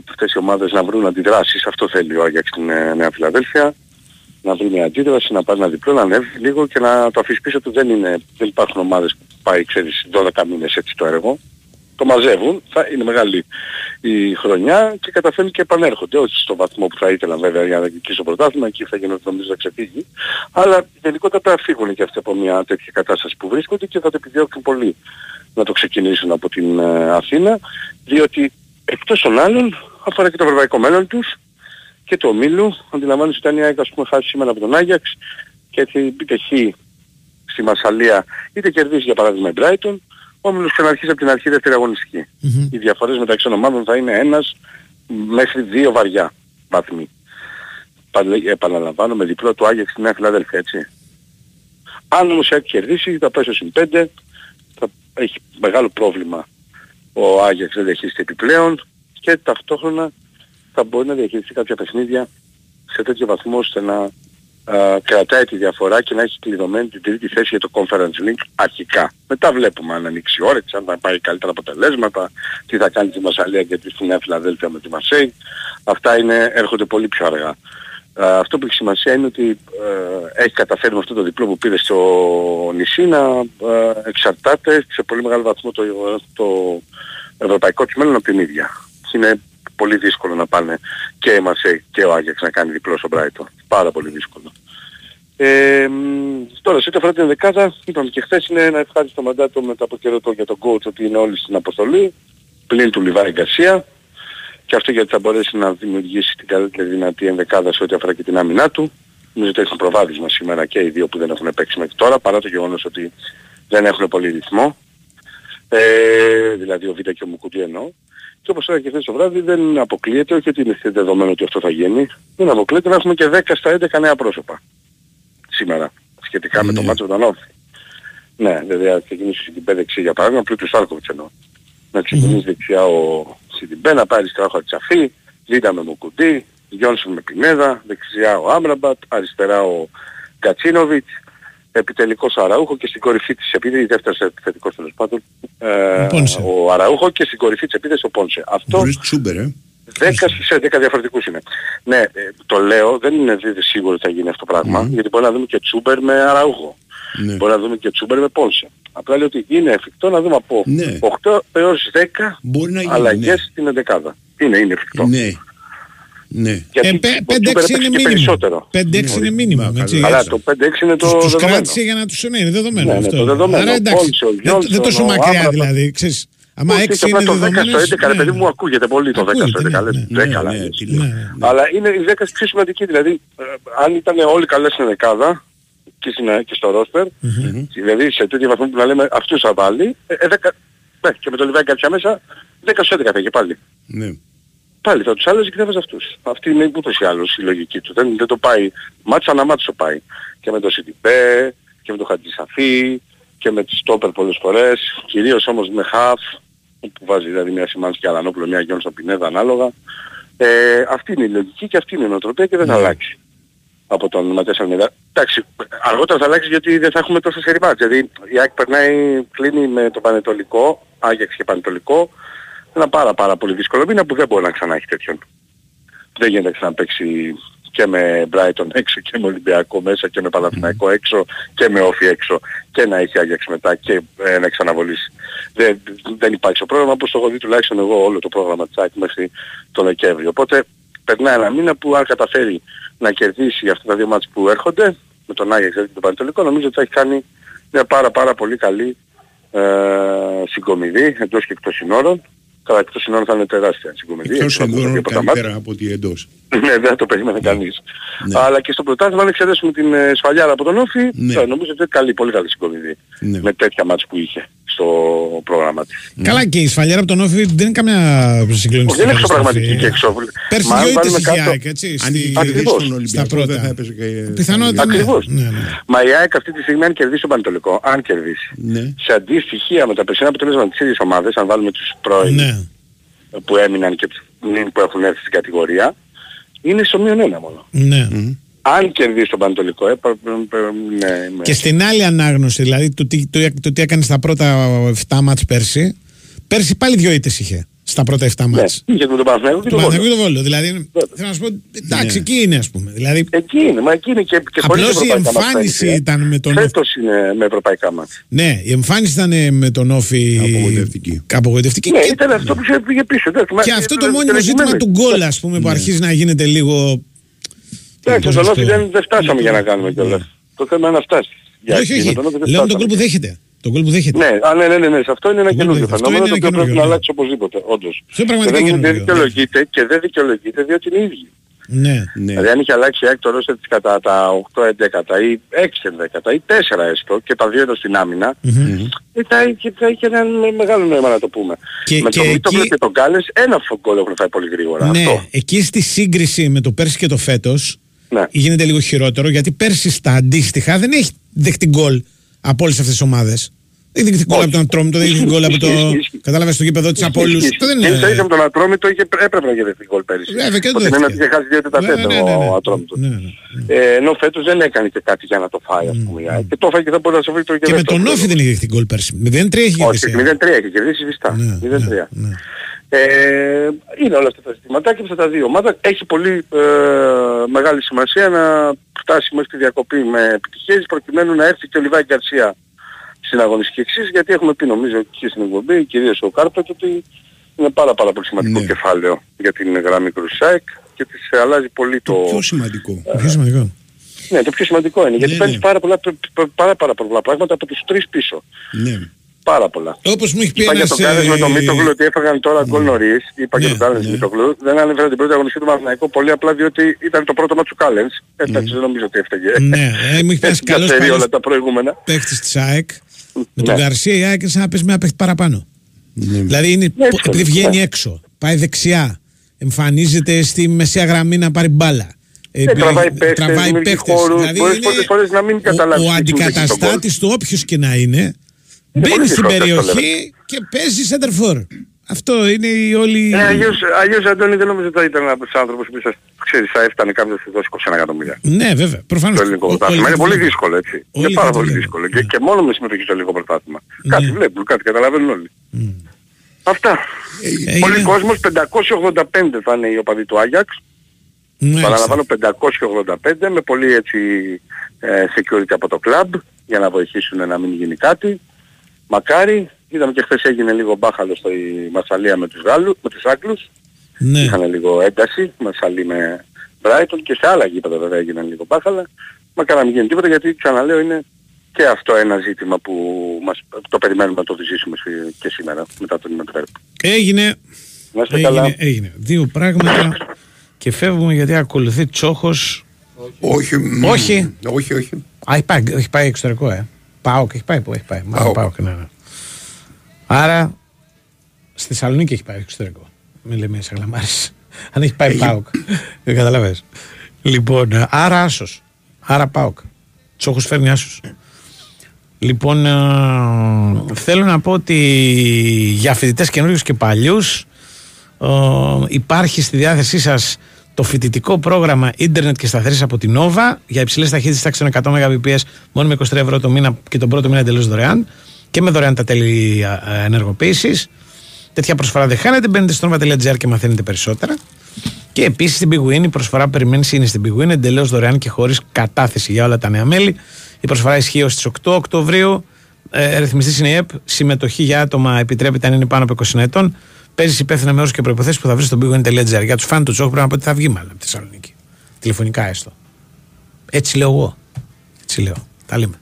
αυτές οι ομάδες να βρουν αντιδράσεις. Αυτό θέλει ο Άγιαξ στην ε, Νέα Φιλαδέλφια. Να βρει μια αντίδραση, να πάρει ένα διπλό, να ανέβει λίγο και να το αφήσει πίσω του. Δεν, είναι, δεν υπάρχουν ομάδες που πάει, ξέρεις, 12 μήνες έτσι το έργο. Το μαζεύουν, θα είναι μεγάλη η χρονιά και καταφέρνει και επανέρχονται. Όχι στο βαθμό που θα ήθελαν βέβαια για να νικήσει το πρωτάθλημα, εκεί θα γίνονται νομίζω να ξεφύγει. Αλλά γενικότερα θα φύγουν και αυτοί από μια τέτοια κατάσταση που βρίσκονται και θα το επιδιώξουν πολύ να το ξεκινήσουν από την ε, Αθήνα, διότι εκτός των άλλων αφορά και το ευρωπαϊκό μέλλον τους και το Μήλου. Αντιλαμβάνεσαι ότι αν η ΑΕΚ ας πούμε χάσει σήμερα από τον Άγιαξ και έτσι είτε χ στη Μασαλία είτε κερδίσει για παράδειγμα η Brighton, ο Μήλος ξαναρχίσει από την αρχή δεύτερη αγωνιστική. Οι διαφορές μεταξύ των ομάδων θα είναι ένας μέχρι δύο βαριά βαθμοί. Παλαι- Επαναλαμβάνω με διπλό του Άγιαξ στη Νέα Φιλαδέλφια, έτσι. Αν όμως η ΑΕΚ κερδίσει θα πάει στο συν 5, θα έχει μεγάλο πρόβλημα ο Άγιαξ να διαχειριστεί επιπλέον και ταυτόχρονα θα μπορεί να διαχειριστεί κάποια παιχνίδια σε τέτοιο βαθμό ώστε να α, κρατάει τη διαφορά και να έχει κλειδωμένη την τρίτη θέση για το Conference League αρχικά. Μετά βλέπουμε αν ανοίξει η όρεξη, αν θα πάει καλύτερα αποτελέσματα, τι θα κάνει τη Μασαλία και τη Νέα Φιλαδέλφια με τη Μασέη. Αυτά είναι, έρχονται πολύ πιο αργά. Α, αυτό που έχει σημασία είναι ότι ε, έχει καταφέρει με αυτό το διπλό που πήρε στο νησί να ε, εξαρτάται σε πολύ μεγάλο βαθμό το, το ευρωπαϊκό του μέλλον από την ίδια. Είναι πολύ δύσκολο να πάνε και η Μαρσέη και ο Άγιαξ να κάνει διπλό στο Μπράιτον. Πάρα πολύ δύσκολο. Ε, μ, τώρα, σε ό,τι αφορά την δεκάδα, είπαμε και χθες είναι ένα ευχάριστο μαντάτο μετά από καιρό το για τον coach ότι είναι όλοι στην αποστολή, πλην του Λιβάη Γκαρσία. Και αυτό γιατί θα μπορέσει να δημιουργήσει την καλύτερη δυνατή ενδεκάδα σε ό,τι αφορά και την άμυνά του. Νομίζω ότι έχουν προβάδισμα σήμερα και οι δύο που δεν έχουν παίξει μέχρι τώρα, παρά το γεγονός ότι δεν έχουν πολύ ρυθμό. Ε, δηλαδή ο Β και ο Μουκουτή εννοώ. Και όπως έλεγα και χθες το βράδυ δεν αποκλείεται, όχι ότι είναι δεδομένο ότι αυτό θα γίνει, δεν αποκλείεται να έχουμε και 10 στα 11 νέα πρόσωπα σήμερα σχετικά με το μάτσο των Όφη. Ναι, δηλαδή να ξεκινήσεις στην Πέ δεξί για παράδειγμα, πλήτου Σάλκοβιτς εννοώ. Να ξεκινήσει δεξιά ο Σιντιμπέ, να πάρει αριστερά ο Χατσαφή, Ζήτα με Μουκουντή, Γιόνσον με Πινέδα, δεξιά ο Άμραμπατ, αριστερά ο Κατσίνοβιτς, επιτελικός ο Αραούχο και στην κορυφή της επίθεσης, δεύτερος επιθετικός τέλος πάντων, ε, Πόνσε. ο Αραούχο και στην κορυφή της επίθεσης ο Πόνσε. Αυτό Χωρίς τσούμπερ, ε. 10 σε 10 διαφορετικούς είναι. Ναι, ε, το λέω, δεν είναι δι- σίγουρο ότι θα γίνει αυτό το πράγμα, γιατί μπορεί να δούμε και Τσούμπερ με Αραούχο. Ναι. Μπορεί να δούμε και Τσούμπερ με Πόνσε. Απλά λέω ότι είναι εφικτό να δούμε από Ναι. 8 έως 10 Μπορεί να γίνει, αλλαγές ναι. στην εντεκάδα. Είναι, είναι εφικτό. Ναι. Ναι. Γιατί Ε, ο πέ- Τσούμπερ 5-6 έπαιξε είναι και μήνυμο. περισσότερο. 5-6 είναι μήνυμο. έτσι. Αλλά το 5-6 είναι το Τους, τους δεδομένο. κράτησε για να τους ναι, είναι δεδομένο Ναι, ναι, αυτό. το δεδομένο. Άρα Ο εντάξει, Πόλσο, ο δεν, Γιόνσον, δεν τόσο ο μακριά Άβραμπατ. δηλαδή, ξέρεις. Άμα Όχι, 6 το είναι το 10 στο δεδομένες, 11 ρε ναι. παιδί μου ακούγεται πολύ το 10 στο Ακούγεται, 11 ναι, λες ναι. 10 Ναι, λες. τι λέει. Αλλά είναι η 10 πιο σημαντική δηλαδή ε, αν ήταν όλοι καλές στην δεκάδα και, στην, και στο ρόστερ δηλαδή σε τέτοιο βαθμό που να λέμε αυτούς θα βάλει ε, ε, 10, ναι, και με το Λιβάη κάποια μέσα 10 στο 11 θα είχε πάλι. Ναι. Πάλι θα τους άλλαζε και θα έβαζε αυτούς. Αυτή είναι ούτως ή άλλως η λογική του. Δεν, δεν το πάει. Μάτσα να μάτσο πάει. Και με το Σιντιπέ και με το Χατζησαφή και με τη Στόπερ πολλές φορές. Κυρίως όμως με Χαφ που βάζει δηλαδή μια σημάνση και Αλανόπουλο, μια Γιόνς στο Πινέδα ανάλογα. Ε, αυτή είναι η λογική και αυτή είναι η νοοτροπία και δεν θα αλλάξει από τον Ματές Αλμίδα. Εντάξει, αργότερα θα αλλάξει γιατί δεν θα έχουμε τόσα σεριμάτς. Δηλαδή η ΑΕΚ περνάει, κλείνει με το Πανετολικό, Άγιαξ και Πανετολικό, ένα πάρα πάρα πολύ δύσκολο μήνα που δεν μπορεί να ξανά έχει τέτοιον. Δεν γίνεται να ξαναπαίξει και με Brighton έξω και με Ολυμπιακό μέσα και με Παναθηναϊκό έξω και με Όφι έξω και να έχει Άγιαξ μετά και ε, να ξαναβολήσει. Δεν, δεν υπάρχει το πρόγραμμα που το έχω δει τουλάχιστον εγώ όλο το πρόγραμμα της ΑΕΚ μέχρι τον Δεκέμβριο. Οπότε περνάει ένα μήνα που αν καταφέρει να κερδίσει αυτά τα δύο μάτς που έρχονται με τον Άγιαξ και τον Πανετολικό νομίζω ότι θα έχει κάνει μια πάρα πάρα πολύ καλή ε, συγκομιδή εντός και εκτός συνόρων. Καλά εκτός συνόρων θα είναι τεράστια συγκομιδή. Εκτός έτσι, από τα ενδόρων δύο πρώτα μάτς. καλύτερα από ότι εντός. Ναι, δεν θα το περίμενε κανείς. Αλλά και στο πρωτάθλημα αν εξαιρέσουμε την ε, σφαλιάρα από τον Όφη, Ναι. ε, νομίζω ότι είναι καλή, πολύ καλή συγκομιδή. Με τέτοια μάτς που είχε στο πρόγραμμα της. Καλά και η σφαλιέρα από τον Όφη δεν είναι καμιά συγκλονιστική. Δεν είναι εξωπραγματική καταστροφή. και εξώ. Πέρσι Μα αν δύο ήττες βάλουμε είχε η κάτω- ΑΕΚ, έτσι, Αν στη- είχε κερδίσει Ακριβώς. τον στα Ολυμπιακό πρώτα. δεν θα έπαιζε και... Πιθανότητα ναι. Ακριβώς. Ναι, ναι. Μα η ΑΕΚ αυτή τη στιγμή αν κερδίσει τον Πανετολικό, αν κερδίσει, Ναι. σε αντιστοιχεία με τα περσινά αποτελέσματα της ίδιας ομάδας, αν βάλουμε τους πρώην Ναι. που έμειναν και τους νυν που έχουν έρθει στην κατηγορία, είναι στο μείον ένα μόνο. Ναι. Αν κερδίσει τον Πανετολικό, ε, πα- πα- πα- ναι, ναι. Και στην άλλη ανάγνωση, δηλαδή το τι, το, το τι έκανε στα πρώτα 7 μάτς πέρσι, πέρσι πάλι δύο ήττες είχε στα πρώτα 7 Ναι, μάτς. είχε με τον Παναθηναϊκό και Το τον Βόλο. Παναγιώτο Βόλο. Δηλαδή, θέλω να σου πω, εντάξει, εκεί είναι ας πούμε. Δηλαδή, Εκεί είναι, μα εκεί είναι και, και χωρίς απλώς η ευρωπαϊκά μάτς εμφάνιση πέρυσι, ε. ήταν με τον Όφη. Φέτος είναι με ευρωπαϊκά μάτς. Ναι, η εμφάνιση ήταν ε, με τον Όφη Απογοητευτική. απογοητευτική. Ναι, Και, ήταν αυτό που σε πήγε πίσω. εντάξει, μα- και αυτό το ε, μόνιμο ε, ζήτημα ε, του γκολ, ας πούμε, που αρχίζει να γίνεται λίγο. Εντάξει, στον Όφη στο- δεν, δεν φτάσαμε για να κάνουμε κιόλας. Το θέμα είναι να φτάσει. Για Όχι, εκεί, όχι. με τον Όφη δεν Λέω τον φτάσαμε. γκολ που δέχεται. Το γκολ που δέχεται. Ναι, α, ναι, ναι, ναι, ναι, σε αυτό είναι ένα Το καινούργιο αυτό φαινόμενο είναι το ένα οποίο πρέπει καινούργιο, να ναι. αλλάξει οπωσδήποτε, όντως. Αυτό είναι Και πραγματικά δεν, δεν καινούργιο, ναι. δικαιολογείται και δεν δικαιολογείται διότι είναι ίδιοι. Ναι. Δηλαδή αν είχε αλλάξει η ΑΕΚ το ρόστερ της κατά τα 8 11 ή 6 11 ή 4 έστω και τα δύο εδώ στην άμυνα, ε, θα είχε, θα είχε ένα με- μεγάλο νόημα να το πούμε. Και- με και τον Μίτογλου εκεί- και τον Κάλες ένα γκολ έχουν φάει πολύ γρήγορα. Ναι, Αυτό. εκεί στη σύγκριση με το πέρσι και το φέτος Ναι. γίνεται λίγο χειρότερο γιατί πέρσι στα αντίστοιχα δεν έχει δεχτεί γκολ από όλες αυτές τις ομάδες. Δεν έχει δεχτεί γκολ από τον Ατρόμητο, δεν έχει δεχτεί γκολ από το. Ισχύει, ισχύει. Κατάλαβες το γήπεδο της από όλου. Ισχύει, Αυτό δεν ισχύει. Και ίσα ίσα είναι. με τον Ατρόμητο είχε, έπρεπε να γυρίσει γκολ πέρυσι. Βέβαια, και το Ότι είναι δέχτηκε. ότι είχε χάσει δύο τέτα Ναι, ναι, ναι, ναι. ο Ατρόμητος. Ναι, ναι. Ε, ενώ φέτος δεν έκανε και κάτι για να το φάει, ας πούμε. η ΑΕΚ. Και το έφαγε και δεν μπορεί να σε βρει το Και με τον Όφη δεν έχει δεχτεί γκολ πέρσι. 0-3 έχει Όχι, κερδίσει. 0-3 έχει κερδίσει βιστά. Ναι, 0-3. Ε, είναι όλα αυτά τα ζητήματα και αυτά τα δύο ομάδα. Έχει πολύ ε, μεγάλη σημασία να φτάσει μέχρι τη διακοπή με επιτυχίες προκειμένου να έρθει και ο Λιβάη Γκαρσία στην αγωνιστική εξής γιατί έχουμε πει νομίζω και στην εκπομπή κυρίως ο Κάρπετ ότι είναι πάρα πάρα πολύ σημαντικό κεφάλαιο για την γραμμή Κρουσάικ και της αλλάζει πολύ το... Πιο σημαντικό. Πιο σημαντικό. Ναι, το πιο σημαντικό είναι γιατί Ναι, παίρνει ναι. πάρα, πολλά, πάρα, πάρα πολλά πράγματα από τους τρεις πίσω. Ναι. Πάρα πολλά. Όπως μου έχει πει Είπα για ένας. τον Κάρες με τον Μίτογλου ότι έφαγαν τώρα γκολ νωρίς. Είπα για τον Κάρες Μίτογλου. Δεν ανέφερα την πρώτη αγωνιστική του Παναθηναϊκού πολύ απλά διότι ήταν το πρώτο μάτσο του Κάλενς. Εντάξει, δεν νομίζω ότι έφταγε. Ναι, ε, μου έχει πει ένα Έτσι καλό καθαρεί όλα τα προηγούμενα. παίχτης της ΑΕΚ. Με τον Ναι. Γκαρσία η ΑΕΚ είναι σαν να παίζει με ένα παίχτη παραπάνω. Δηλαδή είναι, Ναι, επειδή ναι. βγαίνει έξω, πάει δεξιά, εμφανίζεται στη μεσαία γραμμή να πάρει μπάλα. Ε, Ε, τραβάει ε, παίχτες, τραβάει δημιουργεί παίχτες. χώρους, Δηλαδή μπορείς είναι πολλές φορές να μην ο- καταλάβεις Ο, τι γίνεται εκεί στον αντικαταστάτης του όποιος και να είναι μπαίνει πολύ στην δύσκολο, αυτό περιοχή και παίζει center for. Αυτό είναι η όλη... Ε, αλλιώς, αλλιώς Αντώνη δεν νομίζω ότι θα ήταν ένας άνθρωπος που θα, ξέρεις, θα έφτανε κάποιος να σου δώσει 21 εκατομμύρια. Ναι, βέβαια. Προφανώς. Το ελληνικό Ο- πρωτάθλημα. όλοι Είναι θα πολύ το δύσκολο έτσι. Όλοι Είναι θα πάρα το πολύ λένε. δύσκολο. Και, και μόνο με συμμετοχή στο ελληνικό πρωτάθλημα. Κάτι βλέπουν, κάτι καταλαβαίνουν όλοι. Αυτά. Έγινε. Πολύ κόσμος, 585 θα είναι οι οπαδοί του Άγιαξ. Ναι, Παραλαμβάνω 585 με πολύ έτσι ε, security από το club για να βοηθήσουν να μην γίνει κάτι. Μακάρι. Είδαμε και χθες έγινε λίγο μπάχαλο στη Μασαλία με τους Γάλλους, με τους Άγγλους. Ναι. Είχαν λίγο ένταση, Μασαλή με Brighton και σε άλλα γήπεδα βέβαια έγιναν λίγο μπάχαλα. Μακάρι να μην γίνει τίποτα γιατί ξαναλέω είναι και αυτό ένα ζήτημα που μας, το περιμένουμε να το ζήσουμε σι- και σήμερα μετά τον Ιντερ. Έγινε. Να είστε έγινε, καλά. έγινε. Δύο πράγματα και φεύγουμε γιατί ακολουθεί τσόχος. Όχι. μ, Όχι. Όχι, όχι. Α, έχει πάει, έχει πάει εξωτερικό, ε. Πάοκ, έχει πάει, πού έχει πάει. Μάλλον Πάοκ, ναι, ναι. Άρα, στη Θεσσαλονίκη έχει πάει εξωτερικό. Μην λέμε σε γλαμάρες. [LAUGHS] Αν έχει πάει Πάοκ. Δεν καταλαβαίνεις. Λοιπόν, ε, άρα άσος. Άρα Πάοκ. Τσόχος φέρνει άσος. Λοιπόν, ε, θέλω να πω ότι για φοιτητές καινούριους και παλιούς υπάρχει στη διάθεσή σας το φοιτητικό πρόγραμμα ίντερνετ και σταθερής από την Nova για υψηλές ταχύτητες τάξης των 100 Mbps μόνο με 23 ευρώ το μήνα και τον πρώτο μήνα εντελώς δωρεάν και με δωρεάν τα τέλη ενεργοποίησης. Τέτοια προσφορά δεν χάνεται. Μπαίνετε στο nova.gr και μαθαίνετε περισσότερα. Και επίσης στην Big Win η προσφορά που περιμένεις είναι στην Big Win εντελώς δωρεάν και χωρίς κατάθεση για όλα τα νέα μέλη. Η προσφορά ισχύει ως τις 8 Οκτωβρίου. Ε, Ρυθμιστής είναι η ΕΠ. Συμμετοχή για άτομα επιτρέπεται αν είναι πάνω από 20 ετών. Παίζεις υπεύθυνα με όρους και προποθέσει που θα βρεις στο bigwin.gr. Για τους φαν του Τσόχου πρέπει να πω ότι θα βγει μάλλον από τη Θεσσαλονίκη. Τηλεφωνικά έστω. Έτσι λέω εγώ. Έτσι λέω. Τα λέμε.